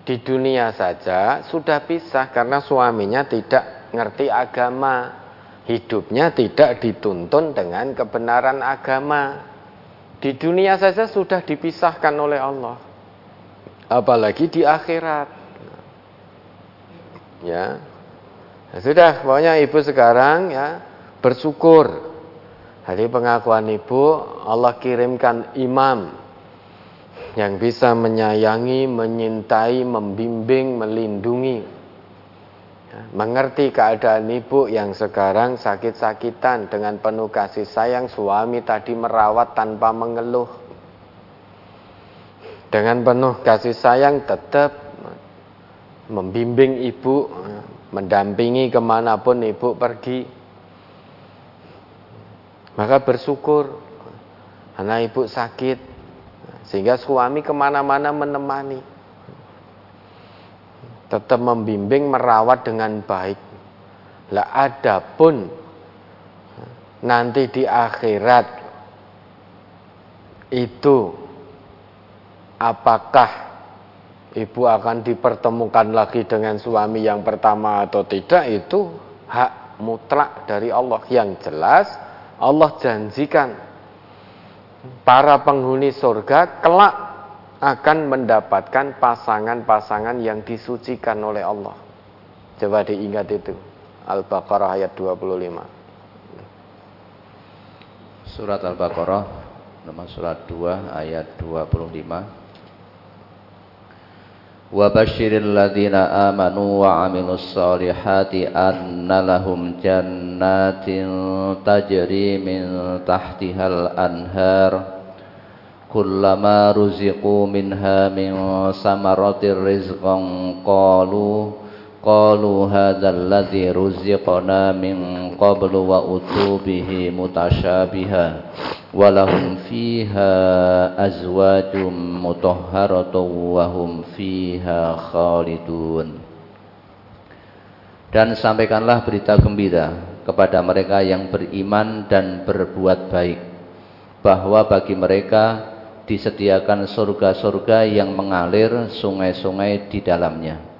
di dunia saja sudah pisah karena suaminya tidak ngerti agama. Hidupnya tidak dituntun dengan kebenaran agama. Di dunia saja sudah dipisahkan oleh Allah. Apalagi di akhirat. Ya. ya sudah, pokoknya ibu sekarang ya bersyukur. Hari pengakuan ibu, Allah kirimkan imam yang bisa menyayangi, menyintai, membimbing, melindungi mengerti keadaan ibu yang sekarang sakit-sakitan dengan penuh kasih sayang suami tadi merawat tanpa mengeluh. Dengan penuh kasih sayang tetap membimbing ibu, mendampingi ke mana pun ibu pergi. Maka bersyukur karena ibu sakit sehingga suami ke mana-mana menemani tetap membimbing merawat dengan baik. Lah adapun nanti di akhirat itu apakah ibu akan dipertemukan lagi dengan suami yang pertama atau tidak itu hak mutlak dari Allah yang jelas Allah janjikan para penghuni surga kelak akan mendapatkan pasangan-pasangan yang disucikan oleh Allah. Coba diingat itu. Al-Baqarah ayat 25.
Surat Al-Baqarah nomor surat 2 ayat 25. Wa basyiril ladzina amanu wa 'amilus solihati anna lahum jannatin tajri min tahtihal anhar kullama ruziqu minha min samaratir rizqan qalu qalu hadzal ladzi ruziqna min qablu wa utu bihi mutasyabiha wa lahum fiha azwajum mutahharatun wa hum fiha khalidun. Dan sampaikanlah berita gembira kepada mereka yang beriman dan berbuat baik bahwa bagi mereka disediakan surga-surga yang mengalir sungai-sungai di dalamnya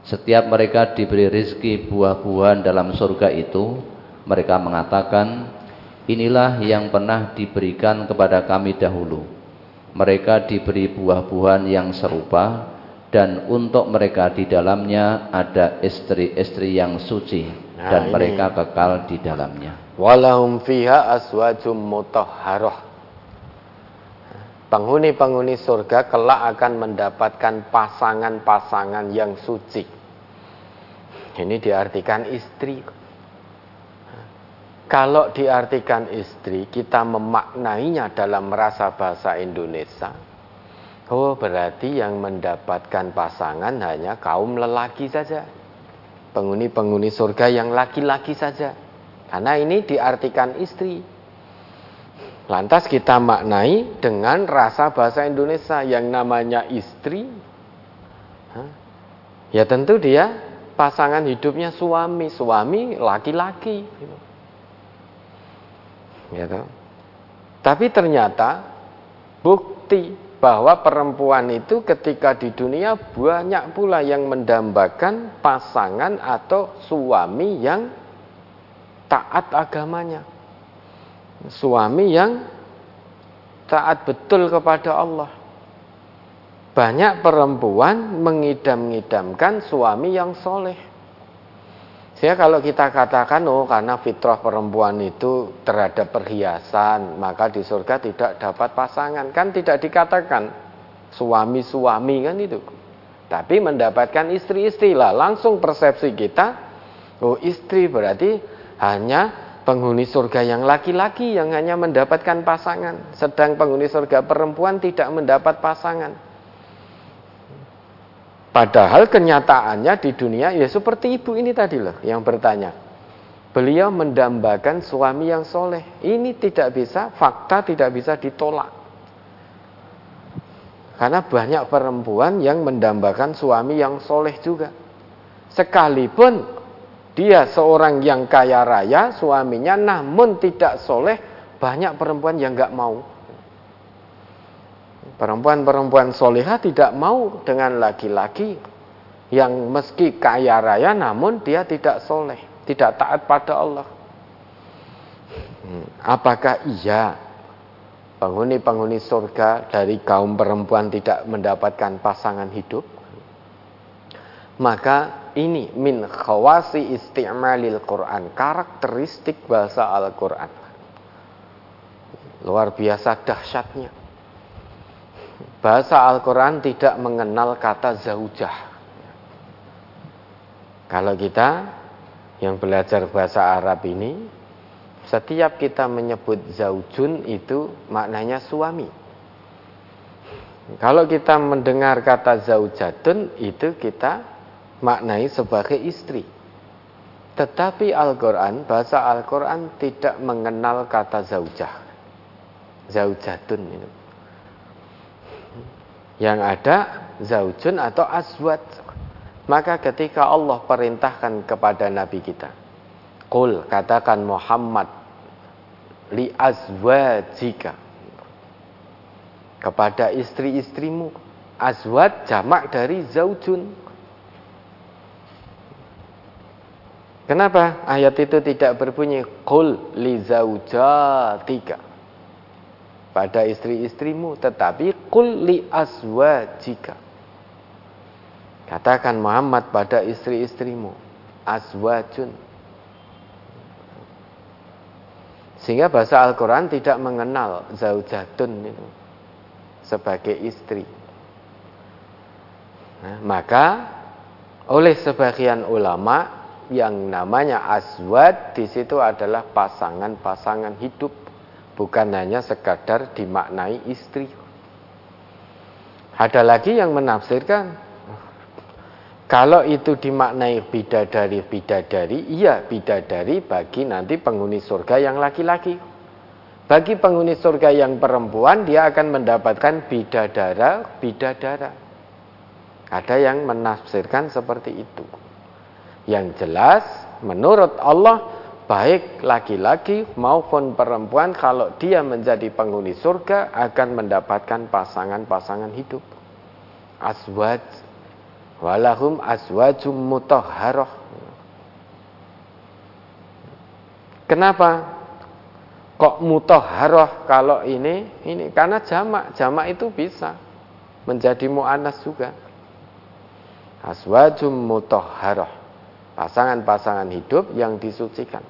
setiap mereka diberi rizki buah-buahan dalam surga itu, mereka mengatakan, inilah yang pernah diberikan kepada kami dahulu. Mereka diberi buah-buahan yang serupa, dan untuk mereka di dalamnya ada istri-istri yang suci, nah, dan ini. mereka kekal di dalamnya.
Walahum fiha aswajum mutahharah. Penghuni-penghuni surga kelak akan mendapatkan pasangan-pasangan yang suci. Ini diartikan istri. Kalau diartikan istri, kita memaknainya dalam rasa bahasa Indonesia. Oh, berarti yang mendapatkan pasangan hanya kaum lelaki saja. Penghuni-penghuni surga yang laki-laki saja. Karena ini diartikan istri. Lantas kita maknai dengan rasa bahasa Indonesia yang namanya istri. Ya tentu dia pasangan hidupnya suami, suami laki-laki. Ya Tapi ternyata bukti bahwa perempuan itu ketika di dunia banyak pula yang mendambakan pasangan atau suami yang taat agamanya suami yang taat betul kepada Allah. Banyak perempuan mengidam-ngidamkan suami yang soleh. Sehingga kalau kita katakan, oh karena fitrah perempuan itu terhadap perhiasan, maka di surga tidak dapat pasangan. Kan tidak dikatakan suami-suami kan itu. Tapi mendapatkan istri-istri lah. Langsung persepsi kita, oh istri berarti hanya penghuni surga yang laki-laki yang hanya mendapatkan pasangan, sedang penghuni surga perempuan tidak mendapat pasangan. Padahal kenyataannya di dunia ya seperti ibu ini tadi loh yang bertanya. Beliau mendambakan suami yang soleh. Ini tidak bisa, fakta tidak bisa ditolak. Karena banyak perempuan yang mendambakan suami yang soleh juga. Sekalipun dia seorang yang kaya raya, suaminya namun tidak soleh, banyak perempuan yang nggak mau. Perempuan-perempuan soleha tidak mau dengan laki-laki yang meski kaya raya namun dia tidak soleh, tidak taat pada Allah. Hmm, apakah iya penghuni-penghuni surga dari kaum perempuan tidak mendapatkan pasangan hidup? Maka ini min khawasi isti'malil Quran, karakteristik bahasa Al-Quran. Luar biasa dahsyatnya. Bahasa Al-Quran tidak mengenal kata zaujah. Kalau kita yang belajar bahasa Arab ini, setiap kita menyebut zaujun itu maknanya suami. Kalau kita mendengar kata zaujatun itu kita maknai sebagai istri. Tetapi Al-Quran, bahasa Al-Quran tidak mengenal kata zaujah. Zaujatun itu. Yang ada zaujun atau aswad. Maka ketika Allah perintahkan kepada Nabi kita. Qul, katakan Muhammad. Li azwajika. Kepada istri-istrimu. Azwad jamak dari zaujun Kenapa ayat itu tidak berbunyi qul li zaujatika pada istri-istrimu tetapi qul li azwajika. Katakan Muhammad pada istri-istrimu azwajun. Sehingga bahasa Al-Qur'an tidak mengenal zaujatun itu sebagai istri. Nah, maka oleh sebagian ulama yang namanya aswad di situ adalah pasangan-pasangan hidup, bukan hanya sekadar dimaknai istri. Ada lagi yang menafsirkan Kalau itu dimaknai bidadari-bidadari, iya bidadari bagi nanti penghuni surga yang laki-laki. Bagi penghuni surga yang perempuan, dia akan mendapatkan bidadara-bidadara. Ada yang menafsirkan seperti itu. Yang jelas, menurut Allah, baik laki-laki maupun perempuan kalau dia menjadi penghuni surga akan mendapatkan pasangan-pasangan hidup. Aswaj walahum aswajum mutahharah. Kenapa kok mutahharah kalau ini? Ini karena jamak. Jamak itu bisa menjadi muannas juga. Aswajum mutahharah pasangan-pasangan hidup yang disucikan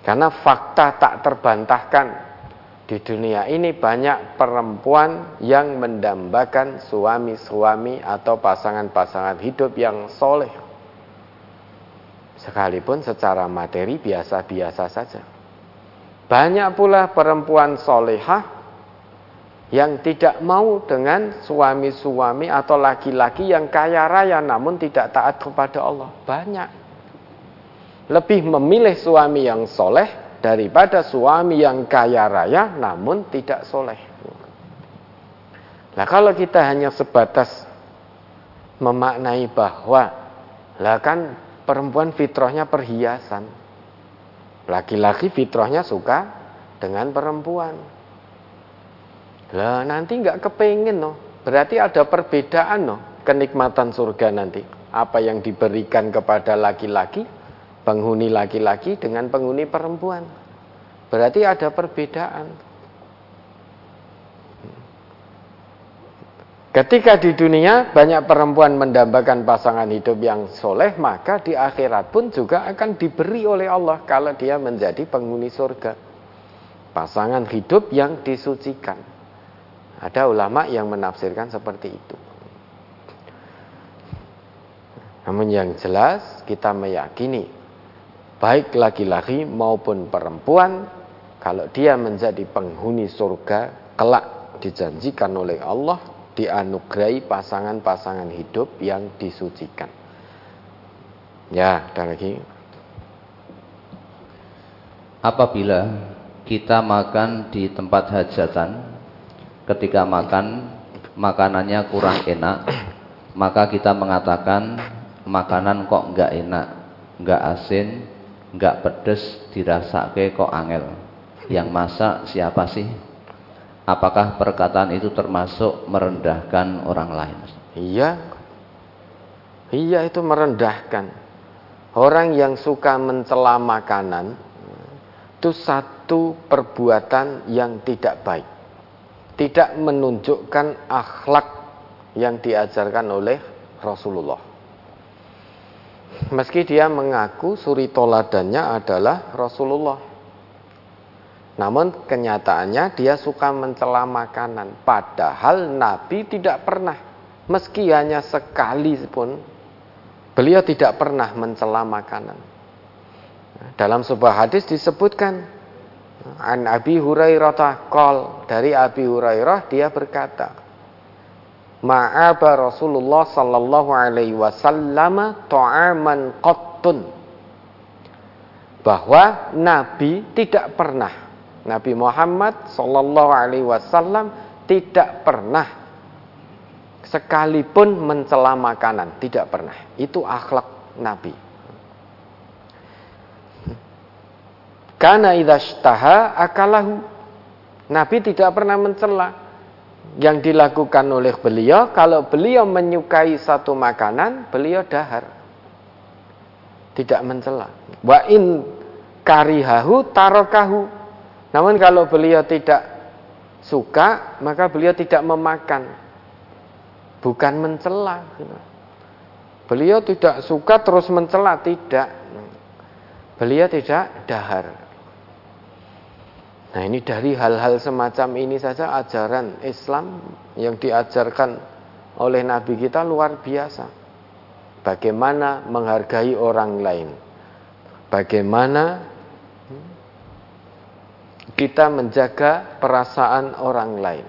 karena fakta tak terbantahkan di dunia ini banyak perempuan yang mendambakan suami-suami atau pasangan-pasangan hidup yang soleh. Sekalipun secara materi biasa-biasa saja. Banyak pula perempuan solehah yang tidak mau dengan suami-suami atau laki-laki yang kaya raya namun tidak taat kepada Allah. Banyak lebih memilih suami yang soleh daripada suami yang kaya raya namun tidak soleh. Nah kalau kita hanya sebatas memaknai bahwa lah kan perempuan fitrahnya perhiasan. Laki-laki fitrahnya suka dengan perempuan. Lah nanti nggak kepengen no. Berarti ada perbedaan no kenikmatan surga nanti. Apa yang diberikan kepada laki-laki penghuni laki-laki dengan penghuni perempuan. Berarti ada perbedaan. Ketika di dunia banyak perempuan mendambakan pasangan hidup yang soleh, maka di akhirat pun juga akan diberi oleh Allah kalau dia menjadi penghuni surga. Pasangan hidup yang disucikan. Ada ulama yang menafsirkan seperti itu. Namun yang jelas kita meyakini baik laki-laki maupun perempuan kalau dia menjadi penghuni surga kelak dijanjikan oleh Allah dianugerahi pasangan-pasangan hidup yang disucikan ya ada lagi
apabila kita makan di tempat hajatan ketika makan makanannya kurang enak maka kita mengatakan makanan kok enggak enak enggak asin nggak pedes dirasake kok angel. Yang masak siapa sih? Apakah perkataan itu termasuk merendahkan orang lain?
Iya. Iya itu merendahkan. Orang yang suka mencela makanan itu satu perbuatan yang tidak baik. Tidak menunjukkan akhlak yang diajarkan oleh Rasulullah. Meski dia mengaku suri toladannya adalah Rasulullah. Namun kenyataannya dia suka mencela makanan. Padahal Nabi tidak pernah. Meski hanya sekali pun. Beliau tidak pernah mencela makanan. Dalam sebuah hadis disebutkan. An Abi Hurairah kol. Dari Abi Hurairah dia berkata ma'aba Rasulullah sallallahu alaihi wasallam ta'aman qattun. Bahwa Nabi tidak pernah Nabi Muhammad sallallahu alaihi wasallam tidak pernah sekalipun mencela makanan tidak pernah. Itu akhlak Nabi karena idzastaha akalahu. Nabi tidak pernah mencela. Yang dilakukan oleh beliau kalau beliau menyukai satu makanan beliau dahar. Tidak mencela. Wa in karihahu tarokahu. Namun kalau beliau tidak suka maka beliau tidak memakan. Bukan mencela. Beliau tidak suka terus mencela tidak. Beliau tidak dahar Nah ini dari hal-hal semacam ini saja ajaran Islam yang diajarkan oleh Nabi kita luar biasa. Bagaimana menghargai orang lain. Bagaimana kita menjaga perasaan orang lain.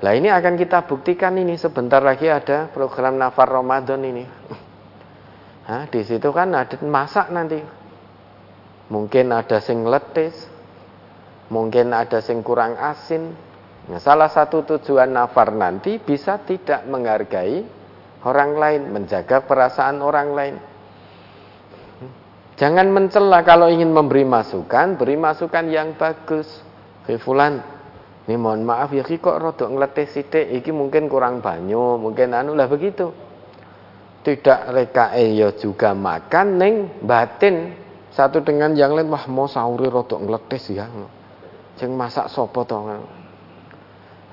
Lah ini akan kita buktikan ini sebentar lagi ada program nafar Ramadan ini. Nah, di situ kan ada masak nanti. Mungkin ada sing letis, mungkin ada sing kurang asin. Nah, salah satu tujuan nafar nanti bisa tidak menghargai orang lain, menjaga perasaan orang lain. Jangan mencela kalau ingin memberi masukan, beri masukan yang bagus. Hei fulan, ini mohon maaf ya kok rodok ngletih sithik, iki mungkin kurang banyu, mungkin anu lah begitu. Tidak reka ya juga makan neng batin satu dengan yang lain wah mau sahuri rodok ngletih ya. Jeng masak sopo to.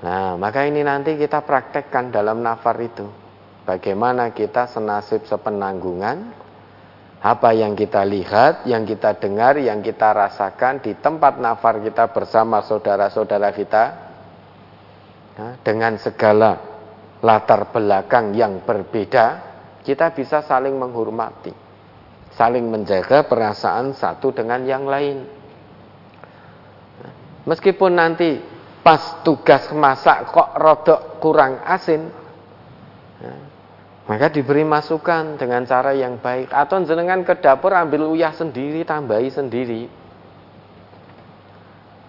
Nah, maka ini nanti kita praktekkan dalam nafar itu. Bagaimana kita senasib sepenanggungan apa yang kita lihat, yang kita dengar, yang kita rasakan di tempat nafar kita bersama saudara-saudara kita ya, dengan segala latar belakang yang berbeda, kita bisa saling menghormati, saling menjaga perasaan satu dengan yang lain. Meskipun nanti pas tugas masak kok rodok kurang asin, ya, maka diberi masukan dengan cara yang baik atau jenengan ke dapur ambil uyah sendiri, tambahi sendiri.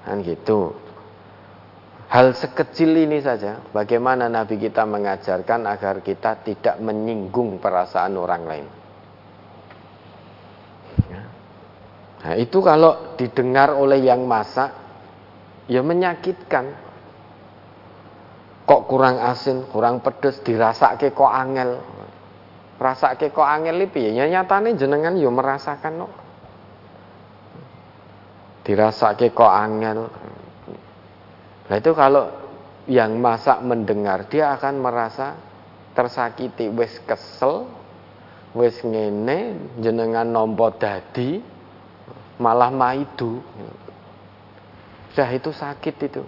Kan gitu. Hal sekecil ini saja bagaimana Nabi kita mengajarkan agar kita tidak menyinggung perasaan orang lain. Ya. Nah, itu kalau didengar oleh yang masak ya menyakitkan kok kurang asin, kurang pedes, dirasake kok angel. Rasake kok angel iki piye? Ya nyatane jenengan yo merasakan kok. Dirasake kok angel. Nah itu kalau yang masak mendengar dia akan merasa tersakiti, wis kesel, wis ngene, jenengan nompo dadi, malah maidu. Sudah itu sakit itu.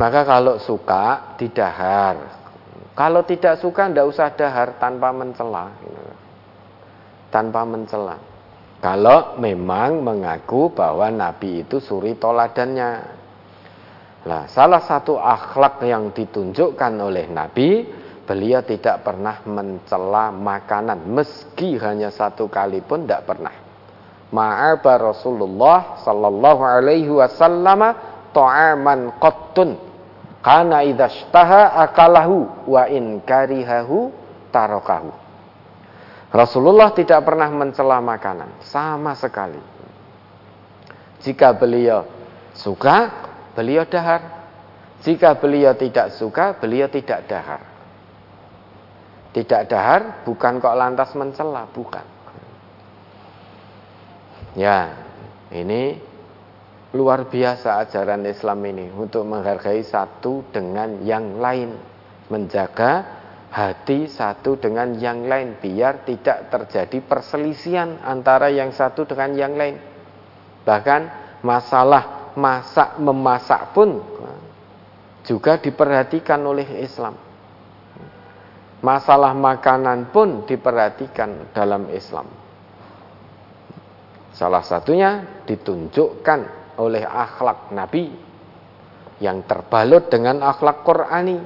Maka kalau suka didahar. Kalau tidak suka tidak usah dahar tanpa mencela. Tanpa mencela. Kalau memang mengaku bahwa Nabi itu suri toladannya. Nah, salah satu akhlak yang ditunjukkan oleh Nabi, beliau tidak pernah mencela makanan meski hanya satu kali pun tidak pernah. Ma'aba Rasulullah sallallahu alaihi wasallam ta'aman qattun. Kana idzastaha akalahu wa in karihahu tarokahu Rasulullah tidak pernah mencela makanan sama sekali. Jika beliau suka beliau dahar. Jika beliau tidak suka beliau tidak dahar. Tidak dahar bukan kok lantas mencela bukan ya ini Luar biasa ajaran Islam ini untuk menghargai satu dengan yang lain, menjaga hati satu dengan yang lain biar tidak terjadi perselisihan antara yang satu dengan yang lain. Bahkan masalah masak memasak pun juga diperhatikan oleh Islam. Masalah makanan pun diperhatikan dalam Islam. Salah satunya ditunjukkan oleh akhlak Nabi yang terbalut dengan akhlak Qurani.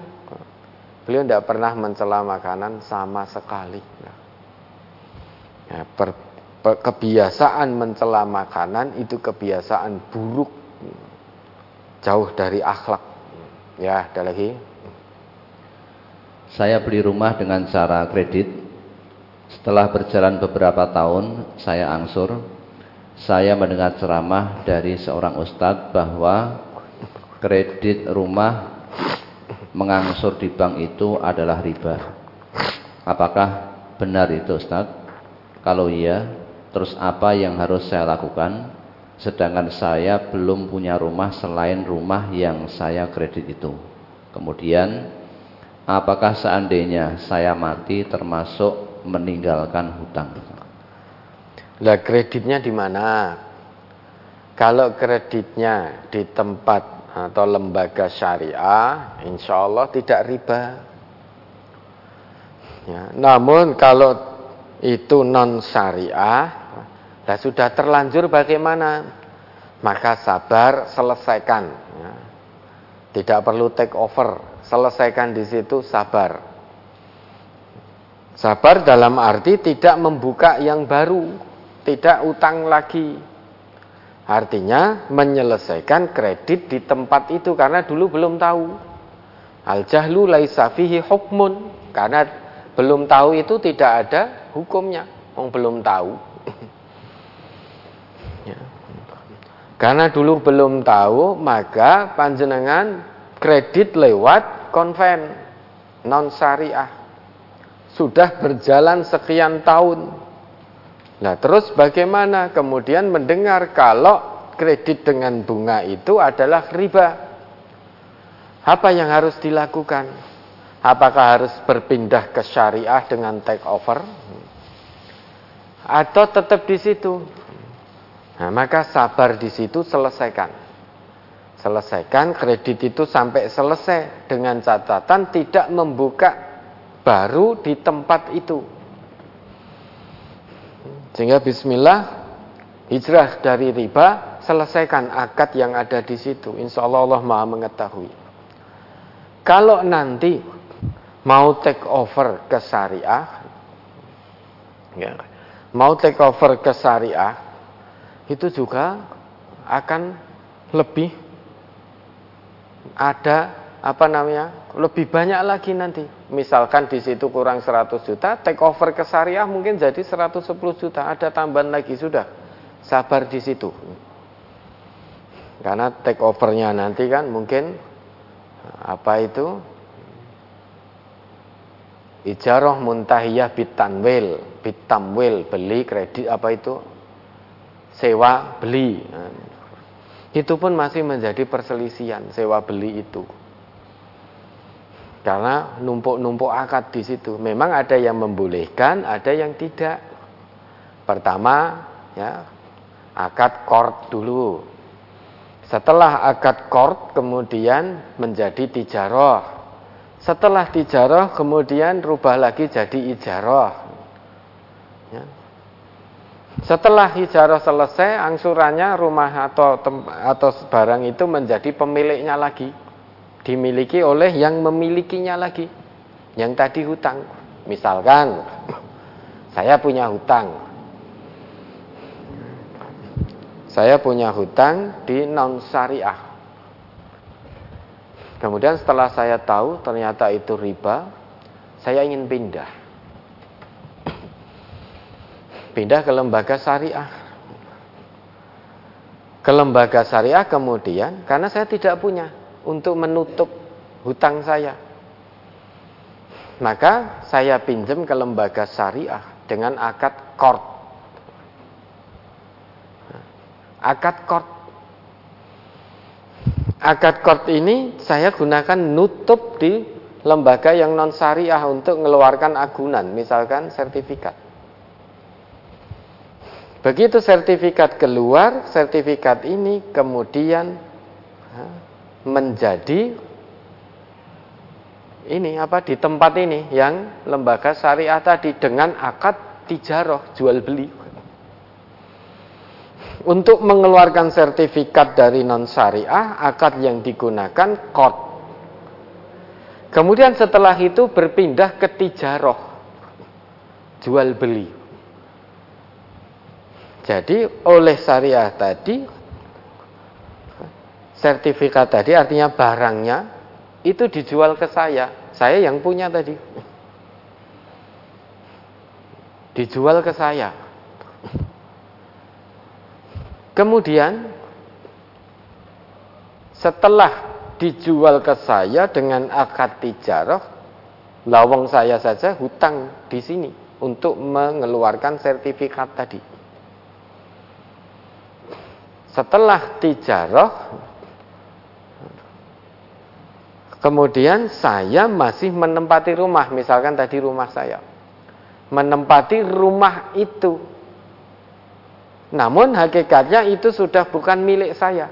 Beliau tidak pernah mencela makanan sama sekali. Ya, per, per, kebiasaan mencela makanan itu kebiasaan buruk, jauh dari akhlak. Ya, ada lagi.
Saya beli rumah dengan cara kredit. Setelah berjalan beberapa tahun, saya angsur saya mendengar ceramah dari seorang ustadz bahwa kredit rumah mengangsur di bank itu adalah riba. Apakah benar itu ustadz? Kalau iya, terus apa yang harus saya lakukan? Sedangkan saya belum punya rumah selain rumah yang saya kredit itu. Kemudian, apakah seandainya saya mati termasuk meninggalkan hutang?
Lah kreditnya di mana? Kalau kreditnya di tempat atau lembaga syariah, insya Allah tidak riba. Ya, namun kalau itu non syariah, lah sudah terlanjur bagaimana? Maka sabar selesaikan. Ya. Tidak perlu take over, selesaikan di situ sabar. Sabar dalam arti tidak membuka yang baru, tidak utang lagi. Artinya menyelesaikan kredit di tempat itu karena dulu belum tahu. Al jahlu laisa fihi hukmun karena belum tahu itu tidak ada hukumnya. Wong belum tahu. ya. Karena dulu belum tahu, maka panjenengan kredit lewat konven non syariah. Sudah berjalan sekian tahun, Nah, terus bagaimana kemudian mendengar kalau kredit dengan bunga itu adalah riba? Apa yang harus dilakukan? Apakah harus berpindah ke syariah dengan take over? Atau tetap di situ? Nah, maka sabar di situ selesaikan. Selesaikan kredit itu sampai selesai dengan catatan tidak membuka baru di tempat itu. Sehingga bismillah hijrah dari riba selesaikan akad yang ada di situ. Insya Allah Allah maha mengetahui. Kalau nanti mau take over ke syariah, ya, mau take over ke syariah, itu juga akan lebih ada apa namanya lebih banyak lagi nanti misalkan di situ kurang 100 juta take over ke syariah mungkin jadi 110 juta. Ada tambahan lagi sudah. Sabar di situ. Karena take overnya nanti kan mungkin apa itu? Ijarah muntahiyah bitanwil bitamwil beli kredit apa itu? Sewa beli. Itu pun masih menjadi perselisihan sewa beli itu karena numpuk-numpuk akad di situ. Memang ada yang membolehkan, ada yang tidak. Pertama, ya, akad kord dulu. Setelah akad kord kemudian menjadi tijaroh. Setelah tijaroh kemudian rubah lagi jadi ijaroh. Ya. Setelah ijaroh selesai, angsurannya rumah atau atau barang itu menjadi pemiliknya lagi dimiliki oleh yang memilikinya lagi. Yang tadi hutang. Misalkan saya punya hutang. Saya punya hutang di non syariah. Kemudian setelah saya tahu ternyata itu riba, saya ingin pindah. Pindah ke lembaga syariah. Ke lembaga syariah kemudian karena saya tidak punya untuk menutup hutang saya. Maka saya pinjam ke lembaga syariah dengan akad kord. Akad kord. Akad kord ini saya gunakan nutup di lembaga yang non syariah untuk mengeluarkan agunan, misalkan sertifikat. Begitu sertifikat keluar, sertifikat ini kemudian menjadi ini apa di tempat ini yang lembaga syariah tadi dengan akad tijaroh jual beli. Untuk mengeluarkan sertifikat dari non syariah akad yang digunakan kod kemudian setelah itu berpindah ke tijaroh jual beli. Jadi oleh syariah tadi sertifikat tadi artinya barangnya itu dijual ke saya. Saya yang punya tadi. Dijual ke saya. Kemudian setelah dijual ke saya dengan akad tijarah, lawang saya saja hutang di sini untuk mengeluarkan sertifikat tadi. Setelah tijarah, Kemudian saya masih menempati rumah, misalkan tadi rumah saya. Menempati rumah itu. Namun hakikatnya itu sudah bukan milik saya.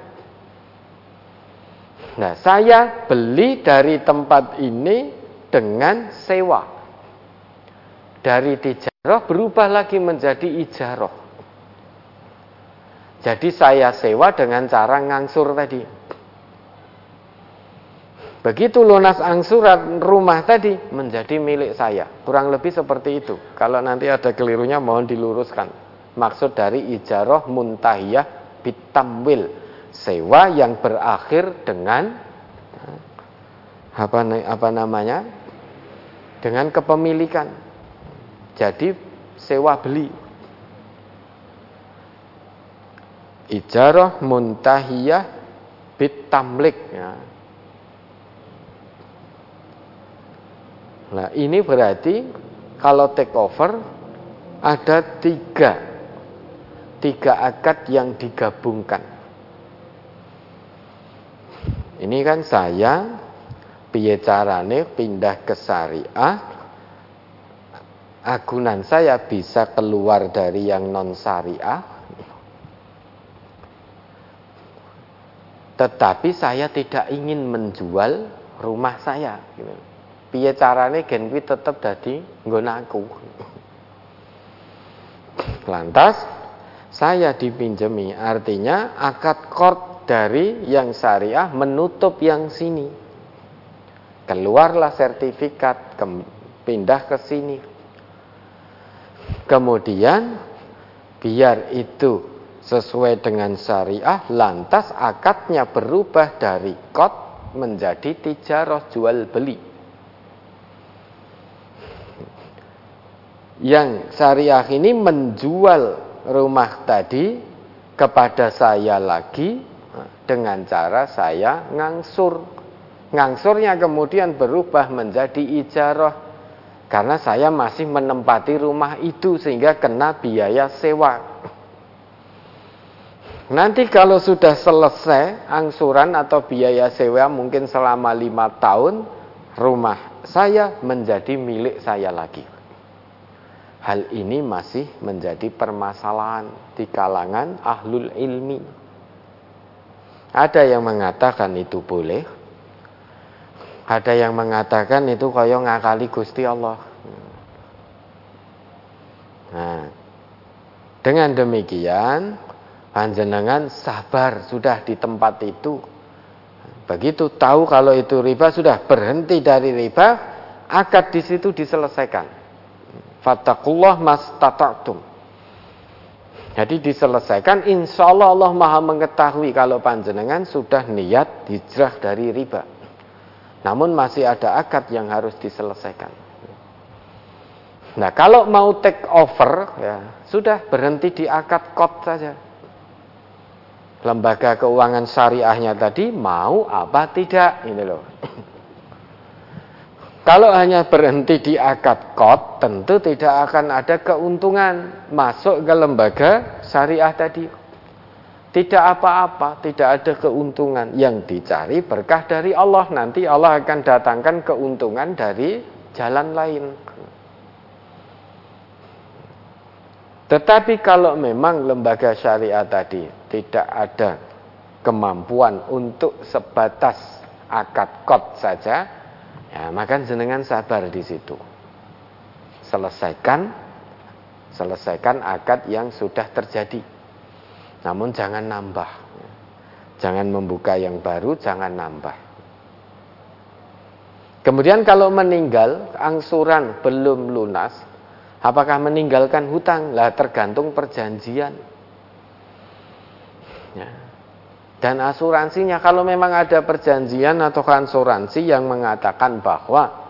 Nah, saya beli dari tempat ini dengan sewa. Dari tijaroh berubah lagi menjadi ijaroh. Jadi saya sewa dengan cara ngangsur tadi. Begitu lunas angsuran rumah tadi menjadi milik saya. Kurang lebih seperti itu. Kalau nanti ada kelirunya mohon diluruskan. Maksud dari ijaroh muntahiyah bitamwil. Sewa yang berakhir dengan apa, apa namanya? Dengan kepemilikan. Jadi sewa beli. Ijaroh muntahiyah bitamlik ya Nah ini berarti kalau take over ada tiga. Tiga akad yang digabungkan. Ini kan saya piye carane pindah ke syariah agunan saya bisa keluar dari yang non syariah tetapi saya tidak ingin menjual rumah saya gitu piye carane gen kuwi tetep dadi nggon aku. Lantas saya dipinjemi artinya akad kord dari yang syariah menutup yang sini. Keluarlah sertifikat ke, pindah ke sini. Kemudian biar itu sesuai dengan syariah lantas akadnya berubah dari kod menjadi tijarah jual beli. Yang syariah ini menjual rumah tadi kepada saya lagi dengan cara saya ngangsur. Ngangsurnya kemudian berubah menjadi ijarah karena saya masih menempati rumah itu sehingga kena biaya sewa. Nanti kalau sudah selesai angsuran atau biaya sewa mungkin selama lima tahun, rumah saya menjadi milik saya lagi. Hal ini masih menjadi permasalahan di kalangan ahlul ilmi. Ada yang mengatakan itu boleh. Ada yang mengatakan itu kaya ngakali Gusti Allah. Nah, dengan demikian panjenengan sabar sudah di tempat itu. Begitu tahu kalau itu riba sudah berhenti dari riba, akad di situ diselesaikan. Fattakullah mastata'tum. Jadi diselesaikan insya Allah Allah maha mengetahui kalau panjenengan sudah niat hijrah dari riba. Namun masih ada akad yang harus diselesaikan. Nah kalau mau take over ya sudah berhenti di akad kot saja. Lembaga keuangan syariahnya tadi mau apa tidak ini loh. Kalau hanya berhenti di akad kot, tentu tidak akan ada keuntungan masuk ke lembaga syariah tadi. Tidak apa-apa, tidak ada keuntungan. Yang dicari berkah dari Allah. Nanti Allah akan datangkan keuntungan dari jalan lain. Tetapi kalau memang lembaga syariah tadi tidak ada kemampuan untuk sebatas akad kot saja, Ya, maka jenengan sabar di situ. Selesaikan selesaikan akad yang sudah terjadi. Namun jangan nambah. Jangan membuka yang baru, jangan nambah. Kemudian kalau meninggal, angsuran belum lunas, apakah meninggalkan hutang? Lah tergantung perjanjian. Ya. Dan asuransinya kalau memang ada perjanjian atau asuransi yang mengatakan bahwa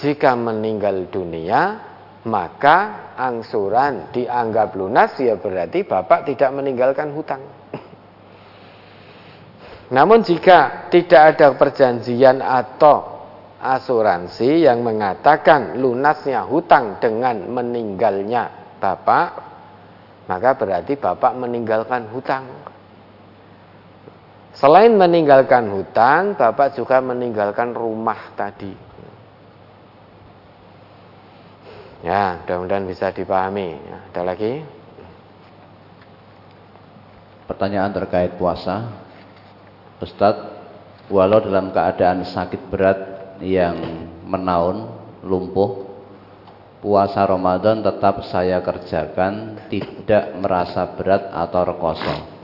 jika meninggal dunia maka angsuran dianggap lunas ya berarti Bapak tidak meninggalkan hutang. Namun jika tidak ada perjanjian atau asuransi yang mengatakan lunasnya hutang dengan meninggalnya Bapak, maka berarti Bapak meninggalkan hutang. Selain meninggalkan hutan, Bapak juga meninggalkan rumah tadi. Ya, mudah-mudahan bisa dipahami. Ya, ada lagi?
Pertanyaan terkait puasa. Ustadz, walau dalam keadaan sakit berat yang menaun, lumpuh, puasa Ramadan tetap saya kerjakan, tidak merasa berat atau rekoso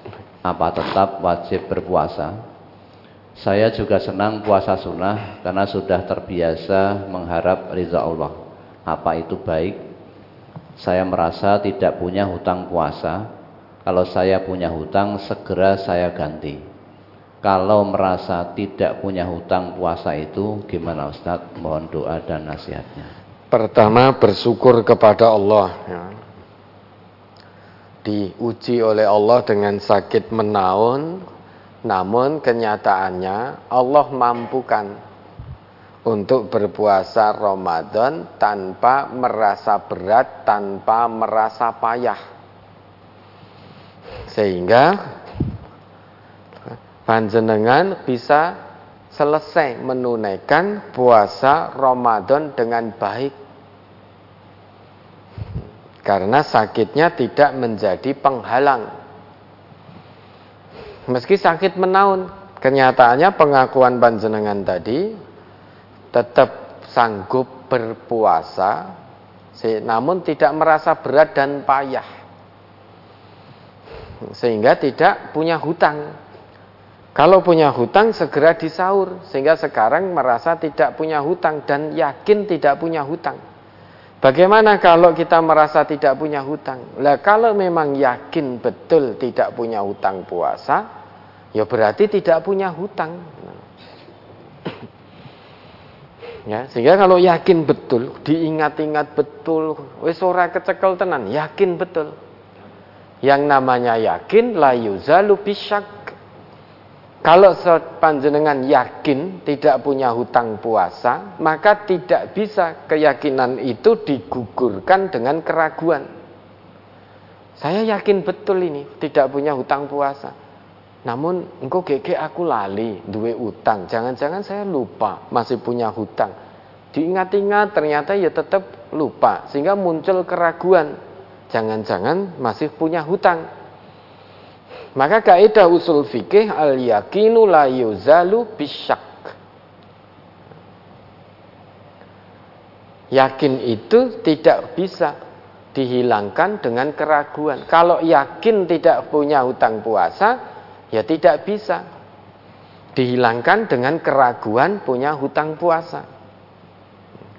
apa tetap wajib berpuasa? Saya juga senang puasa sunnah karena sudah terbiasa mengharap ridha Allah. Apa itu baik? Saya merasa tidak punya hutang puasa. Kalau saya punya hutang, segera saya ganti. Kalau merasa tidak punya hutang puasa itu, gimana Ustadz? Mohon doa dan nasihatnya.
Pertama bersyukur kepada Allah. Ya. Diuji oleh Allah dengan sakit menaun, namun kenyataannya Allah mampukan untuk berpuasa Ramadan tanpa merasa berat, tanpa merasa payah. Sehingga panjenengan bisa selesai menunaikan puasa Ramadan dengan baik. Karena sakitnya tidak menjadi penghalang Meski sakit menaun, kenyataannya pengakuan panjenengan tadi tetap sanggup berpuasa, namun tidak merasa berat dan payah, sehingga tidak punya hutang. Kalau punya hutang segera disaur, sehingga sekarang merasa tidak punya hutang dan yakin tidak punya hutang. Bagaimana kalau kita merasa tidak punya hutang? Lah kalau memang yakin betul tidak punya hutang puasa, ya berarti tidak punya hutang. ya, sehingga kalau yakin betul, diingat-ingat betul, wis ora kecekel tenan, yakin betul. Yang namanya yakin la yuzalu bisyak kalau panjenengan yakin tidak punya hutang puasa, maka tidak bisa keyakinan itu digugurkan dengan keraguan. Saya yakin betul ini tidak punya hutang puasa. Namun engkau gege aku lali duwe utang. Jangan-jangan saya lupa masih punya hutang. Diingat-ingat ternyata ya tetap lupa sehingga muncul keraguan. Jangan-jangan masih punya hutang. Maka kaidah usul fikih al yakinu la yuzalu bisyak. Yakin itu tidak bisa dihilangkan dengan keraguan. Kalau yakin tidak punya hutang puasa, ya tidak bisa dihilangkan dengan keraguan punya hutang puasa.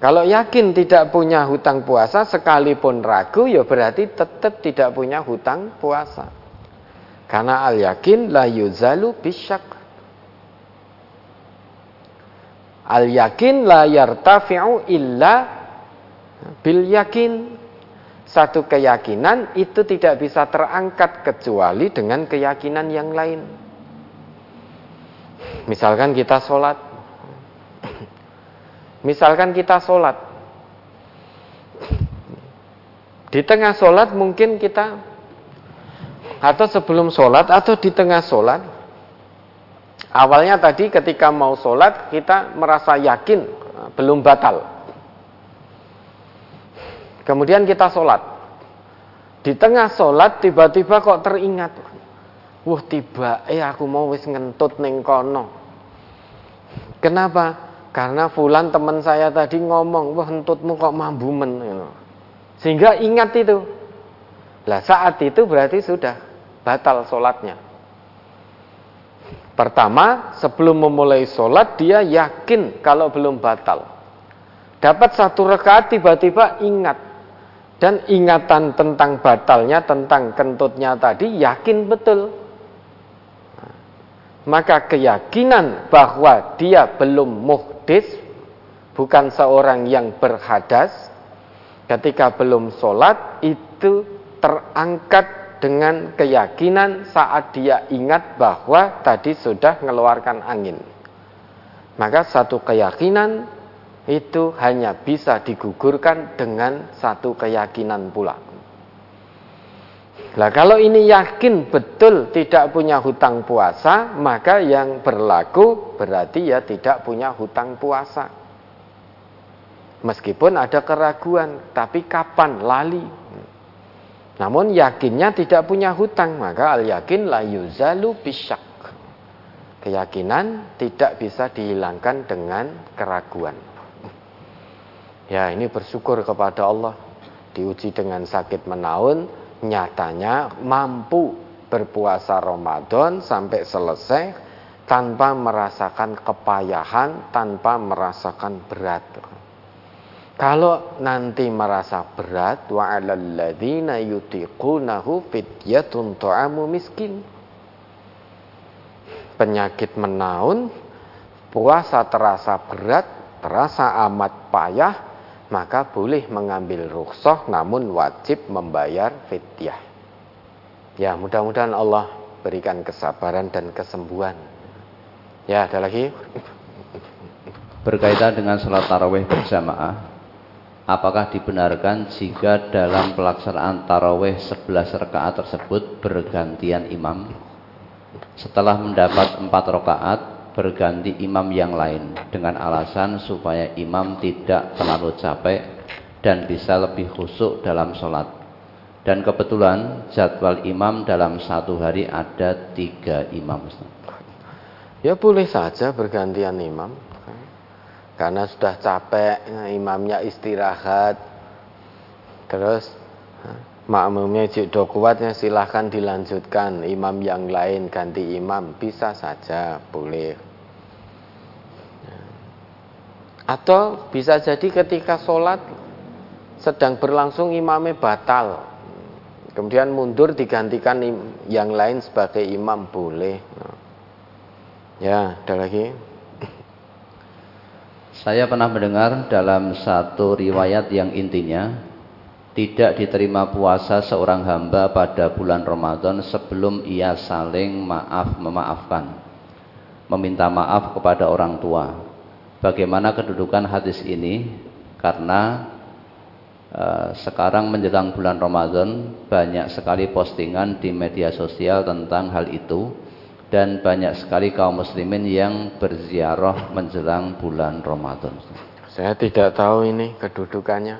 Kalau yakin tidak punya hutang puasa, sekalipun ragu, ya berarti tetap tidak punya hutang puasa. Karena al yakin la yuzalu bisyak. Al yakin la yartafi'u illa bil yakin. Satu keyakinan itu tidak bisa terangkat kecuali dengan keyakinan yang lain. Misalkan kita sholat. Misalkan kita sholat. Di tengah sholat mungkin kita atau sebelum sholat atau di tengah sholat. Awalnya tadi ketika mau sholat kita merasa yakin eh, belum batal. Kemudian kita sholat. Di tengah sholat tiba-tiba kok teringat. Wah tiba eh aku mau wis ngentut neng kono. Kenapa? Karena fulan teman saya tadi ngomong, wah entutmu kok mambumen. Sehingga ingat itu. Lah saat itu berarti sudah batal sholatnya. Pertama, sebelum memulai sholat dia yakin kalau belum batal. Dapat satu rakaat tiba-tiba ingat. Dan ingatan tentang batalnya, tentang kentutnya tadi yakin betul. Maka keyakinan bahwa dia belum muhdis, bukan seorang yang berhadas, ketika belum sholat itu terangkat dengan keyakinan saat dia ingat bahwa tadi sudah mengeluarkan angin. Maka satu keyakinan itu hanya bisa digugurkan dengan satu keyakinan pula. Nah kalau ini yakin betul tidak punya hutang puasa, maka yang berlaku berarti ya tidak punya hutang puasa. Meskipun ada keraguan, tapi kapan lali? Namun yakinnya tidak punya hutang, maka al yakin la yuzalu bisyak. Keyakinan tidak bisa dihilangkan dengan keraguan. Ya, ini bersyukur kepada Allah. Diuji dengan sakit menaun, nyatanya mampu berpuasa Ramadan sampai selesai tanpa merasakan kepayahan, tanpa merasakan berat. Kalau nanti merasa berat, wa 'alal yutiqunahu fidyatun ta'amu miskin. Penyakit menaun, puasa terasa berat, terasa amat payah, maka boleh mengambil rukhsah namun wajib membayar fidyah. Ya, mudah-mudahan Allah berikan kesabaran dan kesembuhan. Ya, ada lagi?
Berkaitan dengan sholat tarawih berjamaah, apakah dibenarkan jika dalam pelaksanaan tarawih 11 rakaat tersebut bergantian imam? Setelah mendapat 4 rakaat, berganti imam yang lain dengan alasan supaya imam tidak terlalu capek dan bisa lebih khusyuk dalam sholat. Dan kebetulan jadwal imam dalam satu hari ada tiga imam.
Ya boleh saja bergantian imam. Karena sudah capek, imamnya istirahat. Terus makmumnya jika kuatnya silahkan dilanjutkan. Imam yang lain ganti imam bisa saja boleh. Atau bisa jadi ketika sholat sedang berlangsung imamnya batal. Kemudian mundur digantikan yang lain sebagai imam boleh. Ya ada lagi
saya pernah mendengar dalam satu riwayat yang intinya tidak diterima puasa seorang hamba pada bulan Ramadan sebelum ia saling maaf memaafkan, meminta maaf kepada orang tua. Bagaimana kedudukan hadis ini? Karena eh, sekarang menjelang bulan Ramadan banyak sekali postingan di media sosial tentang hal itu dan banyak sekali kaum muslimin yang berziarah menjelang bulan Ramadan.
Saya tidak tahu ini kedudukannya.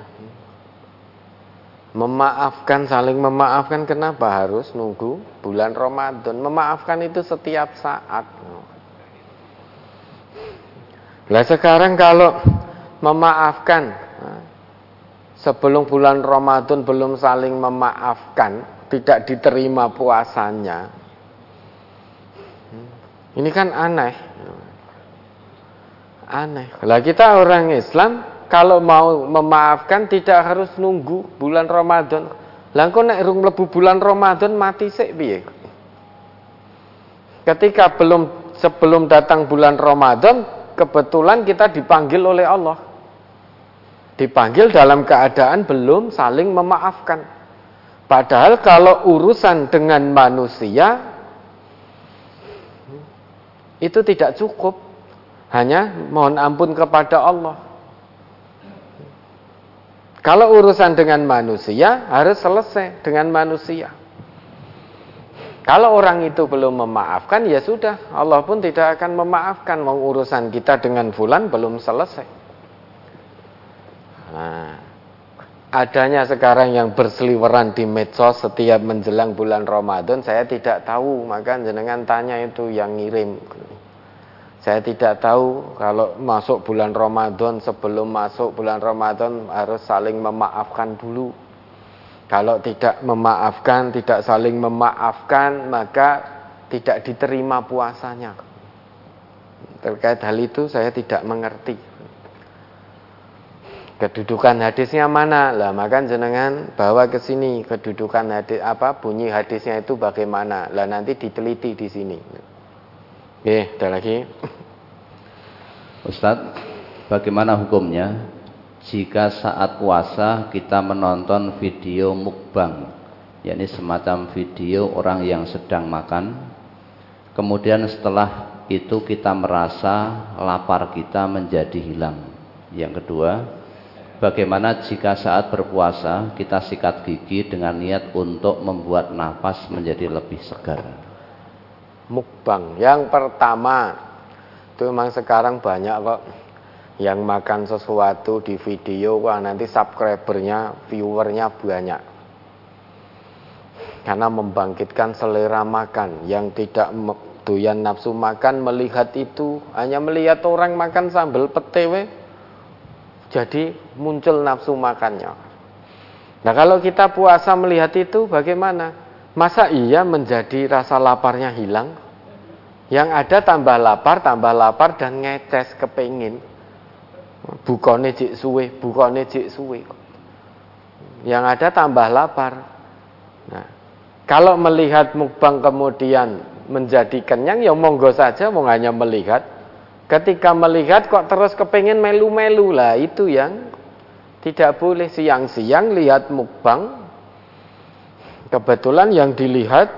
Memaafkan, saling memaafkan kenapa harus nunggu bulan Ramadan? Memaafkan itu setiap saat. Nah sekarang kalau memaafkan sebelum bulan Ramadan belum saling memaafkan, tidak diterima puasanya. Ini kan aneh. Aneh. Lah kita orang Islam kalau mau memaafkan tidak harus nunggu bulan Ramadan. Lah kok nek rung mlebu bulan Ramadan mati sik piye? Ketika belum sebelum datang bulan Ramadan, kebetulan kita dipanggil oleh Allah. Dipanggil dalam keadaan belum saling memaafkan. Padahal kalau urusan dengan manusia itu tidak cukup. Hanya mohon ampun kepada Allah. Kalau urusan dengan manusia harus selesai dengan manusia. Kalau orang itu belum memaafkan ya sudah, Allah pun tidak akan memaafkan mau urusan kita dengan fulan belum selesai. Nah, adanya sekarang yang berseliweran di medsos setiap menjelang bulan Ramadan saya tidak tahu, maka jenengan tanya itu yang ngirim. Saya tidak tahu kalau masuk bulan Ramadan, sebelum masuk bulan Ramadan harus saling memaafkan dulu. Kalau tidak memaafkan, tidak saling memaafkan, maka tidak diterima puasanya. Terkait hal itu saya tidak mengerti. Kedudukan hadisnya mana? Lah maka jenengan bawa ke sini kedudukan hadis apa bunyi hadisnya itu bagaimana? Lah nanti diteliti di sini. Oke, ada lagi.
Ustadz, bagaimana hukumnya jika saat puasa kita menonton video mukbang, yakni semacam video orang yang sedang makan, kemudian setelah itu kita merasa lapar kita menjadi hilang. Yang kedua, bagaimana jika saat berpuasa kita sikat gigi dengan niat untuk membuat nafas menjadi lebih segar?
Mukbang. Yang pertama, itu memang sekarang banyak kok yang makan sesuatu di video, wah nanti subscribernya, viewernya banyak. Karena membangkitkan selera makan yang tidak doyan nafsu makan melihat itu hanya melihat orang makan sambal petewe jadi muncul nafsu makannya. Nah kalau kita puasa melihat itu bagaimana? Masa iya menjadi rasa laparnya hilang? Yang ada tambah lapar, tambah lapar dan ngeces kepingin. Bukone cik suwe, bukone cik suwe. Yang ada tambah lapar. Nah, kalau melihat mukbang kemudian menjadi kenyang, ya monggo saja, mau hanya melihat. Ketika melihat kok terus kepingin melu-melu lah, itu yang tidak boleh siang-siang lihat mukbang. Kebetulan yang dilihat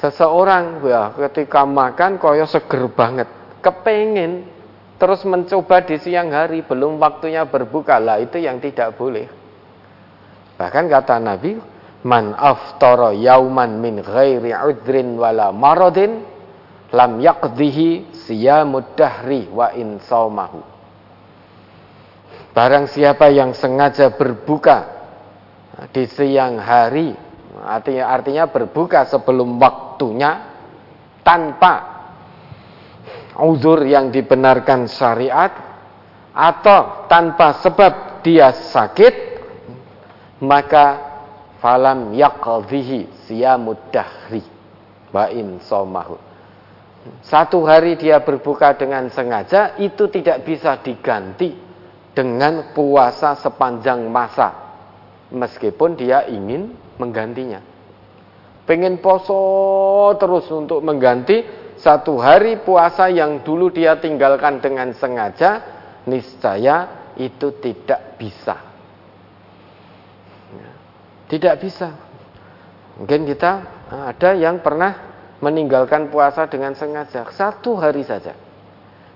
seseorang ya ketika makan koyo seger banget, kepingin terus mencoba di siang hari belum waktunya berbuka. Lah itu yang tidak boleh. Bahkan kata Nabi, man aftara yauman min ghairi udrin wala maradin lam yaqdihi siyamud dahri wa in Barang siapa yang sengaja berbuka di siang hari, artinya, artinya berbuka sebelum waktunya tanpa uzur yang dibenarkan syariat atau tanpa sebab dia sakit, maka falam yaqdhihi siyamud dahri wa in somahu. Satu hari dia berbuka dengan sengaja itu tidak bisa diganti dengan puasa sepanjang masa meskipun dia ingin menggantinya. Pengen poso terus untuk mengganti satu hari puasa yang dulu dia tinggalkan dengan sengaja niscaya itu tidak bisa. Tidak bisa. Mungkin kita ada yang pernah meninggalkan puasa dengan sengaja satu hari saja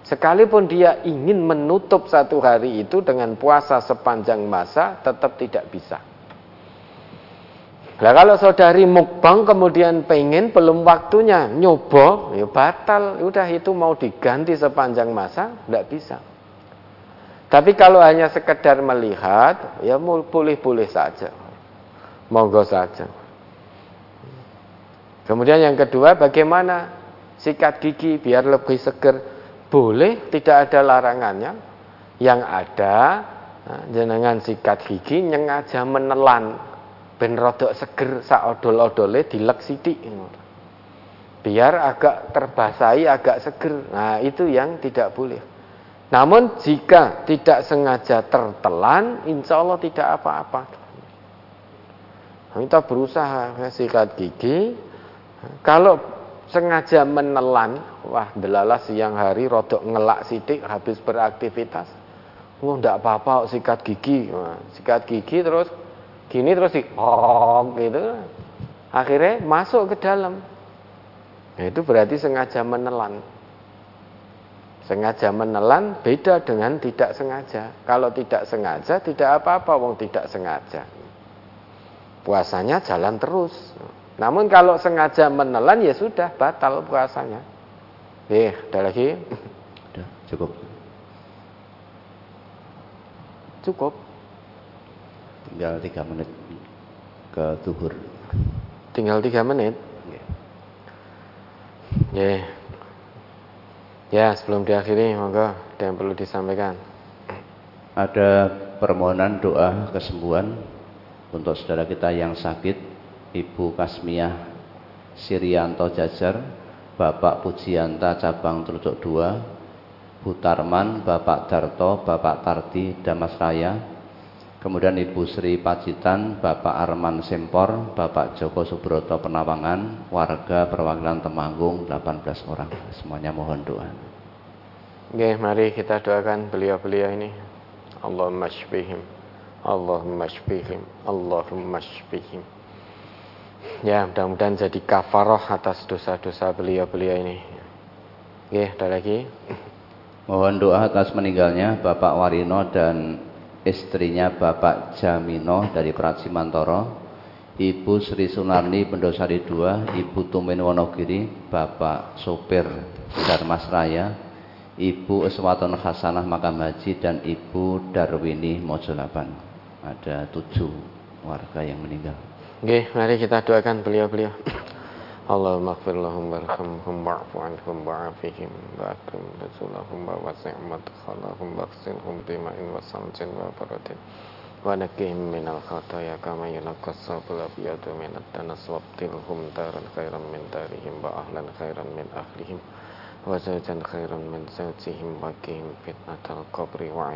Sekalipun dia ingin menutup satu hari itu dengan puasa sepanjang masa, tetap tidak bisa. Nah kalau saudari mukbang kemudian pengen belum waktunya nyoba, ya batal, udah itu mau diganti sepanjang masa, tidak bisa. Tapi kalau hanya sekedar melihat, ya boleh-boleh saja. Monggo saja. Kemudian yang kedua, bagaimana sikat gigi biar lebih seger? Boleh tidak ada larangannya. Yang ada jenengan sikat gigi nyengaja menelan. Ben rodok seger sak odol-odole dilek sithik biar agak terbasahi agak seger. Nah itu yang tidak boleh. Namun jika tidak sengaja tertelan insya Allah tidak apa-apa. Kita berusaha sikat gigi. Kalau sengaja menelan, wah delalah siang hari rodok ngelak sidik habis beraktivitas. Wah ndak apa-apa sikat gigi, nah, sikat gigi terus gini terus di oh, gitu. Akhirnya masuk ke dalam. Nah, itu berarti sengaja menelan. Sengaja menelan beda dengan tidak sengaja. Kalau tidak sengaja tidak apa-apa wong tidak sengaja. Puasanya jalan terus. Namun kalau sengaja menelan ya sudah batal puasanya. Eh, ada lagi?
Sudah, cukup.
Cukup.
Tinggal tiga menit ke tuhur.
Tinggal tiga menit. Ya. Yeah. Ya, sebelum diakhiri, monggo ada yang perlu disampaikan.
Ada permohonan doa kesembuhan untuk saudara kita yang sakit Ibu Kasmiah Sirianto Jajar, Bapak Pujianta Cabang Trucuk 2, Bu Tarman, Bapak Darto, Bapak Tardi, Damas Raya, kemudian Ibu Sri Pacitan, Bapak Arman Sempor, Bapak Joko Subroto Penawangan, warga perwakilan Temanggung 18 orang. Semuanya mohon doa.
Oke, mari kita doakan beliau-beliau ini. Allahumma syfihim. Allahumma syfihim. Allahumma syfihim. Ya, mudah-mudahan jadi kafaroh atas dosa-dosa beliau-beliau ini. Oke, ada lagi.
Mohon doa atas meninggalnya Bapak Warino dan istrinya Bapak Jamino dari Praci Mantoro, Ibu Sri Sunarni Pendosari II, Ibu Tumin Wonogiri, Bapak Sopir Darmas Raya, Ibu Eswaton Hasanah Makam Haji dan Ibu Darwini Mojolaban. Ada tujuh warga yang meninggal.
Oke, mari kita doakan beliau-beliau. Allahumma gfir lahum warhamhum wa'fu anhum wa'afihim wa'akrim rasulahum wa wasi' madkhalahum wa'aksilhum bima'in wa samjin wa baradin. wa nakihim minal khataya kama yunakas sabul abiyadu minat danas wabtilhum daran khairan min darihim wa ahlan khairan min ahlihim wa zawjan khairan min zawjihim wa kihim fitnatal qabri wa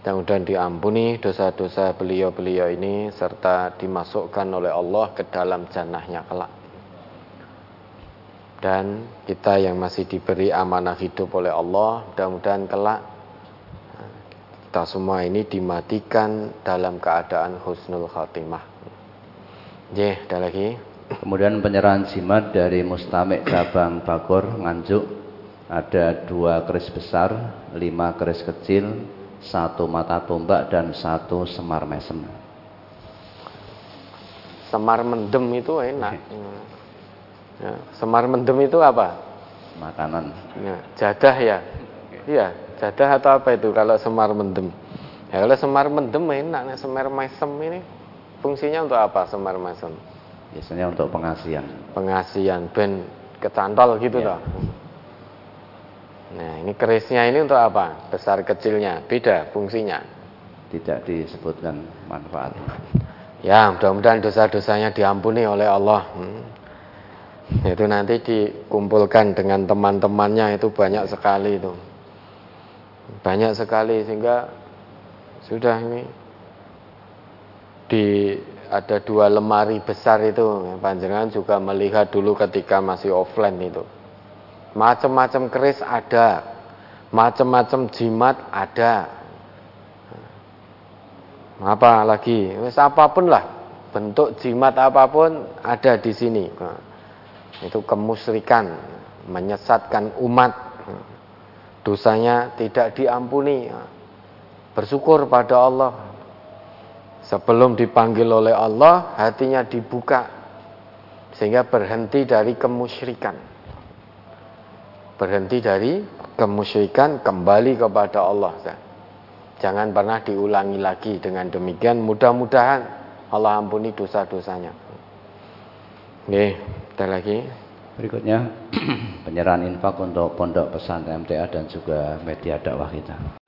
Mudah-mudahan diampuni dosa-dosa beliau-beliau ini serta dimasukkan oleh Allah ke dalam jannahnya kelak. Dan kita yang masih diberi amanah hidup oleh Allah, mudah-mudahan kelak kita semua ini dimatikan dalam keadaan husnul khatimah. Ye, ada lagi.
Kemudian penyerahan jimat dari Mustamik cabang Bagor Nganjuk ada dua keris besar, lima keris kecil, satu mata tombak dan satu semar mesem.
Semar mendem itu enak. Ya, semar mendem itu apa?
Makanan.
Ya, jadah ya. Iya, Jadah atau apa itu kalau semar mendem? Ya kalau semar mendem enak nih semar mesem ini fungsinya untuk apa semar mesem?
Biasanya untuk pengasian.
Pengasian ben kecantol gitu ya. toh. Nah, ini kerisnya ini untuk apa? Besar kecilnya beda fungsinya.
Tidak disebutkan manfaat.
Ya, mudah-mudahan dosa-dosanya diampuni oleh Allah. Hmm. Itu nanti dikumpulkan dengan teman-temannya itu banyak sekali itu banyak sekali sehingga sudah ini di ada dua lemari besar itu panjenengan juga melihat dulu ketika masih offline itu macam-macam keris ada. Macam-macam jimat ada. Apa lagi? Wes apa pun lah. Bentuk jimat apa pun ada di sini. Itu kemusrikan menyesatkan umat. Dosanya tidak diampuni. Bersyukur pada Allah. Sebelum dipanggil oleh Allah, hatinya dibuka. Sehingga berhenti dari kemusyrikan. Berhenti dari kemusyrikan kembali kepada Allah. Jangan pernah diulangi lagi dengan demikian. Mudah-mudahan Allah ampuni dosa-dosanya. Nih, kita lagi.
Berikutnya penyerahan infak untuk pondok pesantren MTA dan juga media dakwah kita.